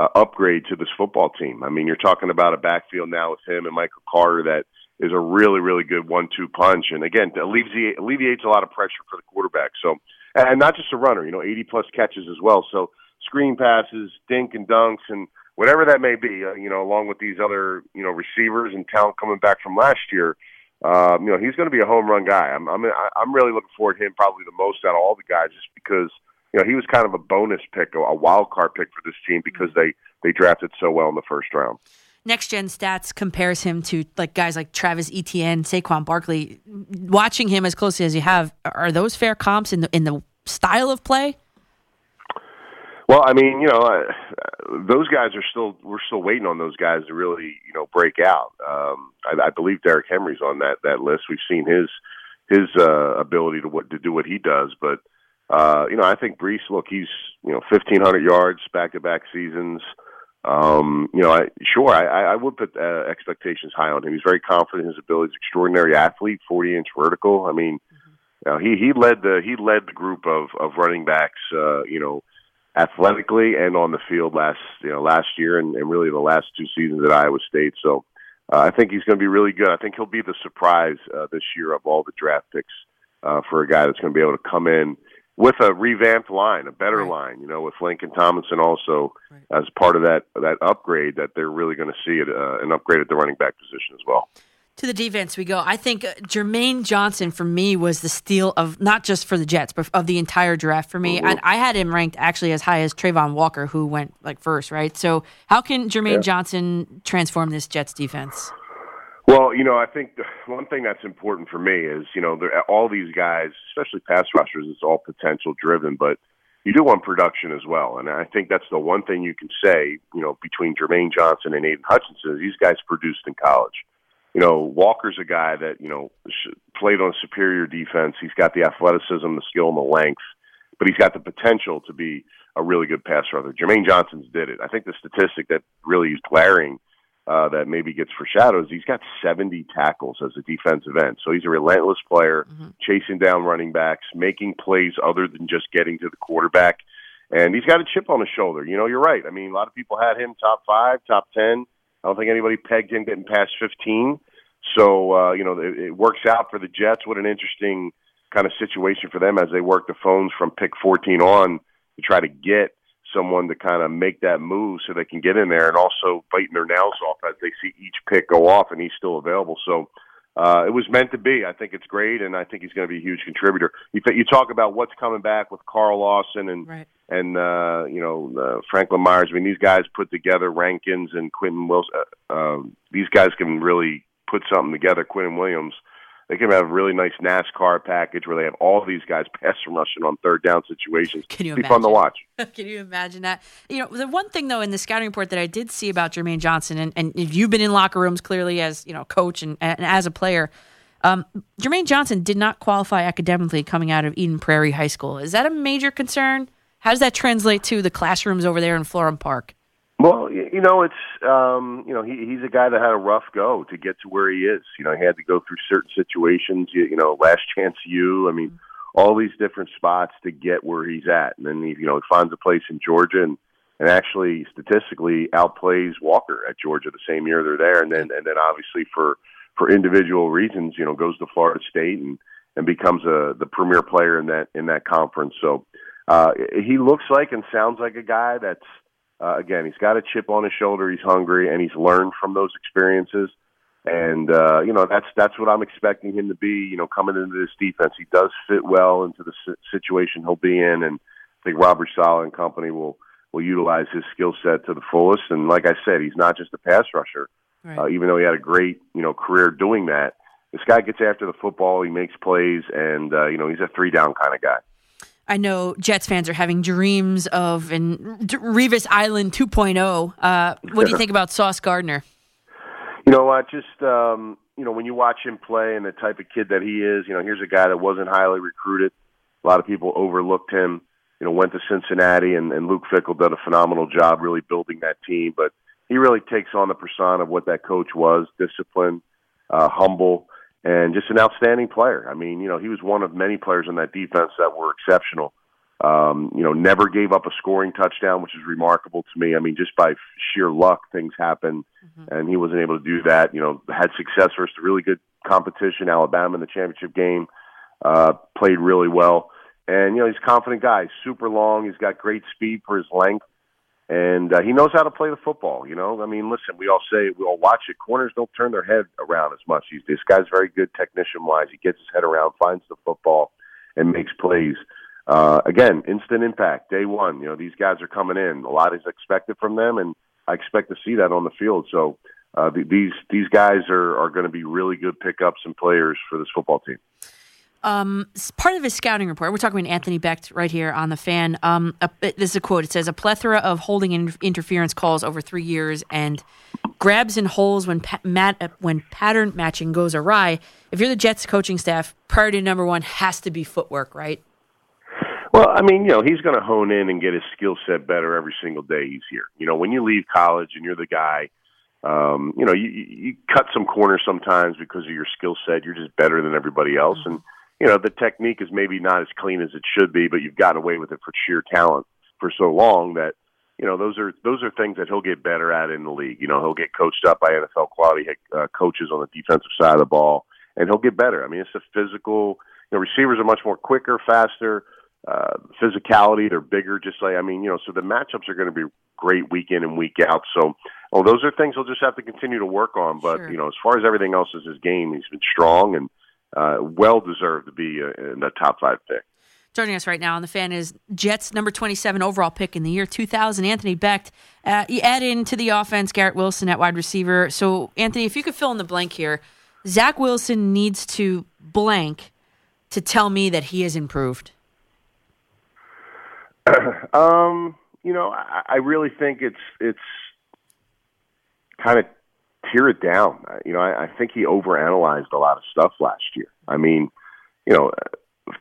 uh, upgrade to this football team. I mean, you're talking about a backfield now with him and Michael Carter that is a really, really good one-two punch, and again, alleviates alleviates a lot of pressure for the quarterback. So, and not just a runner, you know, 80 plus catches as well. So, screen passes, dink and dunks, and whatever that may be, uh, you know, along with these other, you know, receivers and talent coming back from last year. Um, you know, he's going to be a home run guy. I'm, I'm, I'm really looking forward to him probably the most out of all the guys, just because you know he was kind of a bonus pick, a wild card pick for this team because they they drafted so well in the first round. Next Gen Stats compares him to like guys like Travis Etienne, Saquon Barkley. Watching him as closely as you have, are those fair comps in the in the style of play? Well, I mean, you know, uh, those guys are still we're still waiting on those guys to really you know break out. Um, I, I believe Derrick Henry's on that that list. We've seen his his uh, ability to what to do what he does, but uh, you know, I think Breece. Look, he's you know fifteen hundred yards back to back seasons. Um, you know, I, sure, I, I would put uh, expectations high on him. He's very confident in his abilities. Extraordinary athlete, forty inch vertical. I mean, you know, he he led the he led the group of of running backs. Uh, you know athletically and on the field last you know last year and, and really the last two seasons at Iowa State. So uh, I think he's going to be really good. I think he'll be the surprise uh, this year of all the draft picks uh, for a guy that's going to be able to come in with a revamped line, a better line. You know, with Laken Tomlinson also as part of that that upgrade that they're really going to see it, uh, an upgrade at the running back position as well. To the defense we go. I think uh, Jermaine Johnson for me was the steal of not just for the Jets, but of the entire draft for me. Mm-hmm. And I had him ranked actually as high as Travon Walker, who went like first, right? So how can Jermaine Yeah. Johnson transform this Jets defense? Well, you know, I think the one thing that's important for me is, you know, they're, all these guys, especially pass rushers, it's all potential driven, but you do want production as well. And I think that's the one thing you can say, you know, between Jermaine Johnson and Aidan Hutchinson, these guys produced in college. You know, Walker's a guy that, you know, played on superior defense. He's got the athleticism, the skill, and the length, but he's got the potential to be a really good pass rusher. Jermaine Johnson's did it. I think the statistic that really is glaring uh, that maybe gets foreshadowed is he's got 70 tackles as a defensive end. So he's a relentless player, chasing down running backs, making plays other than just getting to the quarterback. And he's got a chip on his shoulder. You know, you're right. I mean, a lot of people had him top five, top 10. I don't think anybody pegged him getting past 15. So, uh, you know, it, it works out for the Jets. What an interesting kind of situation for them as they work the phones from pick 14 on to try to get someone to kind of make that move so they can get in there and also biting their nails off as they see each pick go off and he's still available. So uh, it was meant to be. I think it's great, and I think he's going to be a huge contributor. You, you talk about what's coming back with Carl Lawson and and uh, you know uh, Franklin Myers. I mean, these guys put together Rankins and Quinnen Wilson. Uh, um, these guys can really put something together. Quinnen Williams. They can have a really nice NASCAR package where they have all these guys pass rushing on third down situations. Can you Be fun to imagine? watch. Can you imagine that? You know, the one thing though in the scouting report that I did see about Jermaine Johnson, and, and you've been in locker rooms clearly as you know coach and, and as a player, um, Jermaine Johnson did not qualify academically coming out of Eden Prairie High School. Is that a major concern? How does that translate to the classrooms over there in Florham Park? Well, you know, it's um, you know he, he's a guy that had a rough go to get to where he is. You know, he had to go through certain situations. You, you know, last chance you. I mean, all these different spots to get where he's at, and then he, you know he finds a place in Georgia and and actually statistically outplays Walker at Georgia the same year they're there, and then and then obviously for for individual reasons, you know, goes to Florida State and and becomes a the premier player in that in that conference. So uh, he looks like and sounds like a guy that's uh, again he's got a chip on his shoulder. He's hungry and he's learned from those experiences. And uh, you know that's that's what I'm expecting him to be. You know, coming into this defense, he does fit well into the situation he'll be in, and I think Robert Saleh and company will will utilize his skill set to the fullest. And like I said, he's not just a pass rusher. Uh, even though he had a great you know career doing that, this guy gets after the football. He makes plays, and uh, you know he's a three down kind of guy. I know Jets fans are having dreams of an D- Revis Island 2.0. Uh, what do you think about Sauce Gardner? You know what? Just um, you know, when you watch him play and the type of kid that he is, you know, here's a guy that wasn't highly recruited. A lot of people overlooked him. You know, went to Cincinnati, and, and Luke Fickell did a phenomenal job really building that team. But he really takes on the persona of what that coach was: disciplined, uh, humble, and just an outstanding player. I mean, you know, he was one of many players in that defense that were exceptional. Um, you know, never gave up a scoring touchdown, which is remarkable to me. I mean, just by sheer luck, things happen, and he wasn't able to do that. You know, had success versus a really good competition, Alabama in the championship game. Uh, played really well, and you know, he's a confident guy. Super long. He's got great speed for his length, and uh, he knows how to play the football. You know, I mean, listen, we all say we all watch it. Corners don't turn their head around as much. He's this guy's very good technician wise. He gets his head around, finds the football, and makes plays. Uh, again, instant impact, day one. You know, these guys are coming in. A lot is expected from them, and I expect to see that on the field. So uh, th- these these guys are are going to be really good pickups and players for this football team. Um, part of his scouting report, we're talking about Anthony Becht right here on the fan. Um, a, this is a quote. It says, a plethora of holding in, interference calls over three years and grabs and holes when, pa- mat, uh, when pattern matching goes awry. If you're the Jets coaching staff, priority number one has to be footwork, right? Well, I mean, you know, he's going to hone in and get his skill set better every single day he's here. You know, when you leave college and you're the guy, um, you know, you, you you cut some corners sometimes because of your skill set. You're just better than everybody else, and you know the technique is maybe not as clean as it should be, but you've gotten away with it for sheer talent. for so long that you know those are those are things that he'll get better at in the league. You know, he'll get coached up by NFL quality uh, coaches on the defensive side of the ball, and he'll get better. I mean, it's a physical. You know, receivers are much more quicker, faster. Uh, physicality, they're bigger. Just like I mean, you know, so the matchups are going to be great week in and week out. So, well, those are things he'll just have to continue to work on. But Sure. you know, as far as everything else is his game, he's been strong and uh, well deserved to be uh, in the top five pick. Joining us right now on the fan is Jets number 27 overall pick in the year 2000, Anthony Becht. Uh, you add into the offense Garrett Wilson at wide receiver. So, Anthony, if you could fill in the blank here, Zach Wilson needs to blank to tell me that he has improved. um, you know, I, I really think it's it's kind of tear it down. Uh, You know, I, I think he overanalyzed a lot of stuff last year. I mean, you know,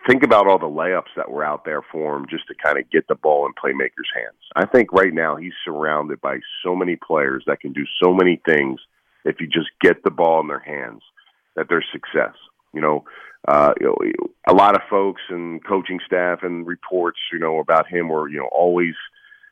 think about all the layups that were out there for him just to kind of get the ball in playmakers' hands. I think right now he's surrounded by so many players that can do so many things if you just get the ball in their hands that there's success. You know, uh, you know, a lot of folks and coaching staff and reports, you know, about him were, you know, always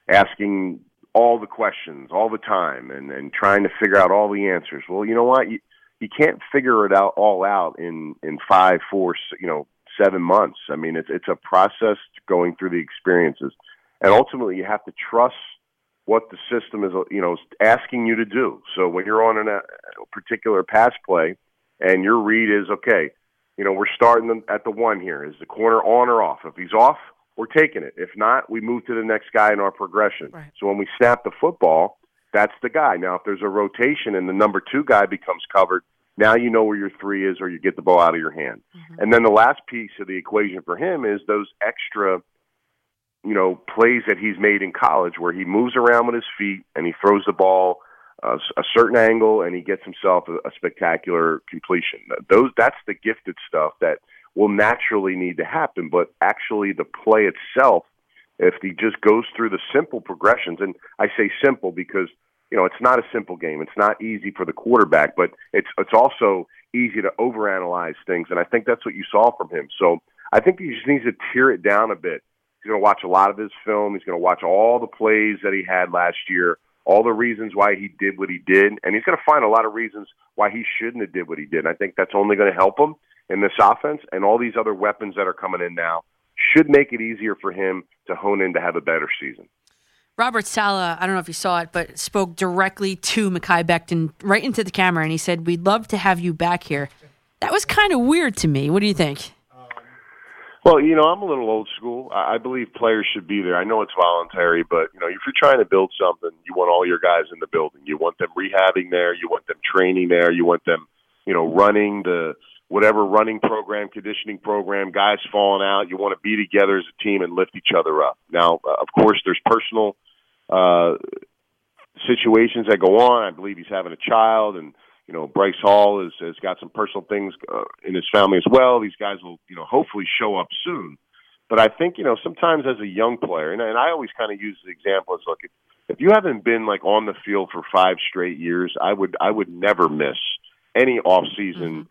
asking all the questions all the time and, and trying to figure out all the answers. Well, you know what? You, you can't figure it out all out in, in five, four, you know, seven months. I mean, it's, it's a process going through the experiences. And ultimately you have to trust what the system is, you know, asking you to do. So when you're on a uh, particular pass play and your read is, okay, you know, we're starting at the one here. Is the corner on or off? If he's off, we're taking it. If not, we move to the next guy in our progression. Right. So when we snap the football, that's the guy. Now, if there's a rotation and the number two guy becomes covered, now you know where your three is or you get the ball out of your hand. And then the last piece of the equation for him is those extra, you know, plays that he's made in college where he moves around with his feet and he throws the ball uh, a certain angle and he gets himself a, a spectacular completion. Those that's the gifted stuff that will naturally need to happen, but actually the play itself if he just goes through the simple progressions and I say simple because you know, it's not a simple game. It's not easy for the quarterback, but it's it's also easy to overanalyze things and I think that's what you saw from him. So, I think he just needs to tear it down a bit. He's going to watch a lot of his film. He's going to watch all the plays that he had last year, all the reasons why he did what he did, and he's going to find a lot of reasons why he shouldn't have did what he did. And I think that's only going to help him in this offense, and all these other weapons that are coming in now should make it easier for him to hone in to have a better season. Robert Saleh, I don't know if you saw it, but spoke directly to Mekhi Becton right into the camera, and he said, "We'd love to have you back here." That was kind of weird to me. What do you think? Well, you know, I'm a little old school. I I believe players should be there. I know it's voluntary, but you know, if you're trying to build something, you want all your guys in the building. You want them rehabbing there. You want them training there. You want them, you know, running the whatever running program, conditioning program. Guys falling out. You want to be together as a team and lift each other up. Now, uh, of course, there's personal uh, situations that go on. I believe he's having a child, and you know Bryce Hall has has got some personal things uh, in his family as well. These guys will you know hopefully show up soon. But I think you know sometimes as a young player, and, and I always kind of use the example as look if, if you haven't been like on the field for five straight years, I would I would never miss any off season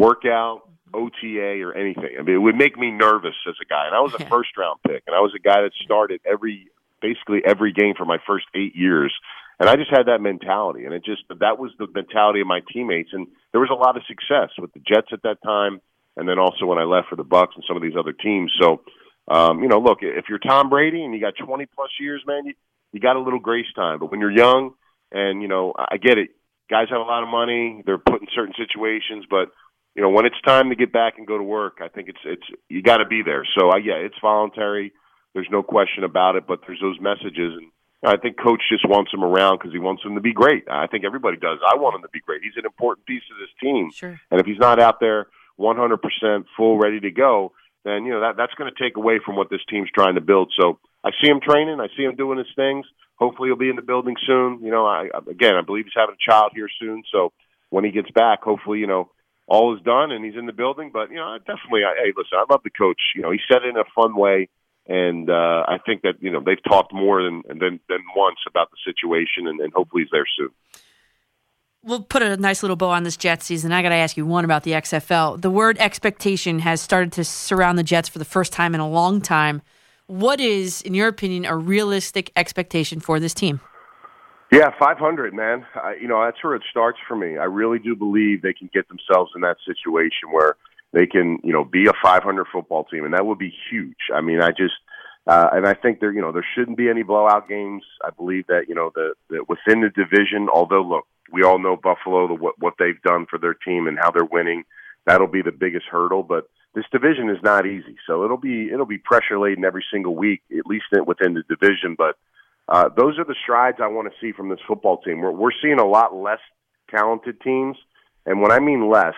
workout, OTA, or anything. I mean, it would make me nervous as a guy. And I was a first round pick, and I was a guy that started every basically every game for my first eight years. And I just had that mentality, and it just that was the mentality of my teammates, and there was a lot of success with the Jets at that time, and then also when I left for the Bucs and some of these other teams. So, um, you know, look, if you're Tom Brady and you got 20 plus years, man, you, you got a little grace time. But when you're young, and you know, I get it, guys have a lot of money, they're put in certain situations, but you know, when it's time to get back and go to work, I think it's it's you got to be there. So, I, yeah, it's voluntary. There's no question about it, but there's those messages, and I think coach just wants him around because he wants him to be great. I think everybody does. I want him to be great. He's an important piece of this team, Sure. and if he's not out there 100% full, ready to go, then you know that that's going to take away from what this team's trying to build. So I see him training. I see him doing his things. Hopefully, he'll be in the building soon. You know, I again, I believe he's having a child here soon. So when he gets back, hopefully, you know, all is done and he's in the building. But you know, I definitely, I, hey, listen, I love the coach. You know, he said it in a fun way, and uh, I think that you know they've talked more than than than once about the situation, and, and hopefully he's there soon. We'll put a nice little bow on this Jets season. I got to ask you one about the XFL. The word expectation has started to surround the Jets for the first time in a long time. what is, in your opinion, a realistic expectation for this team? Yeah, 500, man. I, you know, that's where it starts for me. I really do believe they can get themselves in that situation where they can, you know, be a 500 football team, and that would be huge. I mean, I just, uh, and I think there, you know, there shouldn't be any blowout games. I believe that, you know, the, the within the division. Although, look, we all know Buffalo, the, what what they've done for their team and how they're winning. That'll be the biggest hurdle, but this division is not easy. So it'll be it'll be pressure laden every single week, at least within the division. But uh, those are the strides I want to see from this football team. We're, we're seeing a lot less talented teams, and when I mean less,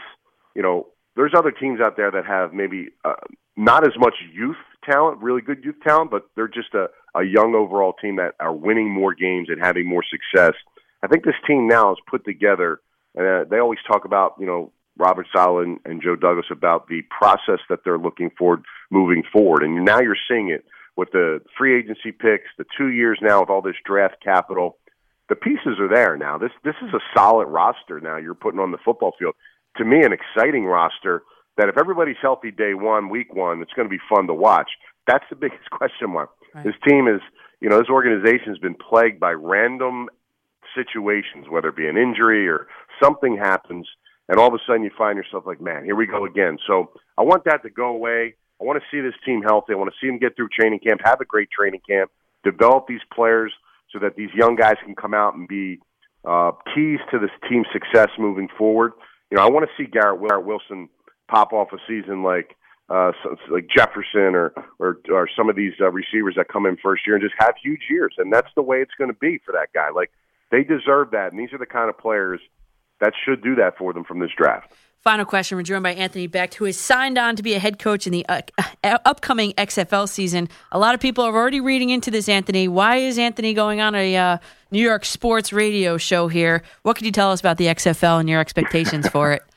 you know, there's other teams out there that have maybe uh, not as much youth talent, really good youth talent, but they're just a, a young overall team that are winning more games and having more success. I think this team now is put together. Uh, they always talk about, you know, Robert Saleh and, and Joe Douglas about the process that they're looking for moving forward. And now you're seeing it with the free agency picks, the two years now with all this draft capital. The pieces are there now. This this is a solid roster now you're putting on the football field. To me, an exciting roster that if everybody's healthy day one, week one, it's going to be fun to watch. That's the biggest question mark. Right. This team is, you know, this organization has been plagued by random situations, whether it be an injury or something happens, and all of a sudden you find yourself like, man, here we go again. So I want that to go away. I want to see this team healthy. I want to see them get through training camp, have a great training camp, develop these players so that these young guys can come out and be uh, keys to this team's success moving forward. You know, I want to see Garrett Wilson pop off a season like uh, like Jefferson or, or or some of these uh, receivers that come in first year and just have huge years, and that's the way it's going to be for that guy. Like they deserve that, and these are the kind of players that should do that for them from this draft. Final question. We're joined by Anthony Becht, who has signed on to be a head coach in the uh, uh upcoming XFL season. A lot of people are already reading into this, Anthony. Why is Anthony going on a uh, New York sports radio show here? What can you tell us about the XFL and your expectations for it?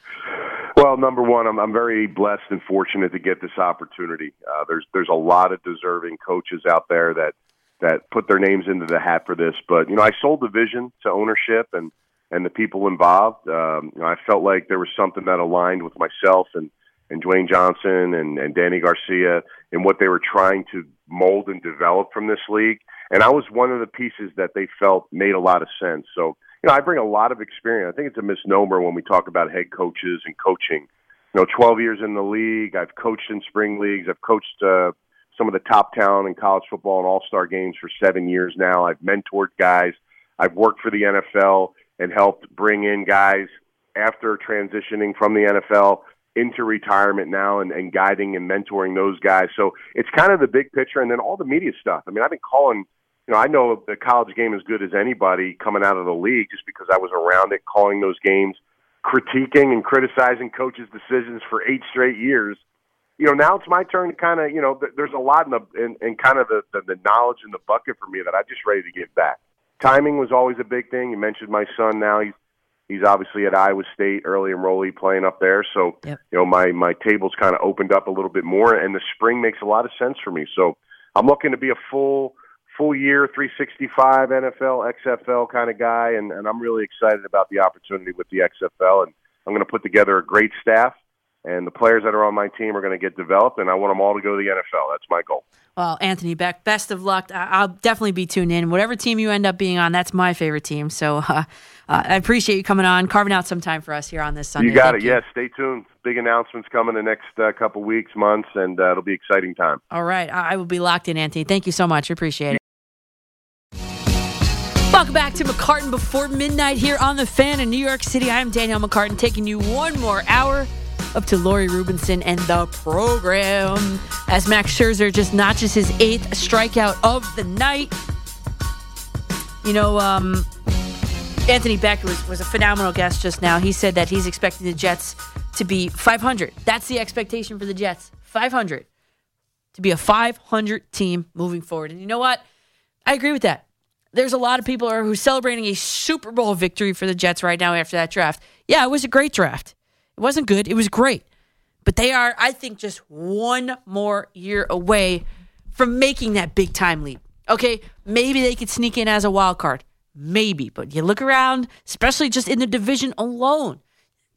Well, number one, I'm, I'm very blessed and fortunate to get this opportunity. Uh, there's there's a lot of deserving coaches out there that that put their names into the hat for this. But you know, I sold the vision to ownership and and the people involved. Um, you know, I felt like there was something that aligned with myself and and Dwayne Johnson and and Dany Garcia and what they were trying to mold and develop from this league. And I was one of the pieces that they felt made a lot of sense. So you know, I bring a lot of experience. I think it's a misnomer when we talk about head coaches and coaching. You know, 12 years in the league. I've coached in spring leagues. I've coached uh, some of the top talent in college football and all star games for seven years now. I've mentored guys. I've worked for the NFL and helped bring in guys after transitioning from the NFL into retirement now and, and guiding and mentoring those guys. So it's kind of the big picture and then all the media stuff. I mean, I've been calling, you know, I know the college game as good as anybody coming out of the league just because I was around it, calling those games, critiquing and criticizing coaches' decisions for eight straight years you know, now it's my turn to kind of, you know, there's a lot in the in, in kind of the, the the knowledge in the bucket for me that I'm just ready to give back. Timing was always a big thing. You mentioned my son. Now he's he's obviously at Iowa State, early enrollee, playing up there. So yep. you know, my my table's kind of opened up a little bit more, and the spring makes a lot of sense for me. So I'm looking to be a full full year 365 NFL, XFL kind of guy, and, and I'm really excited about the opportunity with the XFL, and I'm going to put together a great staff and the players that are on my team are going to get developed, and I want them all to go to the NFL. That's my goal. Well, Anthony Becht, best of luck. I'll definitely be tuned in. Whatever team you end up being on, that's my favorite team. So uh, uh, I appreciate you coming on, carving out some time for us here on this Sunday. You got Thank it. Yes, yeah, stay tuned. Big announcements coming the next uh, couple weeks, months, and uh, it'll be exciting time. All right, I will be locked in, Anthony. Thank you so much. Appreciate it. Welcome back to McCartan Before Midnight here on The Fan in New York City. I'm Danielle McCartan taking you one more hour up to Lori Rubinson and the program as Max Scherzer just notches his eighth strikeout of the night. You know, um, Anthony Becht was, was a phenomenal guest just now. He said that he's expecting the Jets to be 500. That's the expectation for the Jets 500. To be a 500 team moving forward. And you know what? I agree with that. There's a lot of people who are celebrating a Super Bowl victory for the Jets right now after that draft. Yeah, it was a great draft. It wasn't good. It was great. But they are, I think, just one more year away from making that big time leap. Okay, maybe they could sneak in as a wild card. Maybe. But you look around, especially just in the division alone.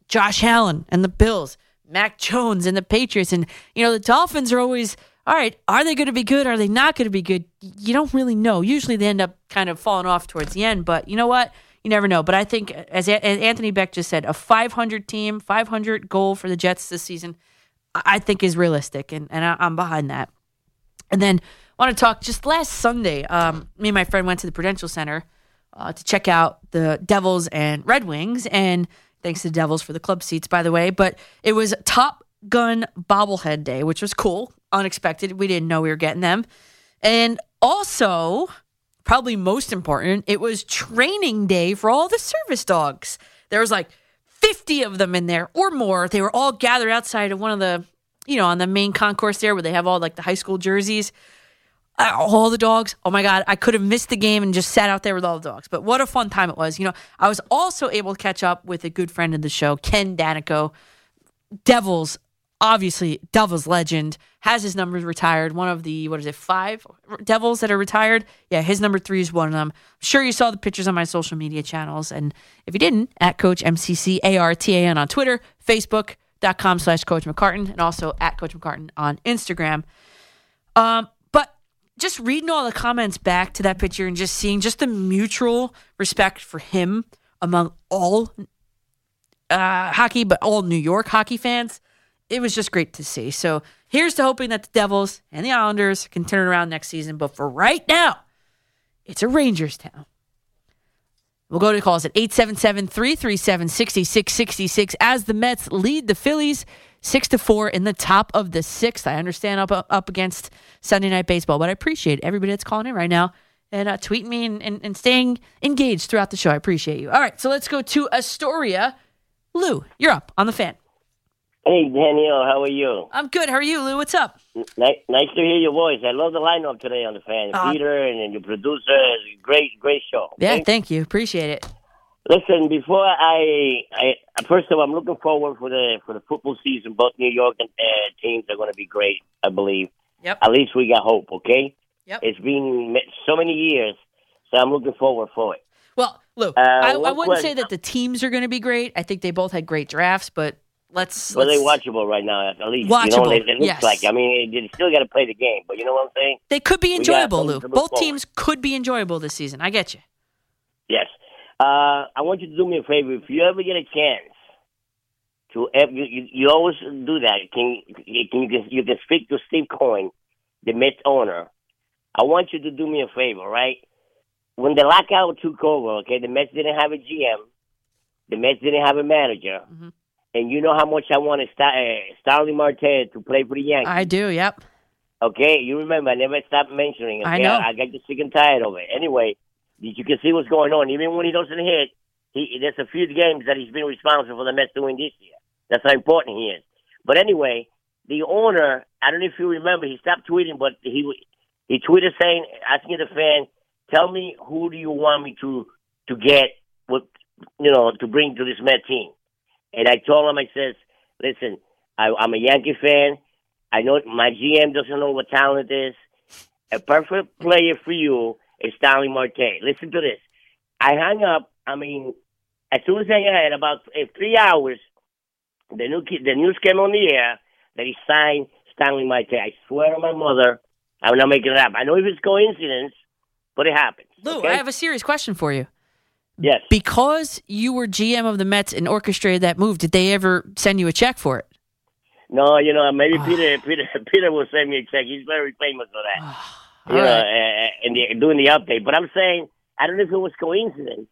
Josh Allen and the Bills, Mac Jones and the Patriots. And, you know, the Dolphins are always all right, are they going to be good? Are they not going to be good? You don't really know. Usually they end up kind of falling off towards the end, but you know what? You never know. But I think, as, as Anthony Becht just said, a 500 team, 500 goal for the Jets this season, I think is realistic, and, and I, I'm behind that. And then I want to talk just last Sunday. Um, me and my friend went to the Prudential Center uh, to check out the Devils and Red Wings, and thanks to the Devils for the club seats, by the way. But it was Top Gun bobblehead day, which was cool, unexpected. We didn't know we were getting them, and also probably most important, it was training day for all the service dogs. There was like 50 of them in there or more. They were all gathered outside of one of the, you know, on the main concourse there where they have all like the high school jerseys. Uh, all the dogs. Oh my God, I could have missed the game and just sat out there with all the dogs. But what a fun time it was. You know, I was also able to catch up with a good friend of the show, Ken Daneyko. Devils, obviously, Devils legend, has his numbers retired. One of the, what is it, five Devils that are retired? Yeah, his number three is one of them. I'm sure you saw the pictures on my social media channels. And if you didn't, at Coach MCCARTAN on Twitter, Facebook.com slash Coach McCartan, and also at Coach McCartan on Instagram. Um, but just reading all the comments back to that picture and just seeing just the mutual respect for him among all uh, hockey, but all New York hockey fans, it was just great to see. So here's to hoping that the Devils and the Islanders can turn around next season. But for right now, it's a Rangers town. We'll go to calls at 877 337 6666 as the Mets lead the Phillies 6 to 4 in the top of the sixth. I understand up, up against Sunday Night Baseball, but I appreciate everybody that's calling in right now and uh, tweeting me and, and, and staying engaged throughout the show. I appreciate you. All right, so let's go to Astoria. Lou, you're up on the fan. Hey, Daniel, how are you? I'm good. How are you, Lou? What's up? Nice, nice to hear your voice. I love the lineup today on the fan. Uh, Peter and, and your producer. Great, great show. Yeah, okay? thank you. Appreciate it. Listen, before I, I first of all, I'm looking forward for the for the football season. Both New York and uh, teams are going to be great, I believe. Yep. At least we got hope. Okay. Yep. It's been so many years, so I'm looking forward for it. Well, Lou, Uh, I, I wouldn't say that the teams are going to be great. I think they both had great drafts, but let's. Well, let's they're watchable right now, at least. You Watchable, know, it, it looks yes. like. I mean, they still got to play the game, but you know what I'm saying? they could be enjoyable, Lou. Both forward. teams could be enjoyable this season. I get you. Yes. Uh, I want you to do me a favor. If you ever get a chance to, you, you, you always do that. Can, can you, can, you can speak to Steve Cohen, the Mets owner. I want you to do me a favor, right? When the lockout took over, okay, the Mets didn't have a GM, the Mets didn't have a manager, Mm-hmm. And you know how much I wanted Star, uh, Starling Marte to play for the Yankees. I do. Yep. Okay, you remember I never stopped mentioning. Okay? I know. I, got just sick and tired of it. Anyway, you can see what's going on. Even when he doesn't hit, he there's a few games that he's been responsible for the Mets doing this year. That's how important he is. But anyway, the owner, I don't know if you remember, he stopped tweeting, but he he tweeted saying, asking the fan, "Tell me who do you want me to to get, what you know, to bring to this Met team." And I told him, I says, "Listen, I, I'm a Yankee fan. I know my GM doesn't know what talent is. A perfect player for you is Stanley Marte. Listen to this. I hung up. I mean, as soon as I had about uh, three hours, the new the news came on the air that he signed Stanley Marte. I swear on my mother, I'm not making it up. I know if it's coincidence, but it happened. Lou, okay? I have a serious question for you. Yes. Because you were GM of the Mets and orchestrated that move, did they ever send you a check for it? No, you know, maybe ah. Peter Peter Peter will send me a check. He's very famous for that. Ah, you know, right. uh, eh, and eh, the, doing the update. But I'm saying I don't know if it was coincidence,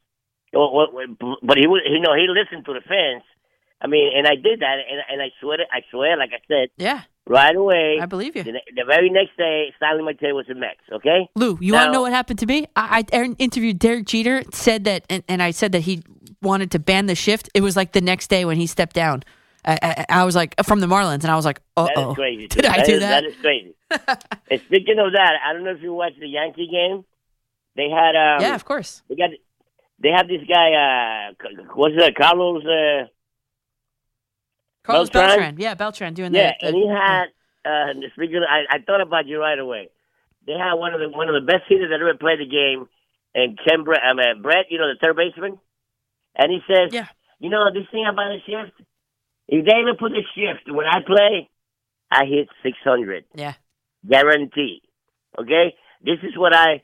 or, or, but he was, you know, he listened to the fans. I mean, and I did that, and, and I swear, I swear, like I said, Yeah. Right away. I believe you. The, the very next day, Stanley Marte was in Mex. Okay. Lou, you Now- want to know what happened to me? I, I er- interviewed Derek Jeter, said that, and, and I said that he wanted to ban the shift. It was like the next day when he stepped down. I, I, I was like, from the Marlins, and I was like, uh That is oh. crazy. Did I That do is- that? That is crazy. and speaking of that, I don't know if you watched the Yankee game. They had um, yeah, of course. They got they have this guy. Uh, what's that? Carlos. Uh, Carlos Beltran? Beltran. Yeah, Beltran doing that. yeah, the, the- and he had. Uh, speaking, of, I, I thought about you right away. They had one of the one of the best hitters that ever played the game, and Ken Brett, um, uh, Brett, you know, the third baseman, and he says, "Yeah, you know this thing about the shift. If they ever put a shift when I play, I hit six hundred. Yeah. guarantee. Okay, this is what I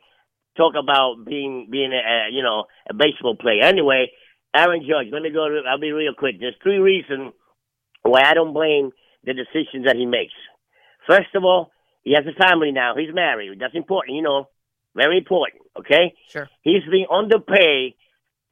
talk about being being a, a you know a baseball player. Anyway, Aaron Judge. Let me go. To, I'll be real quick. There's three reasons why I don't blame the decisions that he makes. First of all, he has a family now. He's married. That's important, you know. Very important. Okay. Sure. He's being underpaid,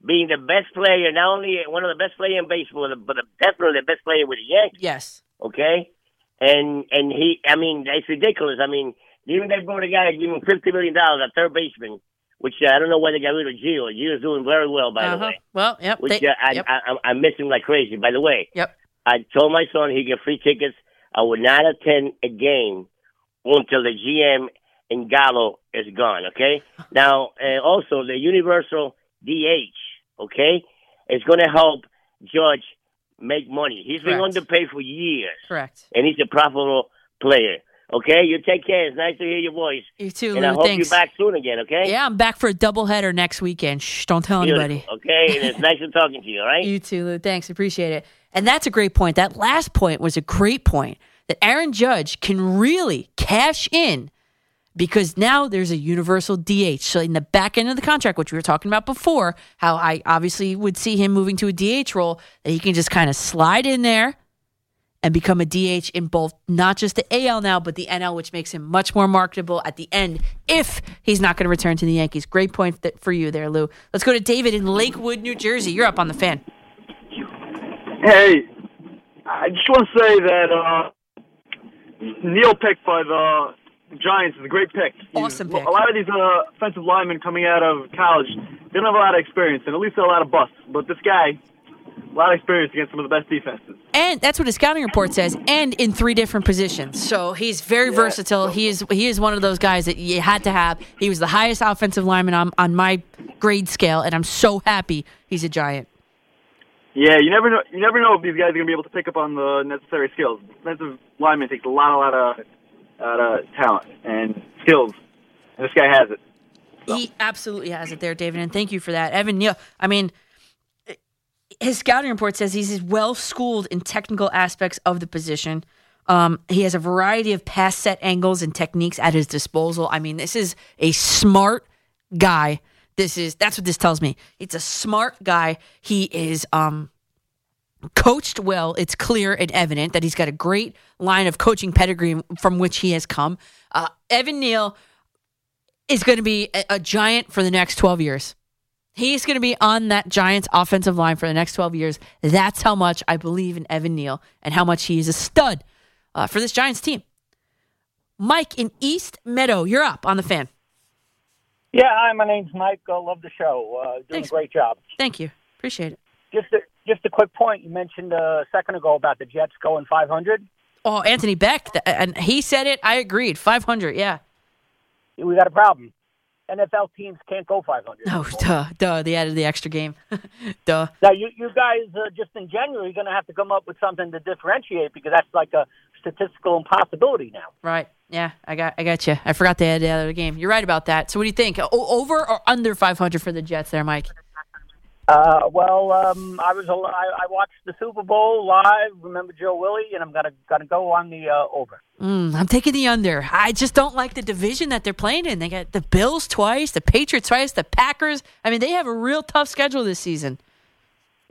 being the best player, not only one of the best players in baseball, but definitely the best player with the Yankees. Yes. Okay. And and he, I mean, it's ridiculous. I mean, even they brought a guy give him fifty million dollars a third baseman, which uh, I don't know why they got rid of Gio. Gio's doing very well, by the Uh-huh. way. Well, yep. Which they- uh, I, yep. I, I I miss him like crazy. By the way. Yep. I told my son he get free tickets. I would not attend a game until the GM and Gallo is gone. Okay. Now, uh, also the universal DH. Okay, is going to help Judge make money. He's been Correct. underpaid for years, Correct. and he's a profitable player. Okay, you take care. It's nice to hear your voice. You too, and I hope Thanks. you're back soon again. Okay. Yeah, I'm back for a doubleheader next weekend. Shh, don't tell Beautiful, anybody. Okay, and it's nice to talking to you. All right. You too, Lou. Thanks. Appreciate it. And that's a great point. That last point was a great point that Aaron Judge can really cash in because now there's a universal DH. So in the back end of the contract, which we were talking about before, how I obviously would see him moving to a DH role, that he can just kind of slide in there and become a DH in both not just the AL now, but the NL, which makes him much more marketable at the end if he's not going to return to the Yankees. Great point for you there, Lou. Let's go to David in Lakewood, New Jersey. You're up on the fan. Hey, I just want to say that uh, Neal pick by the Giants is a great pick. Awesome pick. A lot of these uh, offensive linemen coming out of college they don't have a lot of experience and at least a lot of busts. But this guy, a lot of experience against some of the best defenses. And that's what his scouting report says, and in three different positions. So he's very versatile. He is he is one of those guys that you had to have. He was the highest offensive lineman on, on my grade scale, and I'm so happy he's a giant. Yeah, you never know. You never know if these guys are going to be able to pick up on the necessary skills. Defensive lineman takes a lot, a lot of, lot of talent and skills, and this guy has it. He absolutely has it there, David, and thank you for that. Evan Neal, I mean, his scouting report says he's well schooled in technical aspects of the position. Um, he has a variety of pass set angles and techniques at his disposal. I mean, this is a smart guy. This is that's what this tells me. It's a smart guy. He is um coached well. It's clear and evident that he's got a great line of coaching pedigree from which he has come. Uh, Evan Neal is going to be a, a giant for the next 12 years. He's going to be on that Giants offensive line for the next 12 years. That's how much I believe in Evan Neal and how much he is a stud uh, for this Giants team. Mike in East Meadow, you're up on the fan. Yeah, hi, my name's Mike. I love the show. Uh, doing Thanks. a great job. Thank you. Appreciate it. Just a, just a quick point. You mentioned uh, a second ago about the Jets going 500. Oh, Anthony Becht, th- and he said it. I agreed. 500, yeah. We got a problem. NFL teams can't go 500. Oh, duh, duh. They added the extra game. duh. Now, you, you guys, uh, just in general, you're going to have to come up with something to differentiate because that's like a statistical impossibility now. Right. Yeah, I got I got you. I forgot they had the other game. You're right about that. So what do you think? O- over or under 500 for the Jets there, Mike? Uh, well, um, I was I, I watched the Super Bowl live. Remember Joe Willie, and I'm gonna gonna go on the uh, over. Mm, I'm taking the under. I just don't like the division that they're playing in. They got the Bills twice, the Patriots twice, the Packers. I mean, they have a real tough schedule this season.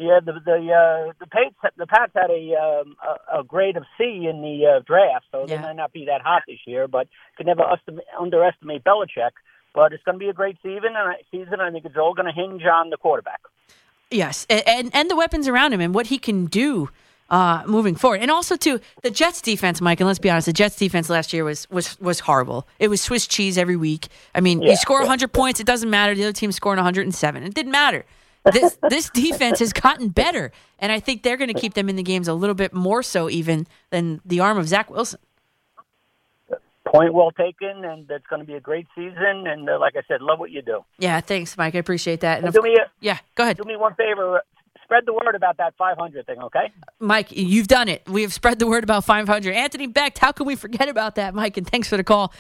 Yeah, the the uh, the Pats the Pats had a um, a, a grade of C in the uh, draft, so they might not be that hot this year. But could never estim- underestimate Belichick. But it's going to be a great season, and I, season. I think it's all going to hinge on the quarterback. Yes, a- and and the weapons around him and what he can do uh, moving forward, and also too the Jets defense, Mike. And let's be honest, the Jets defense last year was was was horrible. It was Swiss cheese every week. I mean, Yeah, you score yeah. 100 points, it doesn't matter. The other team's scoring 107. It didn't matter. This this defense has gotten better, and I think they're going to keep them in the games a little bit more so even than the arm of Zach Wilson. Point well taken, and it's going to be a great season. And uh, like I said, love what you do. Yeah, thanks, Mike. I appreciate that. And And of- do me a, yeah, go ahead. do me one favor. Spread the word about that 500 thing, okay? Mike, you've done it. We have spread the word about 500. Anthony Becht, how can we forget about that, Mike? And thanks for the call.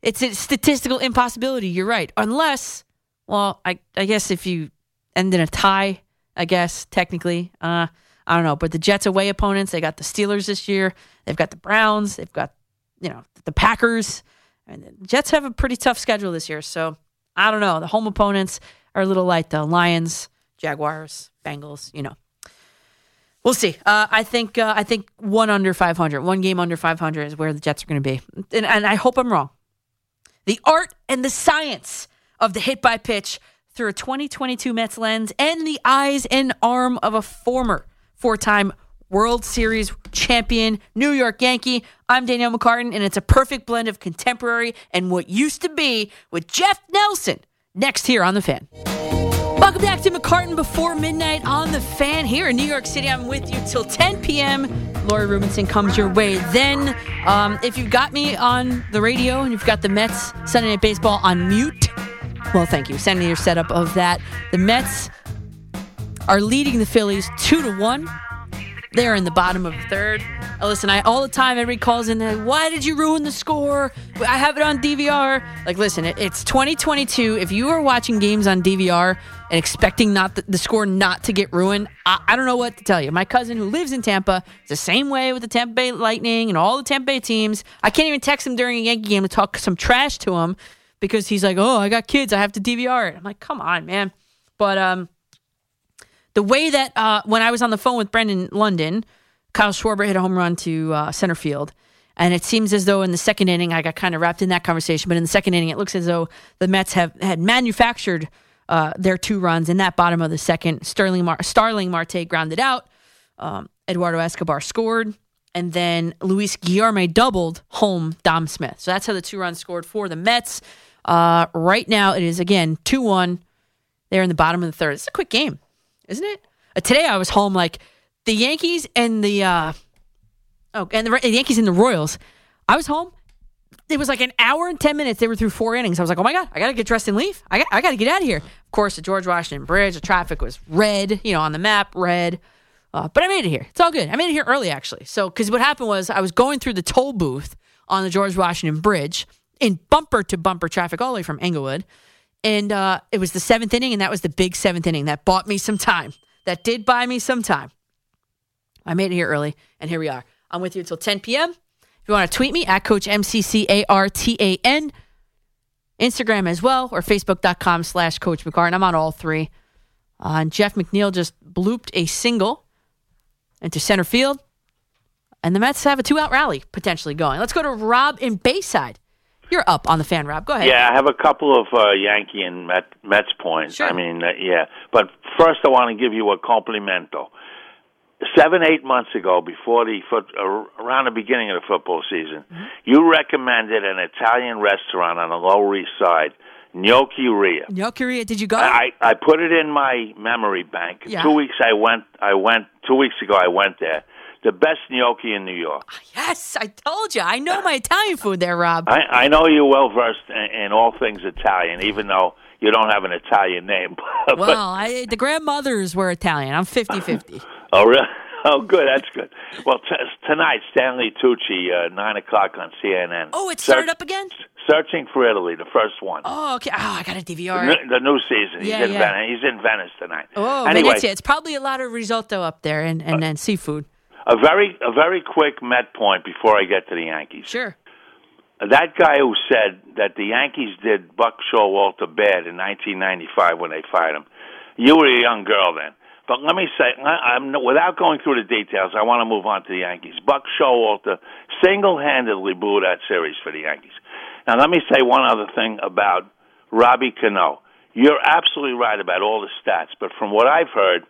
It's a statistical impossibility. You're right. Unless, well, I, I guess if you end in a tie, I guess, technically. Uh, I don't know. But the Jets away opponents, they got the Steelers this year. They've got the Browns. They've got, you know, the Packers. And the Jets have a pretty tough schedule this year, so I don't know. The home opponents are a little light though. Lions, Jaguars, Bengals, you know. We'll see. Uh, I think uh, I think one under 500, one game under 500 is where the Jets are going to be, and, and I hope I'm wrong. The art and the science of the hit by pitch through a 2022 Mets lens and the eyes and arm of a former four-time World Series champion, New York Yankee. I'm Danielle McCartan, and it's a perfect blend of contemporary and what used to be with Jeff Nelson next here on The Fan. Welcome back to McCartan before midnight on The Fan here in New York City. I'm with you till 10 p.m. Lori Rubinson comes your way. Then, um, if you've got me on the radio and you've got the Mets Sunday Night Baseball on mute, well, thank you. Send me your setup of that. The Mets are leading the Phillies two to one. They're in the bottom of the third. Listen, I all the time everybody calls in. There, Why did you ruin the score? I have it on DVR. Like, listen, it, it's 2022. If you are watching games on DVR and expecting not the, the score not to get ruined, I, I don't know what to tell you. My cousin who lives in Tampa is the same way with the Tampa Bay Lightning and all the Tampa Bay teams. I can't even text him during a Yankee game to talk some trash to him because he's like, "Oh, I got kids. I have to DVR it." I'm like, "Come on, man." But um the way that uh, when I was on the phone with Brandon London, Kyle Schwarber hit a home run to uh, center field. And it seems as though in the second inning, I got kind of wrapped in that conversation. But in the second inning, it looks as though the Mets have had manufactured uh, their two runs in that bottom of the second. Sterling Mar- Starling Marte grounded out. Um, Eduardo Escobar scored. And then Luis Guillorme doubled home Dom Smith. So that's how the two runs scored for the Mets. Uh, right now, it is again 2 1. They're in the bottom of the third. It's a quick game isn't it? Uh, today I was home like the Yankees and the uh, oh and the, the Yankees and the Royals. I was home. It was like an hour and ten minutes. They were through four innings. I was like, oh my god, I gotta get dressed and leave. I got, I gotta get out of here. Of course, the George Washington Bridge, the traffic was red. You know, on the map, red. Uh, but I made it here. It's all good. I made it here early actually. So because what happened was I was going through the toll booth on the George Washington Bridge in bumper to bumper traffic all the way from Englewood. And uh, it was the seventh inning, and that was the big seventh inning. That bought me some time. That did buy me some time. I made it here early, and here we are. I'm with you until 10 p.m. If you want to tweet me at Coach M-C-C-A-R-T-A-N, Instagram as well, or Facebook.com slash Coach McCartan. I'm on all three. Uh, and Jeff McNeil just blooped a single into center field. And the Mets have a two-out rally potentially going. Let's go to Rob in Bayside. You're up on the fan, Rob. Go ahead. Yeah, I have a couple of uh, Yankee and Met, Mets points. Sure. I mean, uh, yeah. But first, I want to give you a complimento. Seven, eight months ago, before the foot, uh, around the beginning of the football season, Mm-hmm. you recommended an Italian restaurant on the Lower East Side, Gnocchi Ria. Gnocchi, did you go? I I put it in my memory bank. Yeah. Two weeks I went. I went two weeks ago. I went there. The best gnocchi in New York. yes, I told you. I know my Italian food there, Rob. I, I know you're well versed in, in all things Italian, even though you don't have an Italian name. But- well, I, the grandmothers were Italian. I'm 50 50. oh, really? Oh, good. That's good. Well, t- tonight, Stanley Tucci, uh, nine o'clock on CNN. Oh, it Search- started up again? Searching for Italy, the first one. Oh, okay. Oh, I got a The, DVR. new- the new season. He's Yeah, in yeah. Venice. He's in Venice tonight. Oh, anyway, Venezia. It's probably a lot of risotto up there and, and, and seafood. A very a very quick Met point before I get to the Yankees. Sure. That guy who said that the Yankees did Buck Showalter bad in 1995 when they fired him, you were a young girl then. But let me say, I'm without going through the details, I want to move on to the Yankees. Buck Showalter single-handedly blew that series for the Yankees. Now, let me say one other thing about Robbie Cano. You're absolutely right about all the stats, but from what I've heard,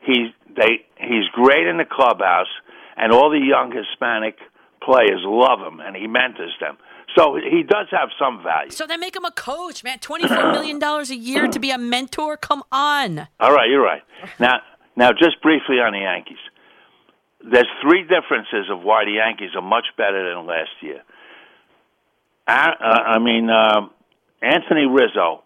he's they he's great in the clubhouse, and all the young Hispanic players love him, and he mentors them. So he does have some value. So then make him a coach, man. $24 million a year to be a mentor? Come on. All right, you're right. Now, now, just briefly on the Yankees. There's three differences of why the Yankees are much better than last year. I, uh, I mean, um Anthony Rizzo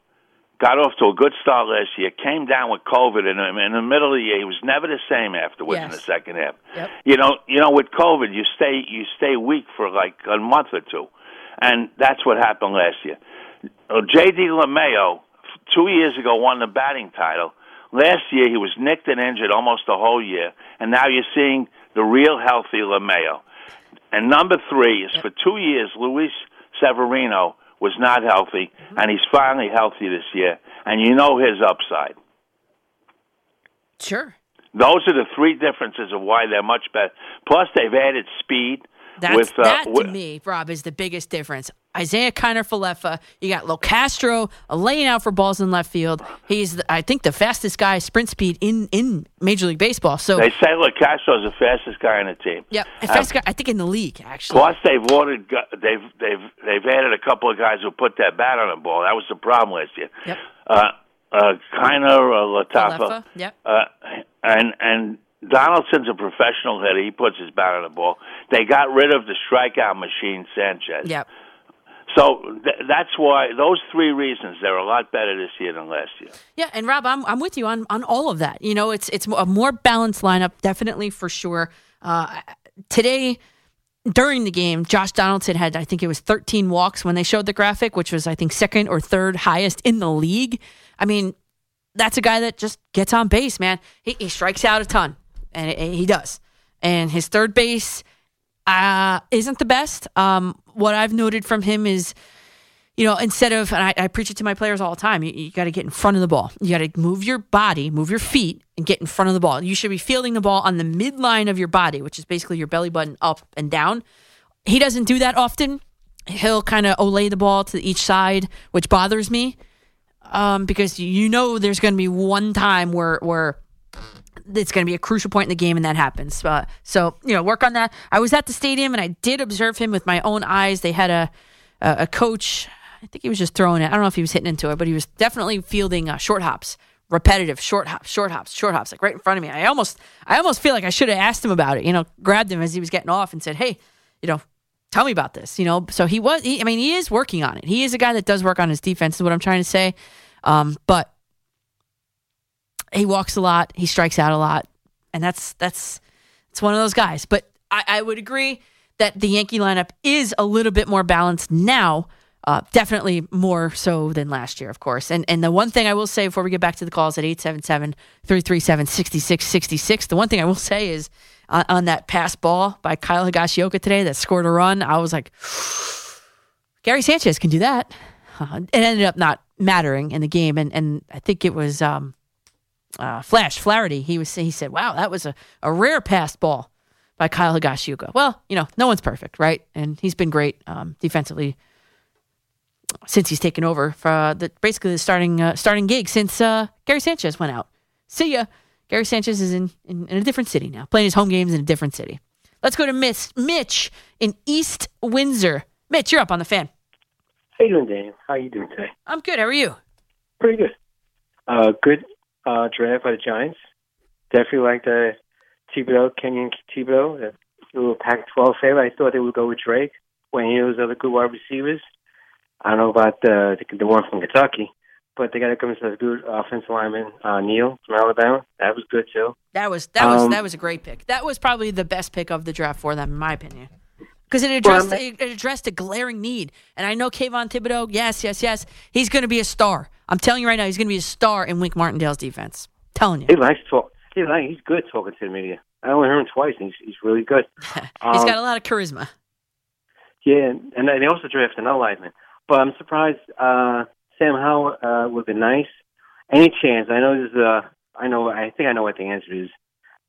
got off to a good start last year. Came down with COVID in, in the middle of the year. He was never the same afterwards in the second half. Yep. You know, you know, with COVID, you stay you stay weak for like a month or two, and that's what happened last year. Uh, J.D. LeMahieu, two years ago, won the batting title. Last year, he was nicked and injured almost the whole year, and now you're seeing the real healthy LeMahieu. And number three is for two years, Luis Severino was not healthy, mm-hmm. and he's finally healthy this year. And you know his upside. Sure. Those are the three differences of why they're much better. Plus, they've added speed. That's, with, uh, that with, to me, Rob, is the biggest difference. Isiah Kiner Falefa, you got Locastro laying out for balls in left field. He's, I think, the fastest guy sprint speed in, in Major League Baseball. So they say Lo Castro is the fastest guy on the team. yeah, fastest guy, I think in the league actually. Plus, they've ordered, they've they've they've added a couple of guys who put that bat on the ball. That was the problem last year. Yep. Uh, uh, Kiner, uh, Latafa, Falefa, yep. uh, and and Donaldson's a professional hitter. He puts his bat on the ball. They got rid of the strikeout machine, Sanchez. Yep. So th- that's why those three reasons they're a lot better this year than last year. Yeah, and Rob, I'm I'm with you on on all of that. You know, it's it's a more balanced lineup, definitely for sure. Uh, today, during the game, Josh Donaldson had I think it was 13 walks when they showed the graphic, which was I think second or third highest in the league. I mean, that's a guy that just gets on base, man. He, he strikes out a ton, and it- he does. And his third base uh, isn't the best. Um, what I've noted from him is you know, instead of, and I, I preach it to my players all the time, you, you got to get in front of the ball. You got to move your body, move your feet, and get in front of the ball. You should be fielding the ball on the midline of your body, which is basically your belly button up and down. He doesn't do that often. He'll kind of olay the ball to each side, which bothers me um, because you know there's going to be one time where where it's going to be a crucial point in the game and that happens. Uh, so you know, work on that. I was at the stadium and I did observe him with my own eyes. They had a a, a coach. I think he was just throwing it. I don't know if he was hitting into it, but he was definitely fielding uh, short hops, repetitive short hops, short hops, short hops, like right in front of me. I almost, I almost feel like I should have asked him about it. You know, grabbed him as he was getting off and said, "Hey, you know, tell me about this." You know, so he was. He, I mean, he is working on it. He is a guy that does work on his defense. Is what I'm trying to say. Um, but he walks a lot. He strikes out a lot, and that's that's it's one of those guys. But I, I would agree that the Yankee lineup is a little bit more balanced now. Uh, definitely more so than last year, of course. And and the one thing I will say before we get back to the calls at 877-337-6666, the one thing I will say is on, on that pass ball by Kyle Higashioka today that scored a run, I was like, Gary Sanchez can do that. Uh, it ended up not mattering in the game, and and I think it was um, uh, Flash Flaherty. He was he said, "Wow, that was a, a rare pass ball by Kyle Higashioka." Well, you know, no one's perfect, right? And he's been great um, defensively since he's taken over for the basically the starting uh, starting gig since uh, Gary Sanchez went out. See ya. Gary Sanchez is in, in, in a different city now, playing his home games in a different city. Let's go to Miss Mitch in East Windsor. Mitch, you're up on the fan. How you doing, Daniel? How you doing today? I'm good. How are you? Pretty good. Uh, good uh, draft by the Giants. Definitely like the Thibodeaux, Kenyon Thibodeaux, the little Pac-12 favorite. I thought they would go with Drake when he was other good wide receivers. I don't know about the the, the one from Kentucky, but they got to come into a good offensive lineman, uh, Neal from Alabama. That was good too. That was that was Um, that was a great pick. That was probably the best pick of the draft for them, in my opinion, because it Well, addressed I'm- it addressed a glaring need. And I know Kayvon Thibodeaux, yes, yes, yes, he's going to be a star. I'm telling you right now, he's going to be a star in Wink Martindale's defense. telling you, He likes talk. He like he's good talking to the media. I only heard him twice, and he's he's really good. he's Um, got a lot of charisma. Yeah, and they also drafted another lineman. But I'm surprised uh, Sam Howell uh, would be nice. Any chance? I know this is. Uh, I know. I think I know what the answer is.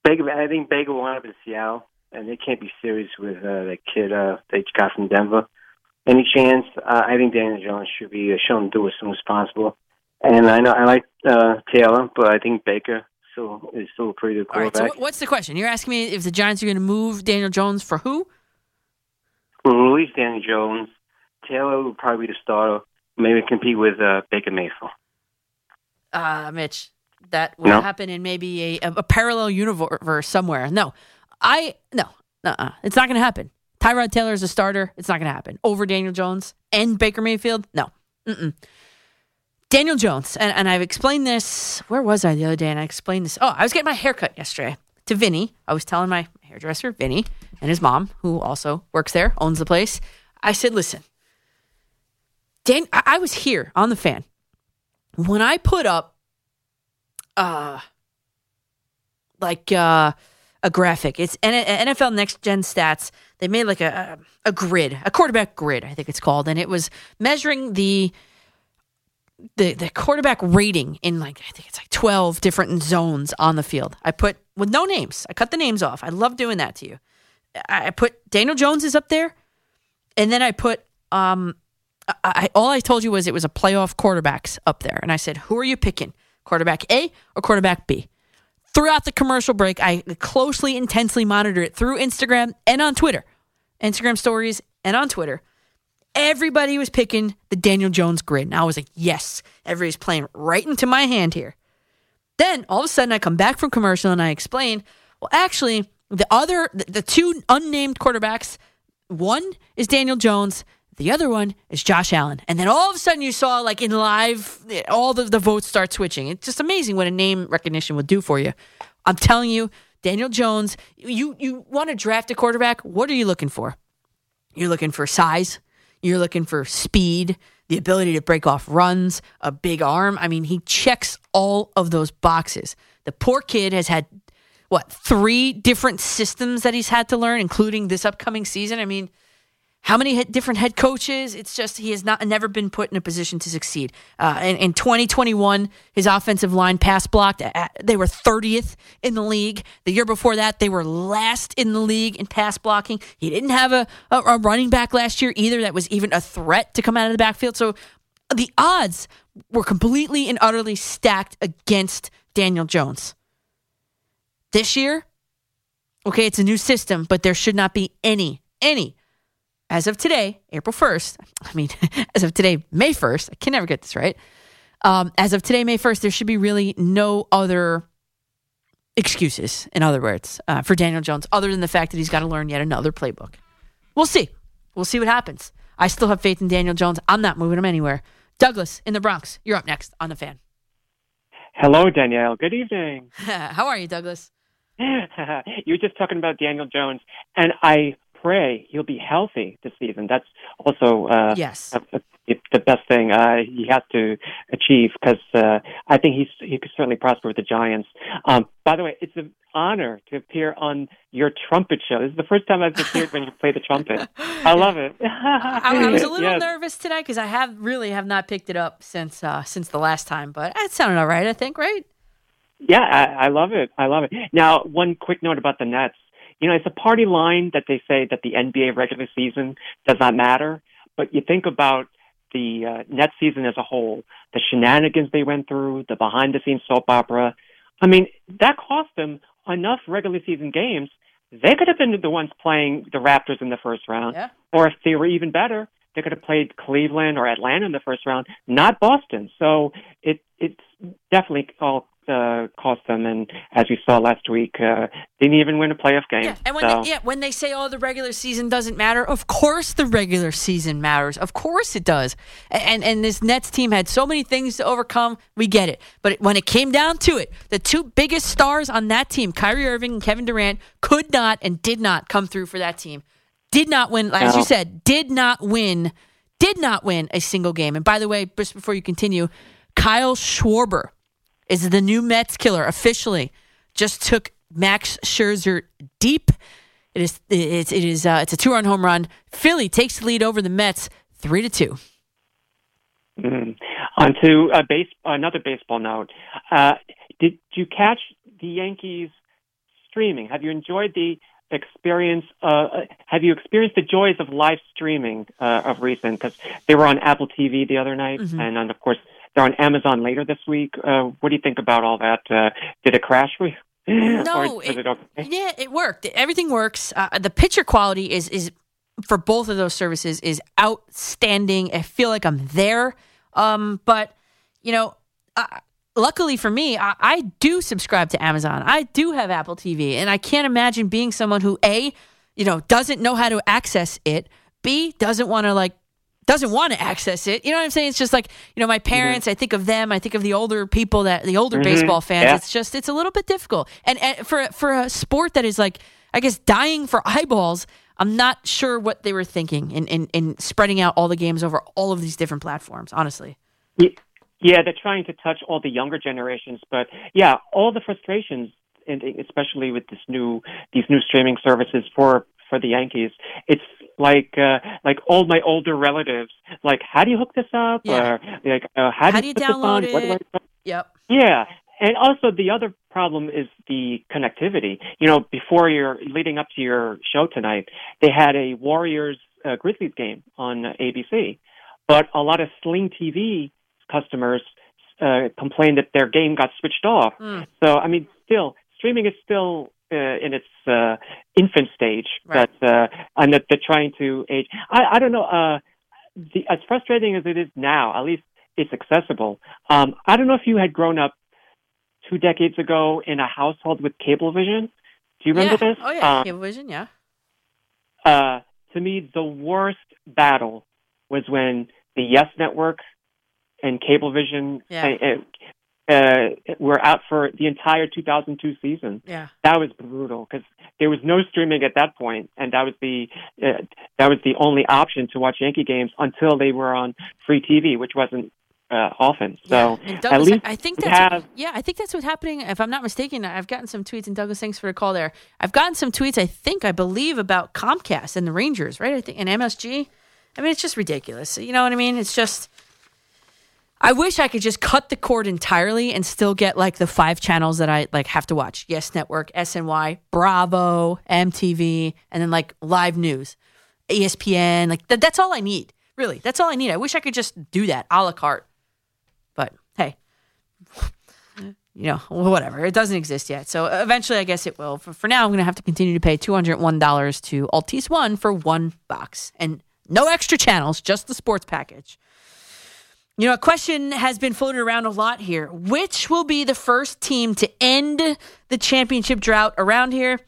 Baker. I think Baker will wind up in Seattle, and they can't be serious with uh, that kid uh, they got from Denver. Any chance? Uh, I think Daniel Jones should be uh, shown to do as soon as possible. And I know I like uh, Taylor, but I think Baker still is still pretty good All right, so what's the question? You're asking me if the Giants are going to move Daniel Jones for who? We'll release Daniel Jones. Taylor will probably be the starter. Maybe compete with uh, Baker Mayfield. Uh, Mitch, that will No. happen in maybe a, a parallel universe somewhere. No, I no, uh, it's not going to happen. Tyrod Taylor is a starter. It's not going to happen over Daniel Jones and Baker Mayfield. No, Mm-mm. Daniel Jones, and, and I've explained this. Where was I the other day? And I explained this. Oh, I was getting my haircut yesterday to Vinny. I was telling my hairdresser Vinny and his mom, who also works there, owns the place. I said, "Listen, Dan, I, I was here on the fan when I put up, uh, like uh, a graphic. It's NFL Next Gen Stats. They made like a a grid, a quarterback grid, I think it's called, and it was measuring the the the quarterback rating in like I think it's like 12 different zones on the field. I put with no names. I cut the names off. I love doing that to you. I put Daniel Jones is up there, and then I put um, I, I all I told you was it was a playoff quarterbacks up there, and I said who are you picking, quarterback A or quarterback B? Throughout the commercial break, I closely, intensely monitor it through Instagram and on Twitter, Instagram stories and on Twitter. Everybody was picking the Daniel Jones grid, and I was like, yes, everybody's playing right into my hand here. Then all of a sudden, I come back from commercial and I explain, well, actually, the other, the, two unnamed quarterbacks, one is Daniel Jones, the other one is Josh Allen. And then all of a sudden, you saw like in live, all the, the votes start switching. It's just amazing what a name recognition would do for you. I'm telling you, Daniel Jones, you, you want to draft a quarterback? What are you looking for? You're looking for size, you're looking for speed, the ability to break off runs, a big arm. I mean, he checks all of those boxes. The poor kid has had what three different systems that he's had to learn, including this upcoming season. I mean, how many different head coaches? It's just he has not never been put in a position to succeed. Uh, in, in 2021, his offensive line pass blocked. uh, They were 30th in the league. The year before that, they were last in the league in pass blocking. He didn't have a, a, a running back last year either that was even a threat to come out of the backfield. So the odds were completely and utterly stacked against Daniel Jones. This year, okay, it's a new system, but there should not be any, any, as of today, April 1st, I mean, as of today, May 1st, I can never get this right. Um, as of today, May 1st, there should be really no other excuses, in other words, uh, for Daniel Jones, other than the fact that he's got to learn yet another playbook. We'll see. We'll see what happens. I still have faith in Daniel Jones. I'm not moving him anywhere. Douglas in the Bronx, you're up next on the fan. Hello, Danielle. Good evening. How are you, Douglas? you were just talking about Daniel Jones, and I pray he'll be healthy this season. That's also uh, yes. a, a, the best thing uh, he has to achieve because uh, I think he's he could certainly prosper with the Giants. Um, by the way, it's an honor to appear on your trumpet show. This is the first time I've appeared when you play the trumpet. I love it. I, I was a little Yes. nervous today because I have really have not picked it up since uh, since the last time, but it sounded all right. I think, right? Yeah, I, I love it. I love it. Now, one quick note about the Nets. You know, it's a party line that they say that the NBA regular season does not matter, but you think about the uh, Nets season as a whole, the shenanigans they went through, the behind the scenes soap opera. I mean, that cost them enough regular season games. They could have been the ones playing the Raptors in the first round, Yeah. or if they were even better, they could have played Cleveland or Atlanta in the first round, not Boston. So it it's definitely all uh, cost them. And as we saw last week, uh, didn't even win a playoff game. And when so, they, yeah, when they say, "Oh, the regular season doesn't matter," of course the regular season matters. Of course it does. And and this Nets team had so many things to overcome. We get it. But when it came down to it, the two biggest stars on that team, Kyrie Irving and Kevin Durant, could not and did not come through for that team. Did not win, as No. you said, did not win, did not win a single game. And by the way, just before you continue, Kyle Schwarber is the new Mets killer officially. Just took Max Scherzer deep. It is it's it is uh, it's a two run home run. Philly takes the lead over the Mets three to two. Mhm. On to a base, another baseball note. Uh, did you catch the Yankees streaming? Have you enjoyed the experience? Uh, have you experienced the joys of live streaming uh, of recent? Because they were on Apple TV the other night, Mhm. and then of course they're on Amazon later this week. Uh, what do you think about all that? Uh, did it crash? No, was it okay? Yeah, it worked. Everything works. Uh, the picture quality is is for both of those services is outstanding. I feel like I'm there. Um, but you know, uh, luckily for me, I, I do subscribe to Amazon. I do have Apple TV, and I can't imagine being someone who a, you know, doesn't know how to access it. B doesn't want to like doesn't want to access it. You know what I'm saying? It's just like, you know, my parents, I think of them, I think of the older people that the older Mhm. baseball fans. Yeah. It's just it's a little bit difficult. And, and for for a sport that is like I guess dying for eyeballs, I'm not sure what they were thinking in, in, in spreading out all the games over all of these different platforms, honestly. Yeah, they're trying to touch all the younger generations, but yeah, all the frustrations and especially with this new these new streaming services for for the Yankees. It's like uh, like all my older relatives. Like, how do you hook this up? Yeah. Or like, uh, how, How do you, do you put this on? download What do it? I- Yep. yeah. And also the other problem is the connectivity. You know, before you're leading up to your show tonight, they had a Warriors uh, Grizzlies game on ABC, but a lot of Sling TV customers uh, complained that their game got switched off. Mm. So I mean, still streaming is still in its uh, infant stage, Right. but uh, and that they're trying to age. I I don't know. Uh, the, as frustrating as it is now, at least it's accessible. Um, I don't know if you had grown up two decades ago in a household with Cablevision. Do you remember yeah. this? Oh yeah, Um, Cablevision. Yeah. uh, to me, the worst battle was when the Yes Network and Cablevision Yeah. uh, uh, were out for the entire 2002 season. Yeah. That was brutal because there was no streaming at that point, and that was the uh, that was the only option to watch Yankee games until they were on free TV, which wasn't uh, often. So And at least I think that's have yeah, I think that's what's happening. If I'm not mistaken, I've gotten some tweets, and Douglas, thanks for the call there. I've gotten some tweets. I think I believe about Comcast and the Rangers, right? I think and MSG. I mean, it's just ridiculous. You know what I mean? It's just. I wish I could just cut the cord entirely and still get like the five channels that I like have to watch. Yes Network, SNY, Bravo, MTV, and then like live news, ESPN. Like th- that's all I need. Really, that's all I need. I wish I could just do that a la carte. But hey, you know, whatever. It doesn't exist yet. So eventually, I guess it will. For, for now, I'm going to have to continue to pay $201 to Altice One for one box and no extra channels, just the sports package. You know, a question has been floated around a lot here. Which will be the first team to end the championship drought around here?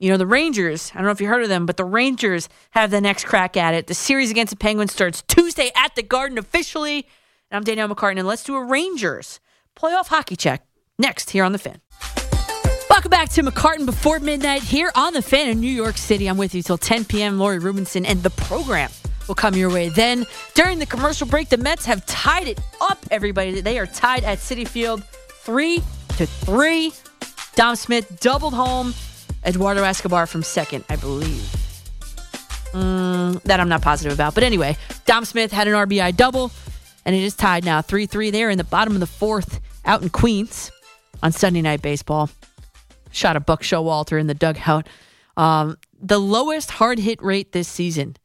You know, the Rangers, I don't know if you heard of them, but the Rangers have the next crack at it. The series against the Penguins starts Tuesday at the Garden officially. And I'm Danielle McCartan, and let's do a Rangers playoff hockey check next here on The Fan. Welcome back to McCartan before midnight here on The Fan in New York City. I'm with you till 10 p.m. Lori Rubinson, and the program will come your way. Then, during the commercial break, the Mets have tied it up, everybody. They are tied at Citi Field three to three. Dom Smith doubled home. Eduardo Escobar from second, I believe. Mm, that I'm not positive about. But anyway, Dom Smith had an RBI double, and it is tied now 3 3 there in the bottom of the fourth out in Queens on Sunday Night Baseball. Shot a Buck Showalter in the dugout. Um, the lowest hard hit rate this season,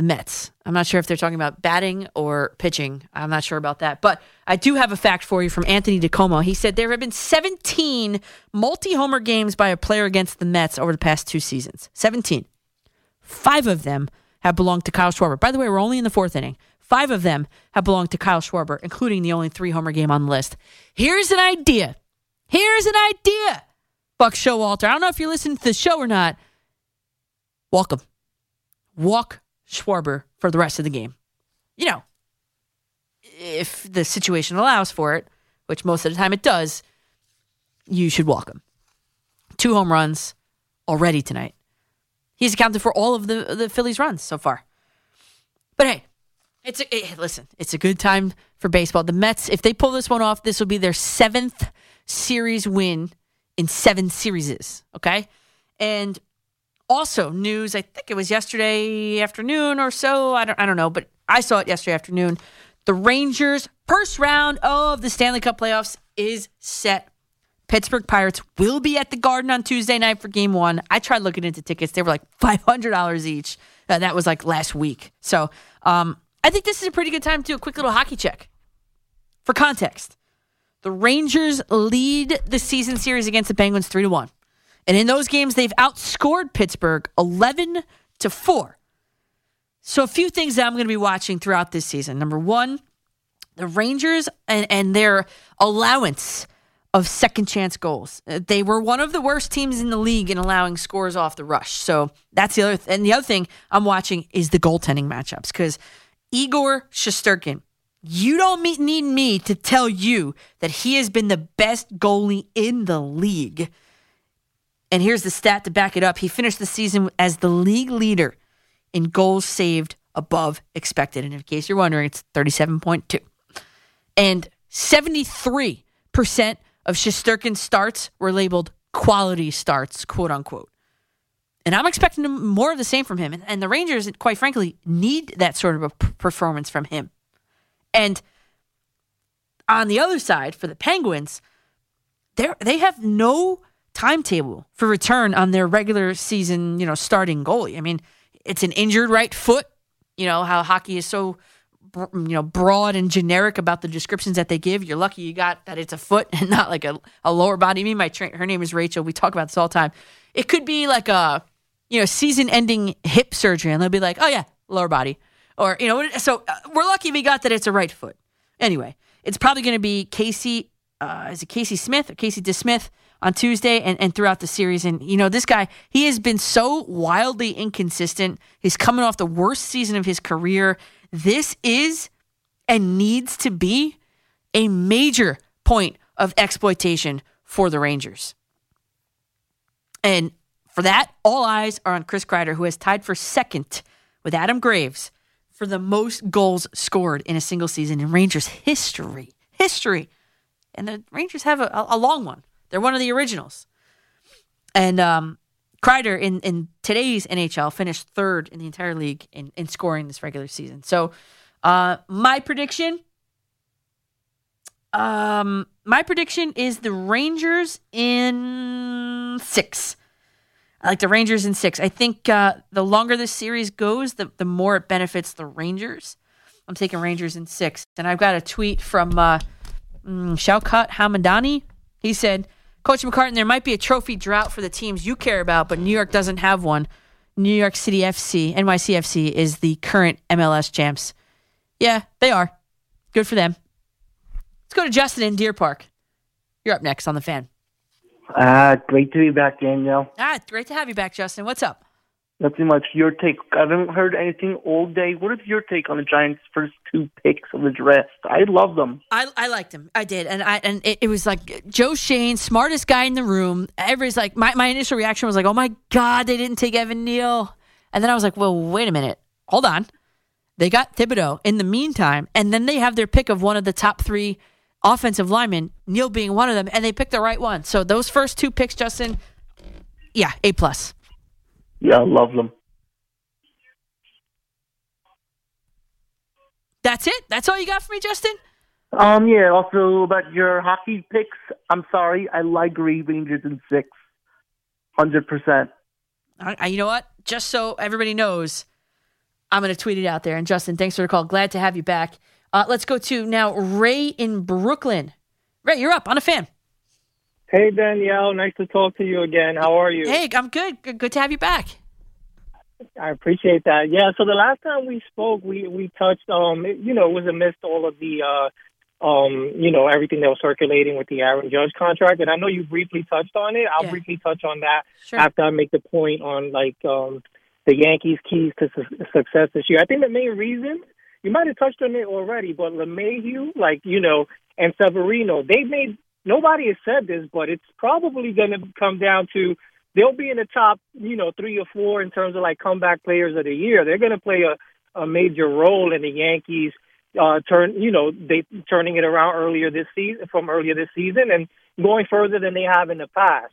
the Mets. I'm not sure if they're talking about batting or pitching. I'm not sure about that. But I do have a fact for you from Anthony DiComo. He said there have been 17 multi homer games by a player against the Mets over the past two seasons. 17. Five of them have belonged to Kyle Schwarber. By the way, we're only in the fourth inning. Five of them have belonged to Kyle Schwarber, including the only three homer game on the list. Here's an idea. Here's an idea. Buck Showalter. I don't know if you're listening to the show or not. Walk. Walk Schwarber for the rest of the game. You know, if the situation allows for it, which most of the time it does, you should walk him. Two home runs already tonight. He's accounted for all of the the Phillies' runs so far. But hey, it's a, eh, listen. It's a good time for baseball. The Mets, if they pull this one off, this will be their seventh series win in seven series. Okay, and also news. I think it was yesterday afternoon or so. I don't. I don't know, but I saw it yesterday afternoon. The Rangers' first round of the Stanley Cup playoffs is set. Pittsburgh Pirates will be at the Garden on Tuesday night for game one. I tried looking into tickets. They were like $500 each. Uh, that was like last week. So um, I think this is a pretty good time to do a quick little hockey check. For context, the Rangers lead the season series against the Penguins 3 to 1. And in those games, they've outscored Pittsburgh 11 to 4. So a few things that I'm going to be watching throughout this season. Number one, the Rangers and, and their allowance of second chance goals. Uh, They were one of the worst teams in the league in allowing scores off the rush. So that's the other. Th- and the other thing I'm watching is the goaltending matchups because Igor Shesterkin. You don't need me to tell you that he has been the best goalie in the league. And here's the stat to back it up. He finished the season as the league leader in goals saved above expected. And in case you're wondering, it's 37.2. And 73% of Shesterkin's starts were labeled quality starts, quote unquote. And I'm expecting more of the same from him. And, and the Rangers, quite frankly, need that sort of a p- performance from him. And on the other side, for the Penguins, they have no timetable for return on their regular season, you know, starting goalie. I mean, it's an injured right foot. You know how hockey is so you know broad and generic about the descriptions that they give. You're lucky you got that it's a foot and not like a, a lower body. Me, my tra- her name is Rachel. We talk about this all the time. It could be like a you know season-ending hip surgery, and they'll be like, oh yeah, lower body, or you know. So uh, we're lucky we got that it's a right foot. Anyway, it's probably going to be Casey. Uh, is it Casey Smith or Casey DeSmith on Tuesday and, and throughout the series? And you know, this guy he has been so wildly inconsistent. He's coming off the worst season of his career. This is and needs to be a major point of exploitation for the Rangers. And for that, all eyes are on Chris Kreider, who has tied for second with Adam Graves for the most goals scored in a single season in Rangers history. History. And the Rangers have a, a long one. They're one of the originals. And um, Kreider in, in today's NHL finished third in the entire league in, in scoring this regular season. So uh, my prediction um, my prediction is the Rangers in six. I like the Rangers in six. I think uh, the longer this series goes, the, the more it benefits the Rangers. I'm taking Rangers in six. And I've got a tweet from uh, mm, Shaukat Hamadani. He said, Coach McCartan, there might be a trophy drought for the teams you care about, but New York doesn't have one. New York City FC, NYCFC, is the current MLS champs. Yeah, they are. Good for them. Let's go to Justin in Deer Park. You're up next on the fan. Uh, great to be back, Daniel. Ah, great to have you back, Justin. What's up? Nothing much. Your take. I haven't heard anything all day. What is your take on the Giants' first two picks of the draft? I love them. I I liked them. I did, and I and it, it was like Joe Schoen, smartest guy in the room. Everybody's like, my my initial reaction was like, oh my god, they didn't take Evan Neal, and then I was like, well, wait a minute, hold on. They got Thibodeaux in the meantime, and then they have their pick of one of the top three offensive linemen, Neal being one of them, and they picked the right one. So those first two picks, Justin, yeah, A plus. Yeah, I love them. That's it. That's all you got for me, Justin. Um, yeah. Also about your hockey picks. I'm sorry, I like Rangers in six, hundred percent. You know what? Just so everybody knows, I'm going to tweet it out there. And Justin, thanks for the call. Glad to have you back. Uh, let's go to now Ray in Brooklyn. Ray, you're up on a fan. Hey Danielle, nice to talk to you again. How are you? Hey, I'm good. Good, good to have you back. I appreciate that. Yeah, so the last time we spoke, we we touched um you know, it was amidst all of the uh um, you know, everything that was circulating with the Aaron Judge contract. And I know you briefly touched on it. I'll Yeah. briefly touch on that Sure. after I make the point on like um the Yankees' keys to su- success this year. I think the main reason you might have touched on it already, but LeMahieu, like you know, and Severino, they made nobody has said this, but it's probably going to come down to they'll be in the top, you know, three or four in terms of like comeback players of the year. They're going to play a, a major role in the Yankees uh turn, you know, they turning it around earlier this season from earlier this season and going further than they have in the past.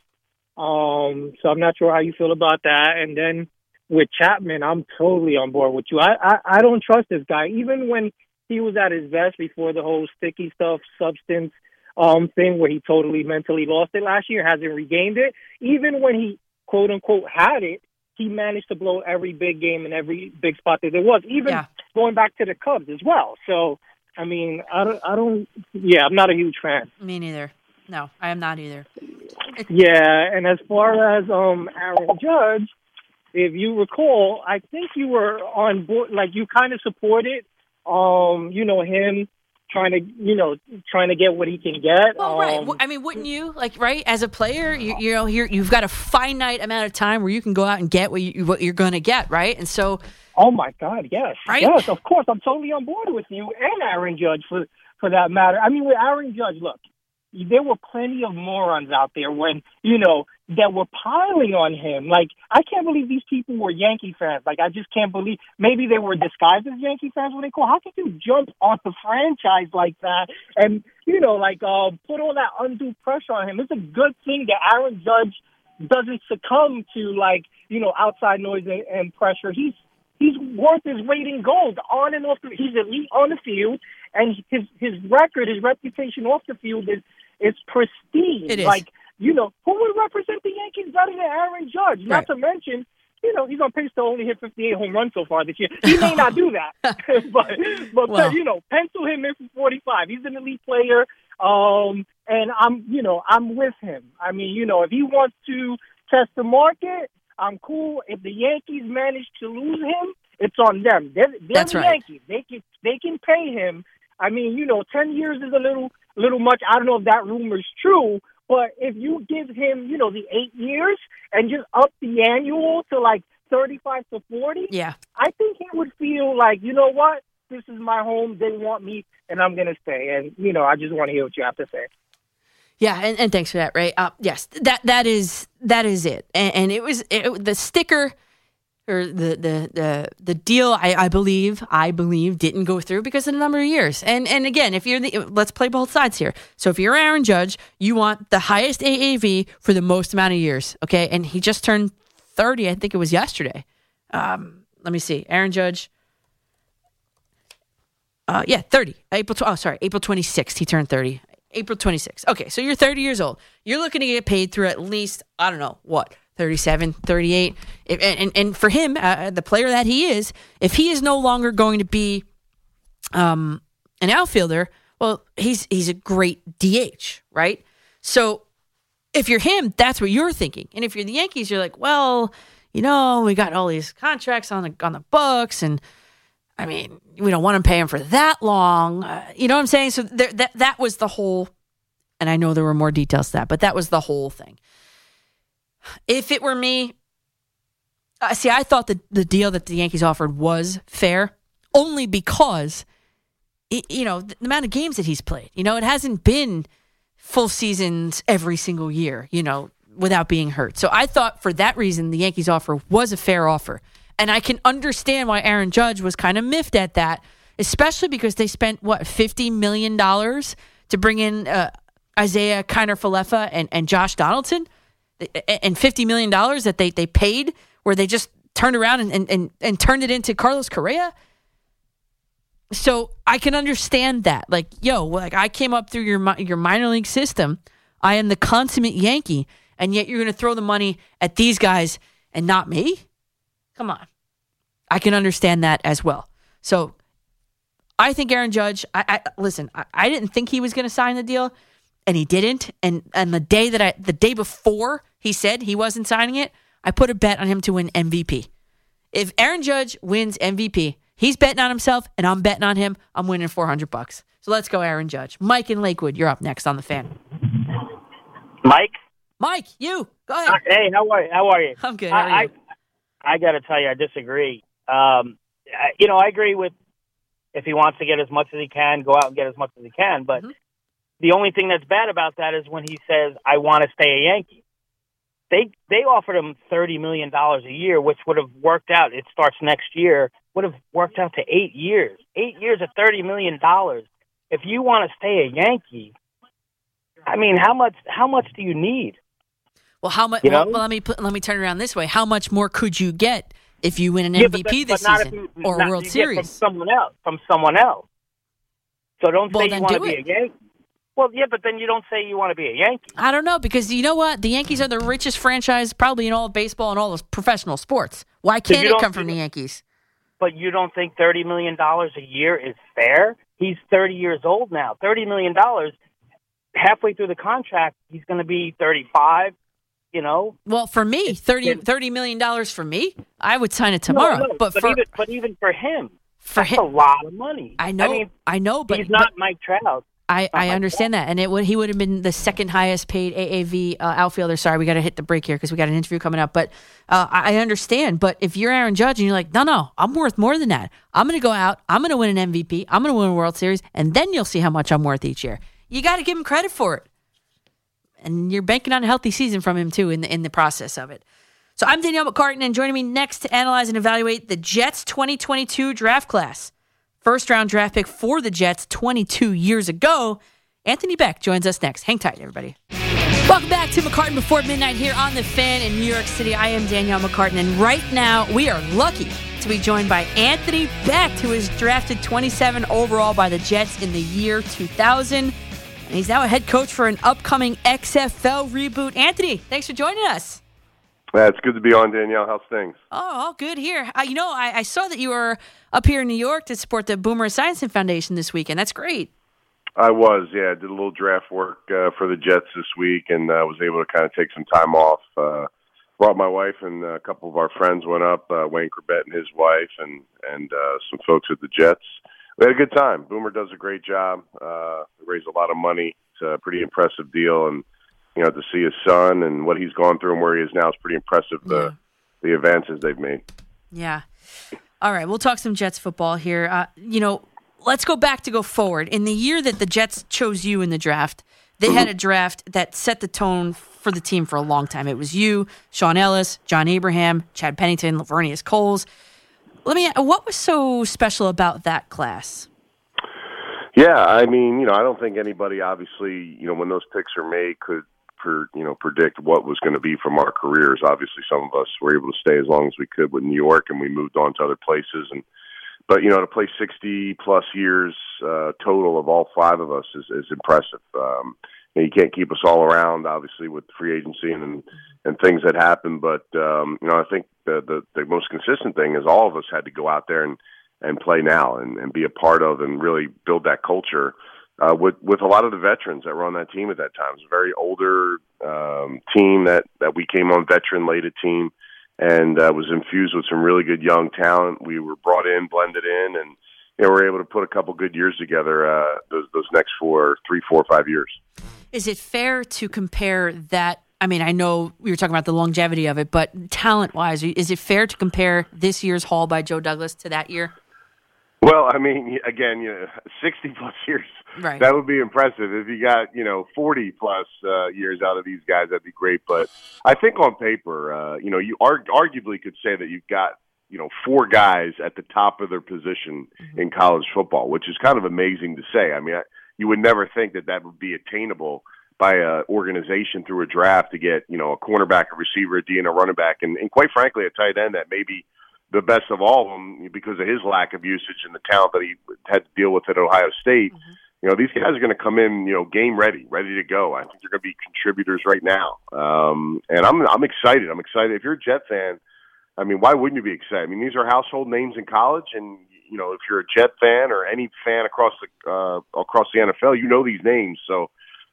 Um, so I'm not sure how you feel about that. And then with Chapman, I'm totally on board with you. I, I, I don't trust this guy. Even when he was at his best before the whole sticky stuff, substance um thing where he totally mentally lost it last year, hasn't regained it. Even when he quote unquote had it, he managed to blow every big game and every big spot that there was. Even going back to the Cubs as well. So I mean, I don't, I don't, yeah, I'm not a huge fan. Me neither. No, I am not either. Yeah, and as far as um Aaron Judge, if you recall, I think you were on board, like you kind of supported, um, you know, him trying to, you know, trying to get what he can get. Well, right. Um, Well, I mean, wouldn't you like right as a player? You, you know, here you've got a finite amount of time where you can go out and get what you what you're going to get, right? And so, Oh my God, yes, Right? yes, of course, I'm totally on board with you and Aaron Judge for for that matter. I mean, with Aaron Judge, look, there were plenty of morons out there when you know that were piling on him. Like I can't believe these people were Yankee fans. Like I just can't believe maybe they were disguised as Yankee fans when they call. How can you jump on the franchise like that and you know like uh, put all that undue pressure on him? It's a good thing that Aaron Judge doesn't succumb to like you know outside noise and, and pressure. He's he's worth his weight in gold on and off. The, he's elite on the field, and his his record, his reputation off the field is is pristine. It is. Like you know, who would represent the Yankees better than Aaron Judge? Not Right. to mention. You know, he's on pace to only hit 58 home runs so far this year. He may not do that, but but Well. you know, pencil him in for 45. He's an elite player, um, and I'm you know I'm with him. I mean, you know, if he wants to test the market, I'm cool. If the Yankees manage to lose him, it's on them. They're, they're That's the right. Yankees. They can they can pay him. I mean, you know, ten years is a little little much. I don't know if that rumor is true, but if you give him, you know, the eight years and just up the annual to like thirty five to forty, Yeah. I think he would feel like, you know what, this is my home. They want me, and I'm gonna stay. And you know, I just want to hear what you have to say. Yeah, and, and thanks for that, Ray. Uh, yes, that that is that is it. And, and it was it, the sticker or the the the the deal. I, I believe I believe didn't go through because of the number of years. And and again, if you're the let's play both sides here. So if you're Aaron Judge, you want the highest AAV for the most amount of years. Okay, and he just turned thirty. I think it was yesterday. Um, let me see, Aaron Judge. Uh, yeah, 30. April, tw- oh, sorry, April 26th, he turned 30. April 26th. Okay, so you're 30 years old. You're looking to get paid through at least, I don't know, what, 37, 38. If, and, and, for him, uh, the player that he is, if he is no longer going to be um, an outfielder, well, he's he's a great DH, right? So if you're him, that's what you're thinking. And if you're the Yankees, you're like, well, you know, we got all these contracts on the on the books, and I mean, we don't want to pay him for that long. Uh, you know what I'm saying? So there, that that was the whole. And I know there were more details to that, but that was the whole thing. If it were me, uh, see, I thought the the deal that the Yankees offered was fair, only because, it, you know, the amount of games that he's played. You know, it hasn't been full seasons every single year. You know, without being hurt. So I thought for that reason the Yankees offer was a fair offer. And I can understand why Aaron Judge was kind of miffed at that, especially because they spent what fifty million dollars to bring in uh, Isiah Kiner Falefa and, and Josh Donaldson, and fifty million dollars that they they paid, where they just turned around and, and, and, and turned it into Carlos Correa. So I can understand that. Like, yo, like I came up through your your minor league system. I am the consummate Yankee, and yet you're going to throw the money at these guys and not me. Come on. I can understand that as well. So I think Aaron Judge, I, I listen, I, I didn't think he was going to sign the deal and he didn't. And and the day that I the day before he said he wasn't signing it, I put a bet on him to win MVP. If Aaron Judge wins MVP, he's betting on himself and I'm betting on him. I'm winning 400 bucks. So let's go Aaron Judge. Mike in Lakewood, you're up next on the fan. Mike. Mike, you go ahead. Hey, how are you? How are you? I'm good. I? I, I got to tell you, I disagree. Um, I, you know, I agree with if he wants to get as much as he can, go out and get as much as he can. But Mm-hmm. the only thing that's bad about that is when he says, "I want to stay a Yankee." They they offered him thirty million dollars a year, which would have worked out. It starts next year. Would have worked out to eight years. Eight years at thirty million dollars. If you want to stay a Yankee, I mean, how much how much do you need? Well, how much? You Well, know? well, let me put, let me turn it around this way. How much more could you get if you win an Yeah, MVP but, this but season you, or World get From someone else. From someone else. So don't Well, say you want to be a Yankee. Well, yeah, but then you don't say you want to be a Yankee. I don't know because you know what? The Yankees are the richest franchise probably in all of baseball and all of professional sports. Why can't it come from the Yankees? But you don't think thirty million dollars a year is fair? He's thirty years old now. Thirty million dollars. Halfway through the contract, he's going to be thirty-five. You know, Well, for me, 30, $30 million for me, I would sign it tomorrow. No, no, but, for even but even for him, for that's him, a lot of money. I know, I mean, I know, but he's not Mike Trout. I, I understand that, and it would he would have been the second highest paid AAV uh, outfielder. Sorry, we got to hit the break here because we got an interview coming up. But uh, I understand. But if you're Aaron Judge and you're like, no, no, I'm worth more than that. I'm going to go out. I'm going to win an MVP. I'm going to win a World Series, and then you'll see how much I'm worth each year. You got to give him credit for it. and you're banking on a healthy season from him too in the in the process of it. So I'm Danielle McCartan, and joining me next to analyze and evaluate the Jets 2022 draft class. First round draft pick for the Jets 22 years ago. Anthony Becht joins us next. Hang tight, everybody. Welcome back to McCartan Before Midnight here on The Fan in New York City. I am Danielle McCartan, and right now we are lucky to be joined by Anthony Becht, who was drafted 27 overall by the Jets in the year 2000. And he's now a head coach for an upcoming XFL reboot. Anthony, thanks for joining us. Yeah, it's good to be on, Danielle. How's things? Oh, all good here. Uh, you know, I, I, saw that you were up here in New York to support the Boomer Esiason Foundation this weekend. That's great. I was, yeah. I did a little draft work uh, for the Jets this week, and I uh, was able to kind of take some time off. Uh, brought my wife and a couple of our friends went up. Uh, Wayne Chrebet and his wife, and and uh, some folks at the Jets. We had a good time. Boomer does a great job. Uh, raised a lot of money. It's a pretty impressive deal, and you know to see his son and what he's gone through and where he is now is pretty impressive. The yeah. the advances they've made. Yeah. All right, we'll talk some Jets football here. Uh, you know, let's go back to go forward. In the year that the Jets chose you in the draft, they had a draft that set the tone for the team for a long time. It was you, Shaun Ellis, John Abraham, Chad Pennington, Laveranues Coles. Let me. What was so special about that class? Yeah, I mean, you know, I don't think anybody, obviously, you know, when those picks are made, could per, you know predict what was going to be from our careers. Obviously, some of us were able to stay as long as we could with New York, and we moved on to other places. And but you know, to play sixty plus years uh, total of all five of us is, is impressive. Um, and you can't keep us all around, obviously, with free agency and and things that happen. But um, you know, I think the, the the most consistent thing is all of us had to go out there and and play now and, and be a part of and really build that culture uh, with with a lot of the veterans that were on that team at that time. It was a very older um, team that that we came on veteran laden team, and uh, was infused with some really good young talent. We were brought in, blended in, and you know, we were able to put a couple good years together. Uh, those those next four, three, four, five years. Is it fair to compare that? I mean, I know we were talking about the longevity of it, but talent wise, is it fair to compare this year's haul by Joe Douglas to that year? Well, I mean, again, you know, sixty plus years. Right. That would be impressive. If you got, you know, forty plus uh, years out of these guys, that'd be great. But I think on paper, uh, you know, you arg- arguably could say that you've got, you know, four guys at the top of their position mm-hmm. in college football, which is kind of amazing to say. I mean, I, you would never think that that would be attainable by a organization through a draft to get, you know, a cornerback, a receiver, a D, and a running back, and, and quite frankly, a tight end that maybe – the best of all of them because of his lack of usage and the talent that he had to deal with at Ohio State. Mm-hmm. You know, these guys are going to come in, you know, game ready, ready to go. I think they're going to be contributors right now. Um, and I'm, I'm excited. I'm excited. If you're a Jet fan, I mean, why wouldn't you be excited? I mean, these are household names in college, and you know, if you're a Jet fan or any fan across the uh, across the NFL, you know these names. So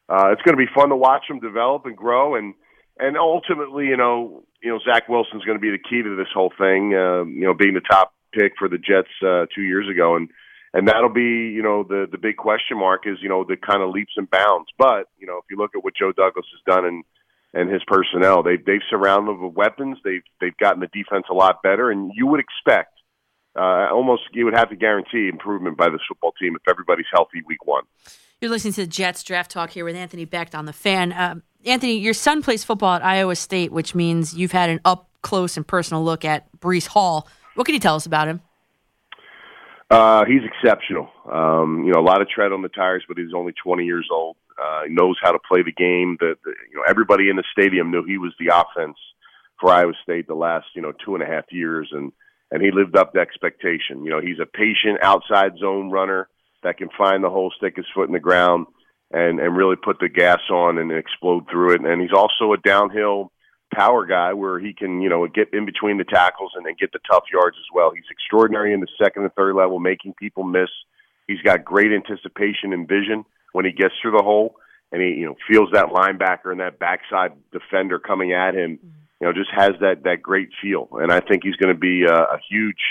uh, it's going to be fun to watch them develop and grow, and and ultimately, you know, you know, Zach Wilson's going to be the key to this whole thing. Uh, you know, being the top pick for the Jets uh, two years ago, and and that'll be, you know, the the big question mark is, you know, the kind of leaps and bounds. But you know, if you look at what Joe Douglas has done and and his personnel, they they've surrounded them with weapons. They've they've gotten the defense a lot better, and you would expect. Uh, almost, you would have to guarantee improvement by this football team if everybody's healthy week one. You're listening to the Jets Draft Talk here with Anthony Becht on the fan. Um, Anthony, your son plays football at Iowa State, which means you've had an up close and personal look at Breece Hall. What can you tell us about him? Uh, he's exceptional. Um, you know, a lot of tread on the tires, but he's only 20 years old. Uh, he knows how to play the game. The, you know, everybody in the stadium knew he was the offense for Iowa State the last, you know, two and a half years, and and he lived up to expectation. You know, he's a patient outside zone runner that can find the hole, stick his foot in the ground and and really put the gas on and explode through it. And he's also a downhill power guy where he can you know get in between the tackles and then get the tough yards as well. He's extraordinary in the second and third level, making people miss. He's got great anticipation and vision when he gets through the hole, and he you know feels that linebacker and that backside defender coming at him. You know, just has that that great feel, and I think he's going to be a, a huge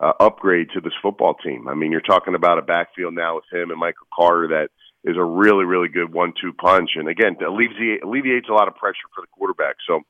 uh, upgrade to this football team. I mean, you're talking about a backfield now with him and Michael Carter that is a really, really good one-two punch, and again, alleviate, alleviates a lot of pressure for the quarterback. So,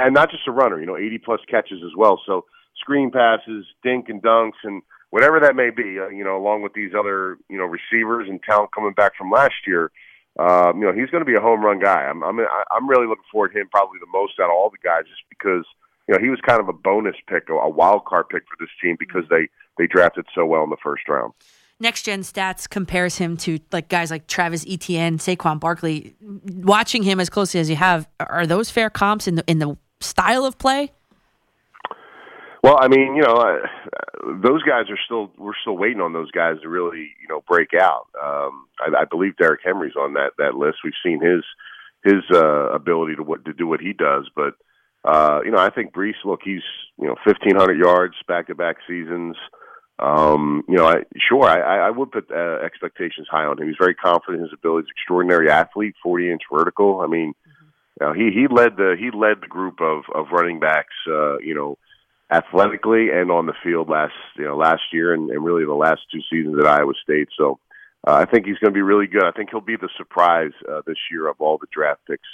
and not just a runner, you know, 80 plus catches as well. So, screen passes, dink and dunks, and whatever that may be, uh, you know, along with these other, you know, receivers and talent coming back from last year. Um, you know, he's going to be a home run guy. I'm, I'm, I'm really looking forward to him probably the most out of all the guys, just because you know he was kind of a bonus pick, a wild card pick for this team because they they drafted so well in the first round. Next Gen Stats compares him to like guys like Travis Etienne, Saquon Barkley. Watching him as closely as you have, are those fair comps in the in the style of play? Well, I mean, you know, uh, those guys are still we're still waiting on those guys to really, you know, break out. Um, I, I believe Derrick Henry's on that that list. We've seen his his uh, ability to what to do what he does, but uh, you know, I think Breece. Look, he's you know, fifteen hundred yards back to back seasons. Um, you know, I, sure, I, I would put uh, expectations high on him. He's very confident in his ability. He's extraordinary athlete, forty inch vertical. I mean, know, he he led the he led the group of of running backs. Uh, you know athletically and on the field last you know last year and, and really the last two seasons at Iowa State. So uh, I think he's going to be really good. I think he'll be the surprise uh, this year of all the draft picks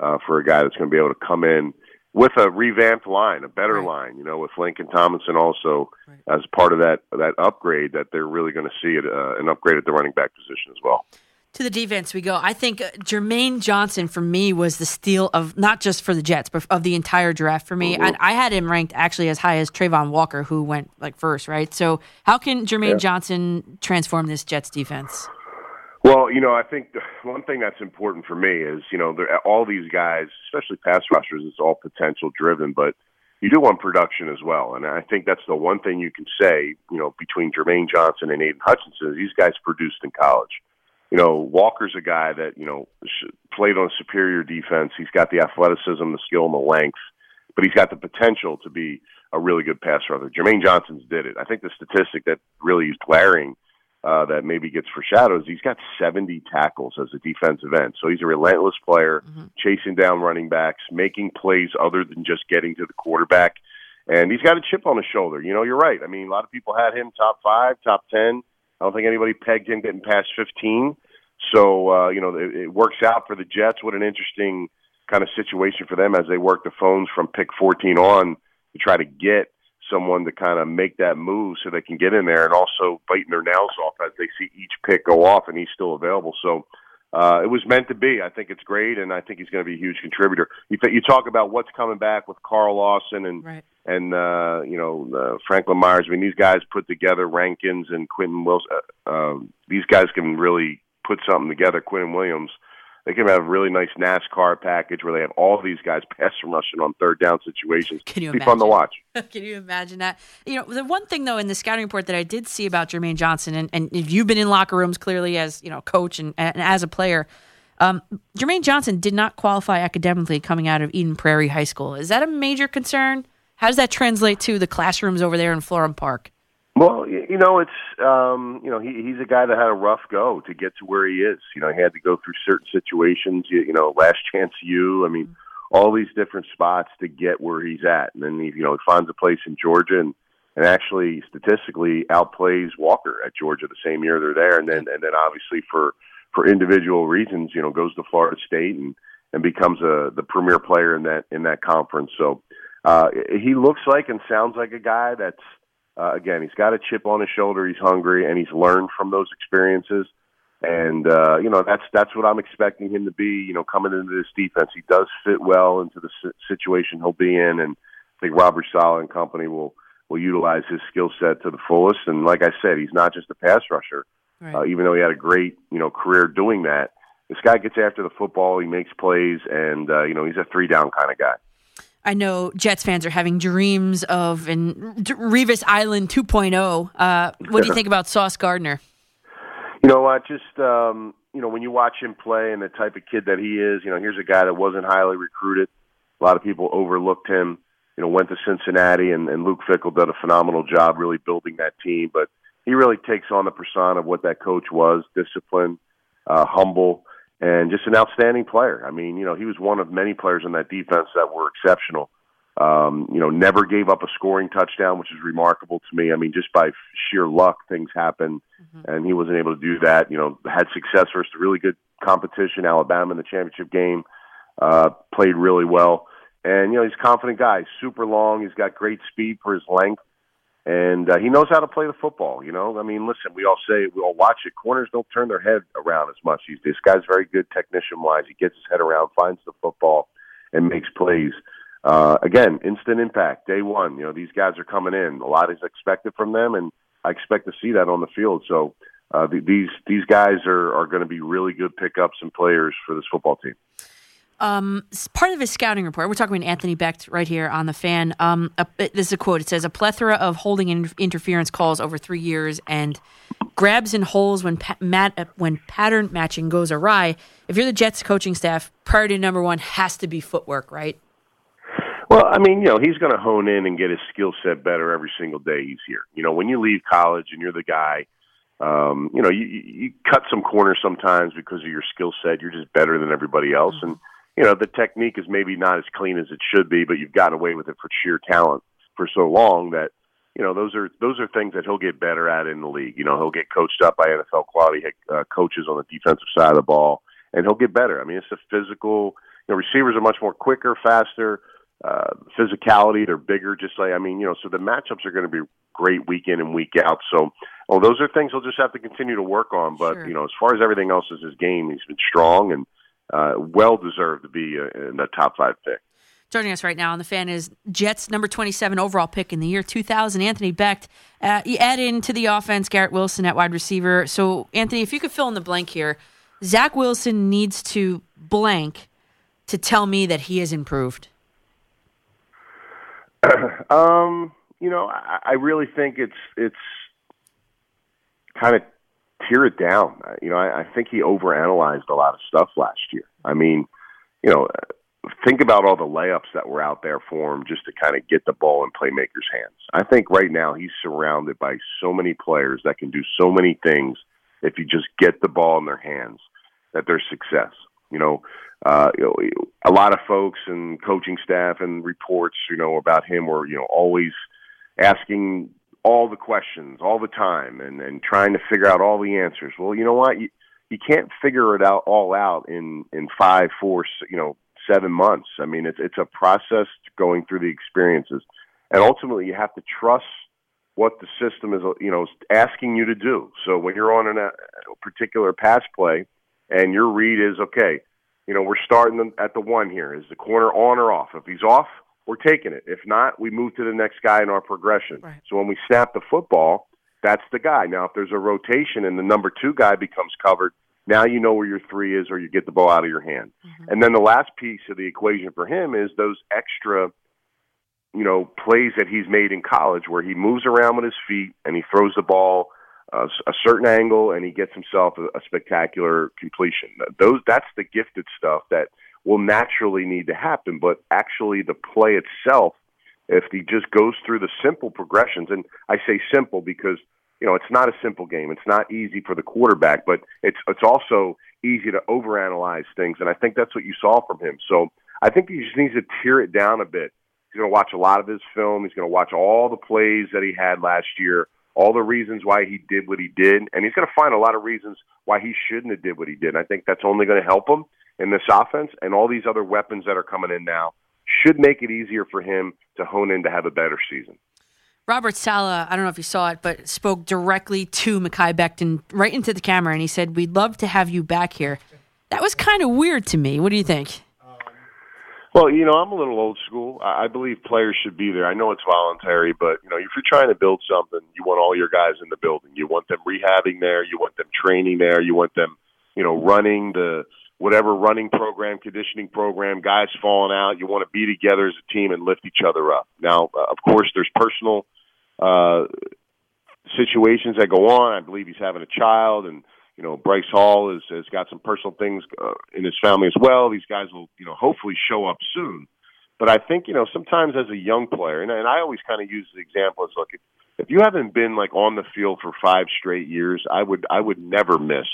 uh, for a guy that's going to be able to come in with a revamped line, a better right. line. You know, with Laken Tomlinson also right. as part of that that upgrade that they're really going to see it, uh, an upgrade at the running back position as well to the defense we go. I think uh, Jermaine Johnson for me was the steal of not just for the Jets, but of the entire draft for me. Mm-hmm. I, I, had him ranked actually as high as Travon Walker, who went like first, right? So how can Jermaine yeah. Johnson transform this Jets defense? Well, you know, I think one thing that's important for me is, you know, all these guys, especially pass rushers, it's all potential driven, but you do want production as well. And I think that's the one thing you can say, you know, between Jermaine Johnson and Aidan Hutchinson these guys produced in college you know, Walker's a guy that, you know, played on a superior defense. He's got the athleticism, the skill, and the length, but he's got the potential to be a really good pass rusher. Jermaine Johnson's did it. I think the statistic that really is glaring uh, that maybe gets foreshadowed is he's got 70 tackles as a defensive end. So he's a relentless player, mm-hmm. chasing down running backs, making plays other than just getting to the quarterback. And he's got a chip on his shoulder. You know, you're right. I mean, a lot of people had him top five, top 10. I don't think anybody pegged him getting past 15. So uh, you know it, it works out for the Jets. What an interesting kind of situation for them as they work the phones from pick 14 on to try to get someone to kind of make that move so they can get in there and also biting their nails off as they see each pick go off and he's still available. So uh, it was meant to be. I think it's great, and I think he's going to be a huge contributor. You, th- you talk about what's coming back with Carl Lawson and right. and uh, you know uh, Franklin Myers. I mean, these guys put together Rankins and Quentin Wilson. Uh, um, these guys can really put something together, Quinnen Williams, they can have a really nice NASCAR package where they have all these guys pass rushing on third down situations. Can you Be imagine? fun to watch. Can you imagine that? You know, the one thing though in the scouting report that I did see about Jermaine Johnson, and, and if you've been in locker rooms clearly as you know coach and, and as a player, um, Jermaine Johnson did not qualify academically coming out of Eden Prairie High School. Is that a major concern? How does that translate to the classrooms over there in Florham Park? Well, you know, it's um, you know he, he's a guy that had a rough go to get to where he is. You know, he had to go through certain situations. You, you know, last chance you. I mean, all these different spots to get where he's at, and then he, you know he finds a place in Georgia and and actually statistically outplays Walker at Georgia the same year they're there, and then and then obviously for for individual reasons, you know, goes to Florida State and and becomes a the premier player in that in that conference. So uh, he looks like and sounds like a guy that's uh, again, he's got a chip on his shoulder. He's hungry, and he's learned from those experiences. And uh, you know that's that's what I'm expecting him to be. You know, coming into this defense, he does fit well into the situation he'll be in, and I think Robert Saleh and company will will utilize his skill set to the fullest. And like I said, he's not just a pass rusher. Right. Uh, even though he had a great you know career doing that, this guy gets after the football. He makes plays, and uh, you know he's a three down kind of guy. I know Jets fans are having dreams of in Revis Island 2.0. Uh, what do you think about Sauce Gardner? You know what? Just um, you know, when you watch him play and the type of kid that he is, you know, here's a guy that wasn't highly recruited. A lot of people overlooked him. You know, went to Cincinnati, and, and Luke Fickell did a phenomenal job really building that team. But he really takes on the persona of what that coach was: disciplined, uh, humble and just an outstanding player. I mean, you know, he was one of many players in that defense that were exceptional. Um, you know, never gave up a scoring touchdown, which is remarkable to me. I mean, just by sheer luck, things happen, mm-hmm. and he wasn't able to do that. You know, had success versus a really good competition, Alabama in the championship game. Uh, played really well, and you know, he's a confident guy. Super long. He's got great speed for his length. And uh, he knows how to play the football. You know, I mean, listen, we all say we all watch it. Corners don't turn their head around as much. He's this guy's very good technician wise. He gets his head around, finds the football, and makes plays. Uh, again, instant impact, day one. You know, these guys are coming in. A lot is expected from them, and I expect to see that on the field. So uh, the, these these guys are are going to be really good pickups and players for this football team. Um, part of his scouting report, we're talking about Anthony Becht right here on the fan. Um, a, this is a quote. It says, A plethora of holding and interference calls over three years and grabs and holes when, pa- mat- uh, when pattern matching goes awry. If you're the Jets coaching staff, priority number one has to be footwork, right? Well, I mean, you know, he's going to hone in and get his skill set better every single day he's here. You know, when you leave college and you're the guy, um, you know, you you cut some corners sometimes because of your skill set. You're just better than everybody else, and you know the technique is maybe not as clean as it should be, but you've gotten away with it for sheer talent for so long that you know those are those are things that he'll get better at in the league. You know, he'll get coached up by NFL quality uh, coaches on the defensive side of the ball, and he'll get better. I mean, it's a physical. You know, receivers are much more quicker, faster. Uh, physicality, they're bigger. Just like I mean, you know, so the matchups are going to be great week in and week out. So, well, those are things he'll just have to continue to work on. But you know, as far as everything else is his game, he's been strong and uh, well deserved to be uh, in the top five pick. Joining us right now on the fan is Jets number 27 overall pick in the year 2000, Anthony Becht. Uh, you add into the offense Garrett Wilson at wide receiver. So, Anthony, if you could fill in the blank here, Zach Wilson needs to blank to tell me that he has improved. um, you know, I, I really think it's it's kind of tear it down. Uh, You know, I, I think he overanalyzed a lot of stuff last year. I mean, you know, think about all the layups that were out there for him just to kind of get the ball in playmakers' hands. I think right now he's surrounded by so many players that can do so many things if you just get the ball in their hands that there's success. You know, uh, you know, a lot of folks and coaching staff and reports, you know, about him were, you know, always asking all the questions all the time and, and trying to figure out all the answers. Well, you know what? You, you can't figure it out all out in, in five, four, you know, seven months. I mean, it's, it's a process going through the experiences. And ultimately you have to trust what the system is, you know, asking you to do. So when you're on a uh, particular pass play and your read is, okay, you know, we're starting at the one here. Is the corner on or off? If he's off, we're taking it. If not, we move to the next guy in our progression. Right. So when we snap the football, that's the guy. Now, if there's a rotation and the number two guy becomes covered, now you know where your three is or you get the ball out of your hand. Mm-hmm. And then the last piece of the equation for him is those extra, you know, plays that he's made in college where he moves around with his feet and he throws the ball uh, a, a certain angle and he gets himself a, a spectacular completion. Those that's the gifted stuff that will naturally need to happen, but actually the play itself if he just goes through the simple progressions and I say simple because you know, it's not a simple game. It's not easy for the quarterback, but it's it's also easy to overanalyze things and I think that's what you saw from him. So, I think he just needs to tear it down a bit. He's going to watch a lot of his film. He's going to watch all the plays that he had last year all the reasons why he did what he did, and he's going to find a lot of reasons why he shouldn't have did what he did. And I think that's only going to help him in this offense, and all these other weapons that are coming in now should make it easier for him to hone in to have a better season. Robert Saleh, I don't know if you saw it, but spoke directly to Mekhi Becton right into the camera, and he said, "We'd love to have you back here." That was kind of weird to me. What do you think? Well, you know, I'm a little old school. I I believe players should be there. I know it's voluntary, but you know, if you're trying to build something, you want all your guys in the building. You want them rehabbing there. You want them training there. You want them, you know, running the whatever running program, conditioning program. Guys falling out. You want to be together as a team and lift each other up. Now, uh, of course, there's personal uh, situations that go on. I believe he's having a child, and you know, Bryce Hall has, has got some personal things uh, in his family as well. These guys will, you know, hopefully show up soon. But I think, you know, sometimes as a young player, and, and I always kind of use the example as look, if, if you haven't been like on the field for five straight years, I would I would never miss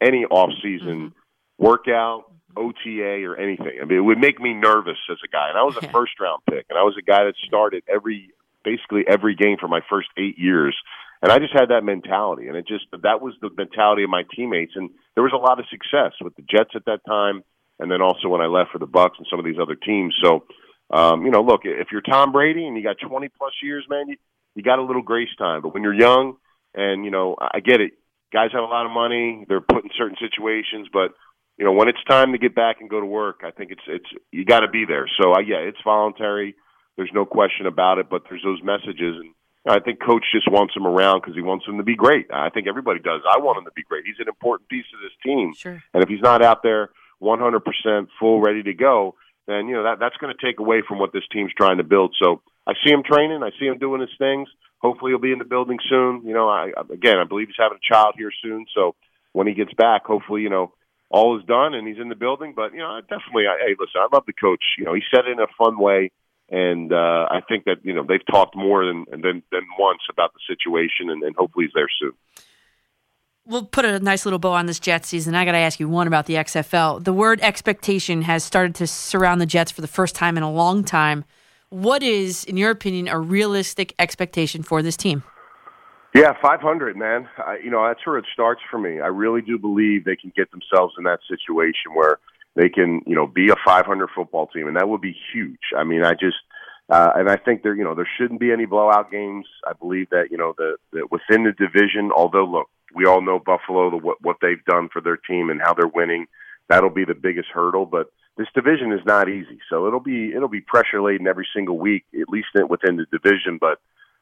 any off season workout, OTA, or anything. I mean, it would make me nervous as a guy. And I was a first round pick, and I was a guy that started every basically every game for my first eight years. And I just had that mentality, and it just that was the mentality of my teammates, and there was a lot of success with the Jets at that time, and then also when I left for the Bucs and some of these other teams. So, um, you know, look, if you're Tom Brady and you got 20 plus years, man, you, you got a little grace time. But when you're young, and you know, I get it. Guys have a lot of money. They're put in certain situations, but you know, when it's time to get back and go to work, I think it's it's you got to be there. So uh, yeah, it's voluntary. There's no question about it. But there's those messages, and I think coach just wants him around because he wants him to be great. I think everybody does. I want him to be great. He's an important piece of this team. Sure. And if he's not out there 100% full, ready to go, then you know that that's going to take away from what this team's trying to build. So I see him training. I see him doing his things. Hopefully, he'll be in the building soon. You know, I again, I believe he's having a child here soon. So when he gets back, hopefully, you know, all is done and he's in the building. But you know, I definitely, I, hey, listen, I love the coach. You know, he said it in a fun way, and uh, I think that you know they've talked more than than than once about the situation, and, and hopefully he's there soon. We'll put a nice little bow on this Jets season. I got to ask you one about the XFL. The word expectation has started to surround the Jets for the first time in a long time. What is, in your opinion, a realistic expectation for this team? Yeah, 500, man. I, you know, that's where it starts for me. I really do believe they can get themselves in that situation where they can, you know, be a 500 football team, and that would be huge. I mean, I just, uh, and I think there, you know, there shouldn't be any blowout games. I believe that, you know, the, the within the division. Although, look, we all know Buffalo, the, what what they've done for their team and how they're winning. That'll be the biggest hurdle, but this division is not easy. So it'll be it'll be pressure laden every single week, at least within the division. But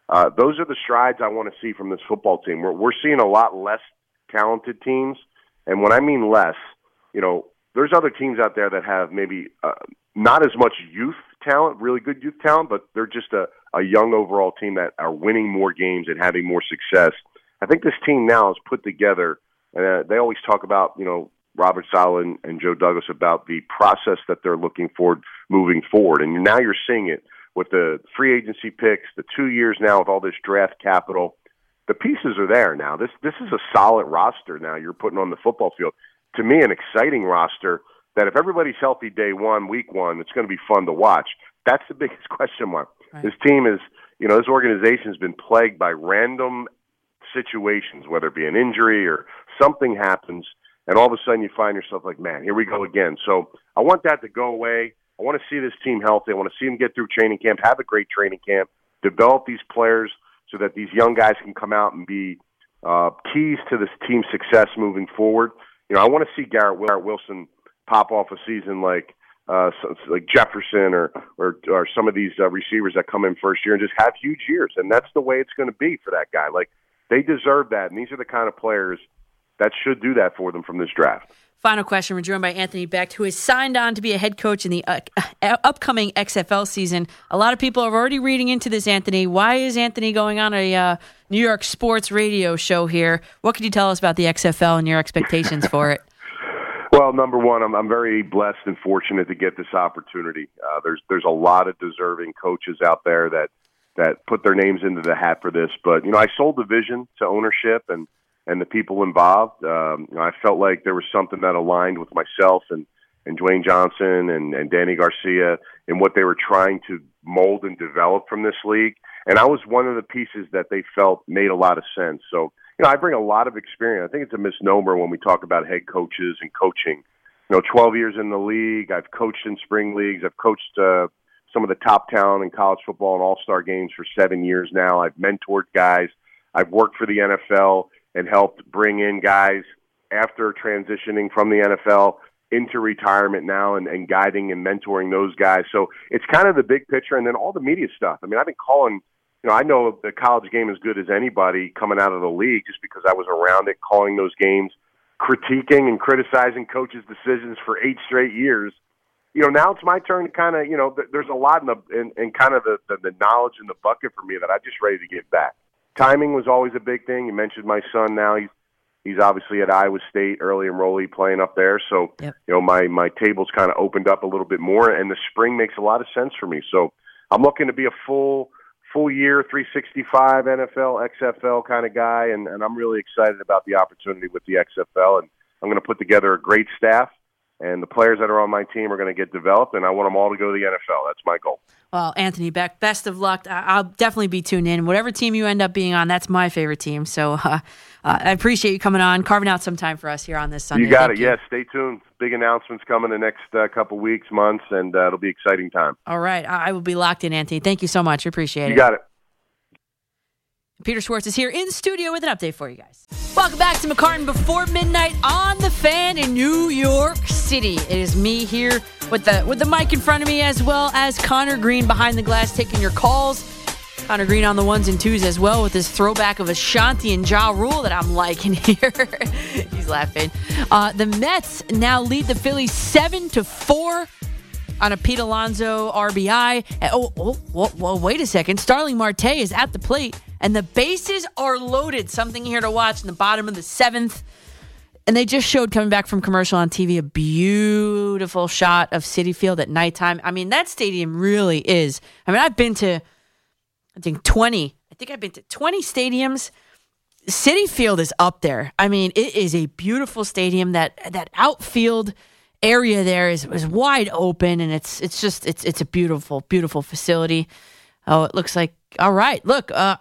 uh, those are the strides I want to see from this football team. We're we're seeing a lot less talented teams, and when I mean less, you know, there's other teams out there that have maybe uh, not as much youth talent, really good youth talent, but they're just a, a young overall team that are winning more games and having more success. I think this team now is put together, and uh, they always talk about you know Robert Saleh and, and Joe Douglas about the process that they're looking for moving forward, and now you're seeing it with the free agency picks, the two years now with all this draft capital. The pieces are there now. This this is a solid roster now you're putting on the football field. To me, an exciting roster that if everybody's healthy day one, week one, it's going to be fun to watch. That's the biggest question mark. Right. This team is, you know, this organization has been plagued by random situations, whether it be an injury or something happens, and all of a sudden you find yourself like, man, here we go again. So I want that to go away. I want to see this team healthy. I want to see them get through training camp, have a great training camp, develop these players so that these young guys can come out and be uh, keys to this team's success moving forward. You know, I want to see Garrett, Wilson pop off a season like uh, like Jefferson or, or or some of these uh, receivers that come in first year and just have huge years, and that's the way it's going to be for that guy. Like they deserve that, and these are the kind of players that should do that for them from this draft. Final question. We're joined by Anthony Becht, who is signed on to be a head coach in the uh, uh, upcoming XFL season. A lot of people are already reading into this, Anthony. Why is Anthony going on a uh, New York sports radio show here? What can you tell us about the XFL and your expectations for it? Well, number one, I'm, I'm very blessed and fortunate to get this opportunity. Uh, there's there's a lot of deserving coaches out there that that put their names into the hat for this. But you know, I sold the vision to ownership and and the people involved. Um, you know, I felt like there was something that aligned with myself and and Dwayne Johnson and and Dany Garcia and what they were trying to mold and develop from this league. And I was one of the pieces that they felt made a lot of sense. So you know, I bring a lot of experience. I think it's a misnomer when we talk about head coaches and coaching. You know, 12 years in the league. I've coached in spring leagues. I've coached uh, some of the top talent in college football and all star games for seven years now. I've mentored guys. I've worked for the NFL and helped bring in guys after transitioning from the NFL into retirement now and, and guiding and mentoring those guys. So it's kind of the big picture and then all the media stuff. I mean, I've been calling, you know, I know the college game as good as anybody coming out of the league just because I was around it calling those games, critiquing and criticizing coaches' decisions for eight straight years you know, now it's my turn to kind of, you know, th- there's a lot in the in, in kind of the, the the knowledge in the bucket for me that I'm just ready to give back. Timing was always a big thing. You mentioned my son. Now he's he's obviously at Iowa State, early enrollee, playing up there. So yep. you know, my my table's kind of opened up a little bit more, and the spring makes a lot of sense for me. So I'm looking to be a full full year 365 NFL XFL kind of guy, and, and I'm really excited about the opportunity with the XFL, and I'm going to put together a great staff and the players that are on my team are going to get developed, and I want them all to go to the NFL. That's my goal. Well, Anthony Becht, best of luck. I'll definitely be tuned in. Whatever team you end up being on, that's my favorite team. So uh, uh, I appreciate you coming on, carving out some time for us here on this Sunday. You got Thank it. Yes, stay tuned. Big announcements coming the next uh, couple weeks, months, and uh, it'll be exciting time. All right, I will be locked in, Anthony. Thank you so much. Appreciate you it. You got it. Peter Schwartz is here in studio with an update for you guys. Welcome back to McCartan before midnight on the fan in New York City. It is me here with the with the mic in front of me as well as Connor Green behind the glass taking your calls. Connor Green on the ones and twos as well with this throwback of Ashanti and Ja Rule that I'm liking here. He's laughing. Uh, the Mets now lead the Phillies seven to four on a Pete Alonso RBI. Oh, oh, wait a second. Starling Marte is at the plate, and the bases are loaded. Something here to watch in the bottom of the seventh. And they just showed coming back from commercial on TV a beautiful shot of Citi Field at nighttime. I mean, that stadium really is. I mean, I've been to, I think, 20. I think I've been to 20 stadiums. Citi Field is up there. I mean, it is a beautiful stadium. That that outfield area there is, is wide open and it's it's just it's it's a beautiful beautiful facility. Oh, it looks like all right. Look, uh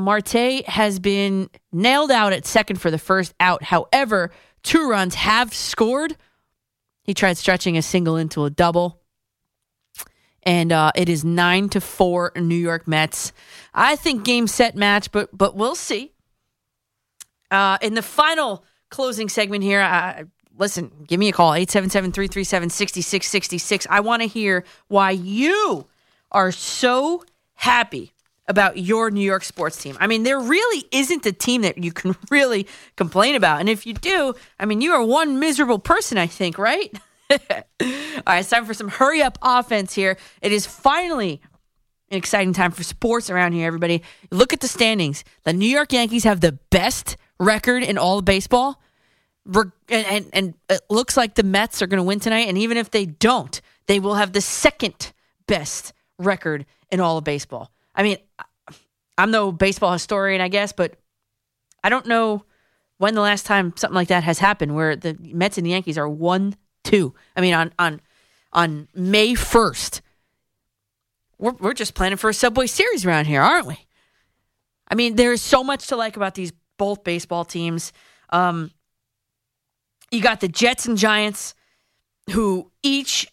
Marte has been nailed out at second for the first out. However, two runs have scored. He tried stretching a single into a double. And uh, it is nine to four New York Mets. I think game set match, but but we'll see. Uh, in the final closing segment here, I, listen, give me a call 877-337-6666. I want to hear why you are so happy about your New York sports team. I mean, there really isn't a team that you can really complain about. And if you do, I mean, you are one miserable person, I think, right? All right, it's time for some hurry up offense here. It is finally an exciting time for sports around here, everybody. Look at the standings. The New York Yankees have the best record in all of baseball and, and, and it looks like the Mets are going to win tonight. And even if they don't, they will have the second best record in all of baseball. I mean, I'm no baseball historian, I guess, but I don't know when the last time something like that has happened where the Mets and the Yankees are one two. I mean, on on on May first, we're we're just planning for a Subway Series around here, aren't we? I mean, there's so much to like about these both baseball teams. Um, you got the Jets and Giants, who each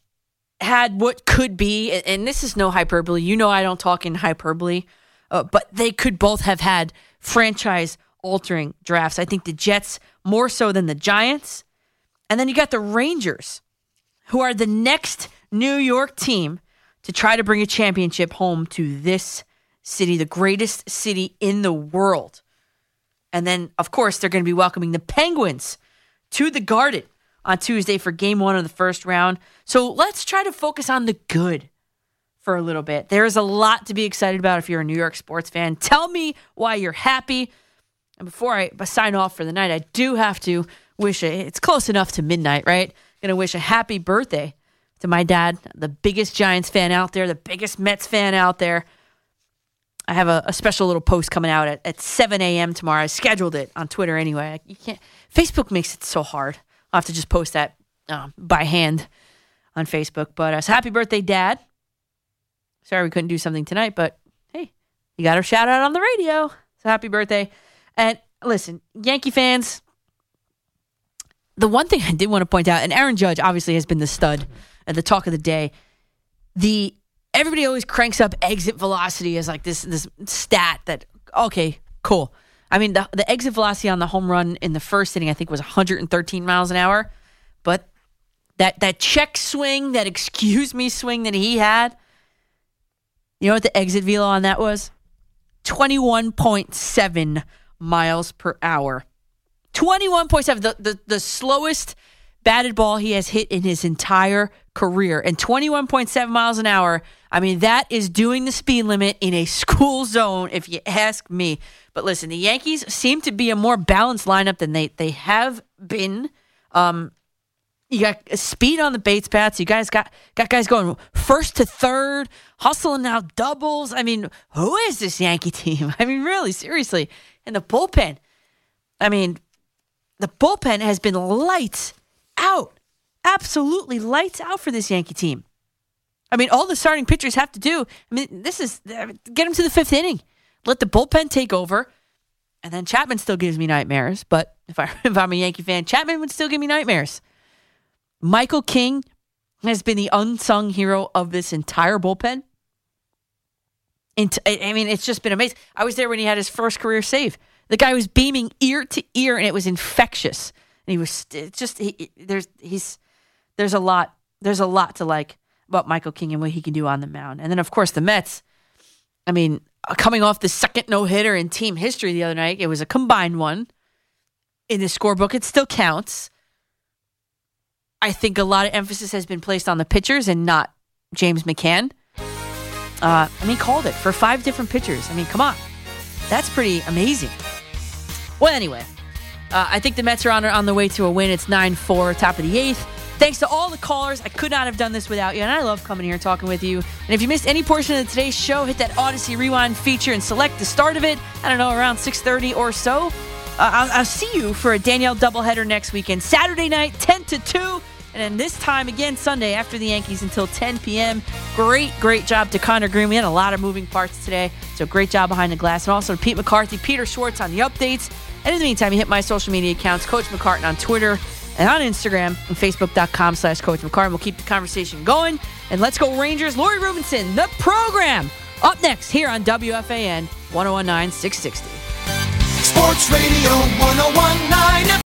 had what could be, and this is no hyperbole. You know, I don't talk in hyperbole, uh, but they could both have had franchise altering drafts. I think the Jets more so than the Giants. And then you got the Rangers, who are the next New York team to try to bring a championship home to this city, the greatest city in the world. And then, of course, they're going to be welcoming the Penguins to the Garden on Tuesday for game one of the first round. So let's try to focus on the good for a little bit. There is a lot to be excited about if you're a New York sports fan. Tell me why you're happy. And before I sign off for the night, I do have to wish a, it's close enough to midnight, right? Gonna wish a happy birthday to my dad, the biggest Giants fan out there, the biggest Mets fan out there. I have a, a special little post coming out at, at 7 a.m. tomorrow. I scheduled it on Twitter anyway. You can't. Facebook makes it so hard. I'll have to just post that uh, by hand on Facebook. But uh, so happy birthday, Dad. Sorry we couldn't do something tonight, but hey, you got a shout out on the radio. So happy birthday. And listen, Yankee fans, the one thing I did want to point out, and Aaron Judge obviously has been the stud and the talk of the day. The everybody always cranks up exit velocity as like this this stat that okay, cool. I mean, the, the exit velocity on the home run in the first inning, I think, was 113 miles an hour. But that that check swing, that excuse me swing that he had, you know what the exit velo on that was? 21.7 miles per hour. 21.7, the, the, the slowest batted ball he has hit in his entire career. And 21.7 miles an hour, I mean, that is doing the speed limit in a school zone, if you ask me. But listen, the Yankees seem to be a more balanced lineup than they, they have been. Um, you got speed on the base paths. You guys got got guys going first to third, hustling out doubles. I mean, who is this Yankee team? I mean, really, seriously. And the bullpen. I mean, the bullpen has been lights out. Absolutely lights out for this Yankee team. I mean, all the starting pitchers have to do, I mean, this is uh, get them to the fifth inning let the bullpen take over. And then Chapman still gives me nightmares. But if, I, if I'm a Yankee fan, Chapman would still give me nightmares. Michael King has been the unsung hero of this entire bullpen. Into, I mean, it's just been amazing. I was there when he had his first career save. The guy was beaming ear to ear, and it was infectious. And he was just he, there's he's there's a lot there's a lot to like about Michael King and what he can do on the mound. And then of course the Mets. I mean, uh, coming off the second no hitter in team history the other night, it was a combined one. In the scorebook, it still counts. I think a lot of emphasis has been placed on the pitchers and not James McCann. Uh, I mean, called it for five different pitchers. I mean, come on. That's pretty amazing. Well, anyway, uh, I think the Mets are on, on the way to a win. It's 9 4, top of the eighth. Thanks to all the callers. I could not have done this without you, and I love coming here and talking with you. And if you missed any portion of today's show, hit that Audacy Rewind feature and select the start of it. I don't know, around 6.30 or so. Uh, I'll, I'll see you for a Danielle doubleheader next weekend. Saturday night, 10 to 2. And then this time again, Sunday after the Yankees until 10 p.m. Great, great job to Connor Green. We had a lot of moving parts today. So great job behind the glass. And also to Pete McCarthy, Peter Schwartz on the updates. And in the meantime, you hit my social media accounts, Coach McCartan on Twitter and on Instagram and Facebook.com slash Coach McCartan. We'll keep the conversation going. And let's go Rangers. Lori Rubinson, the program. Up next here on WFAN 1019 660. Sports Radio 1019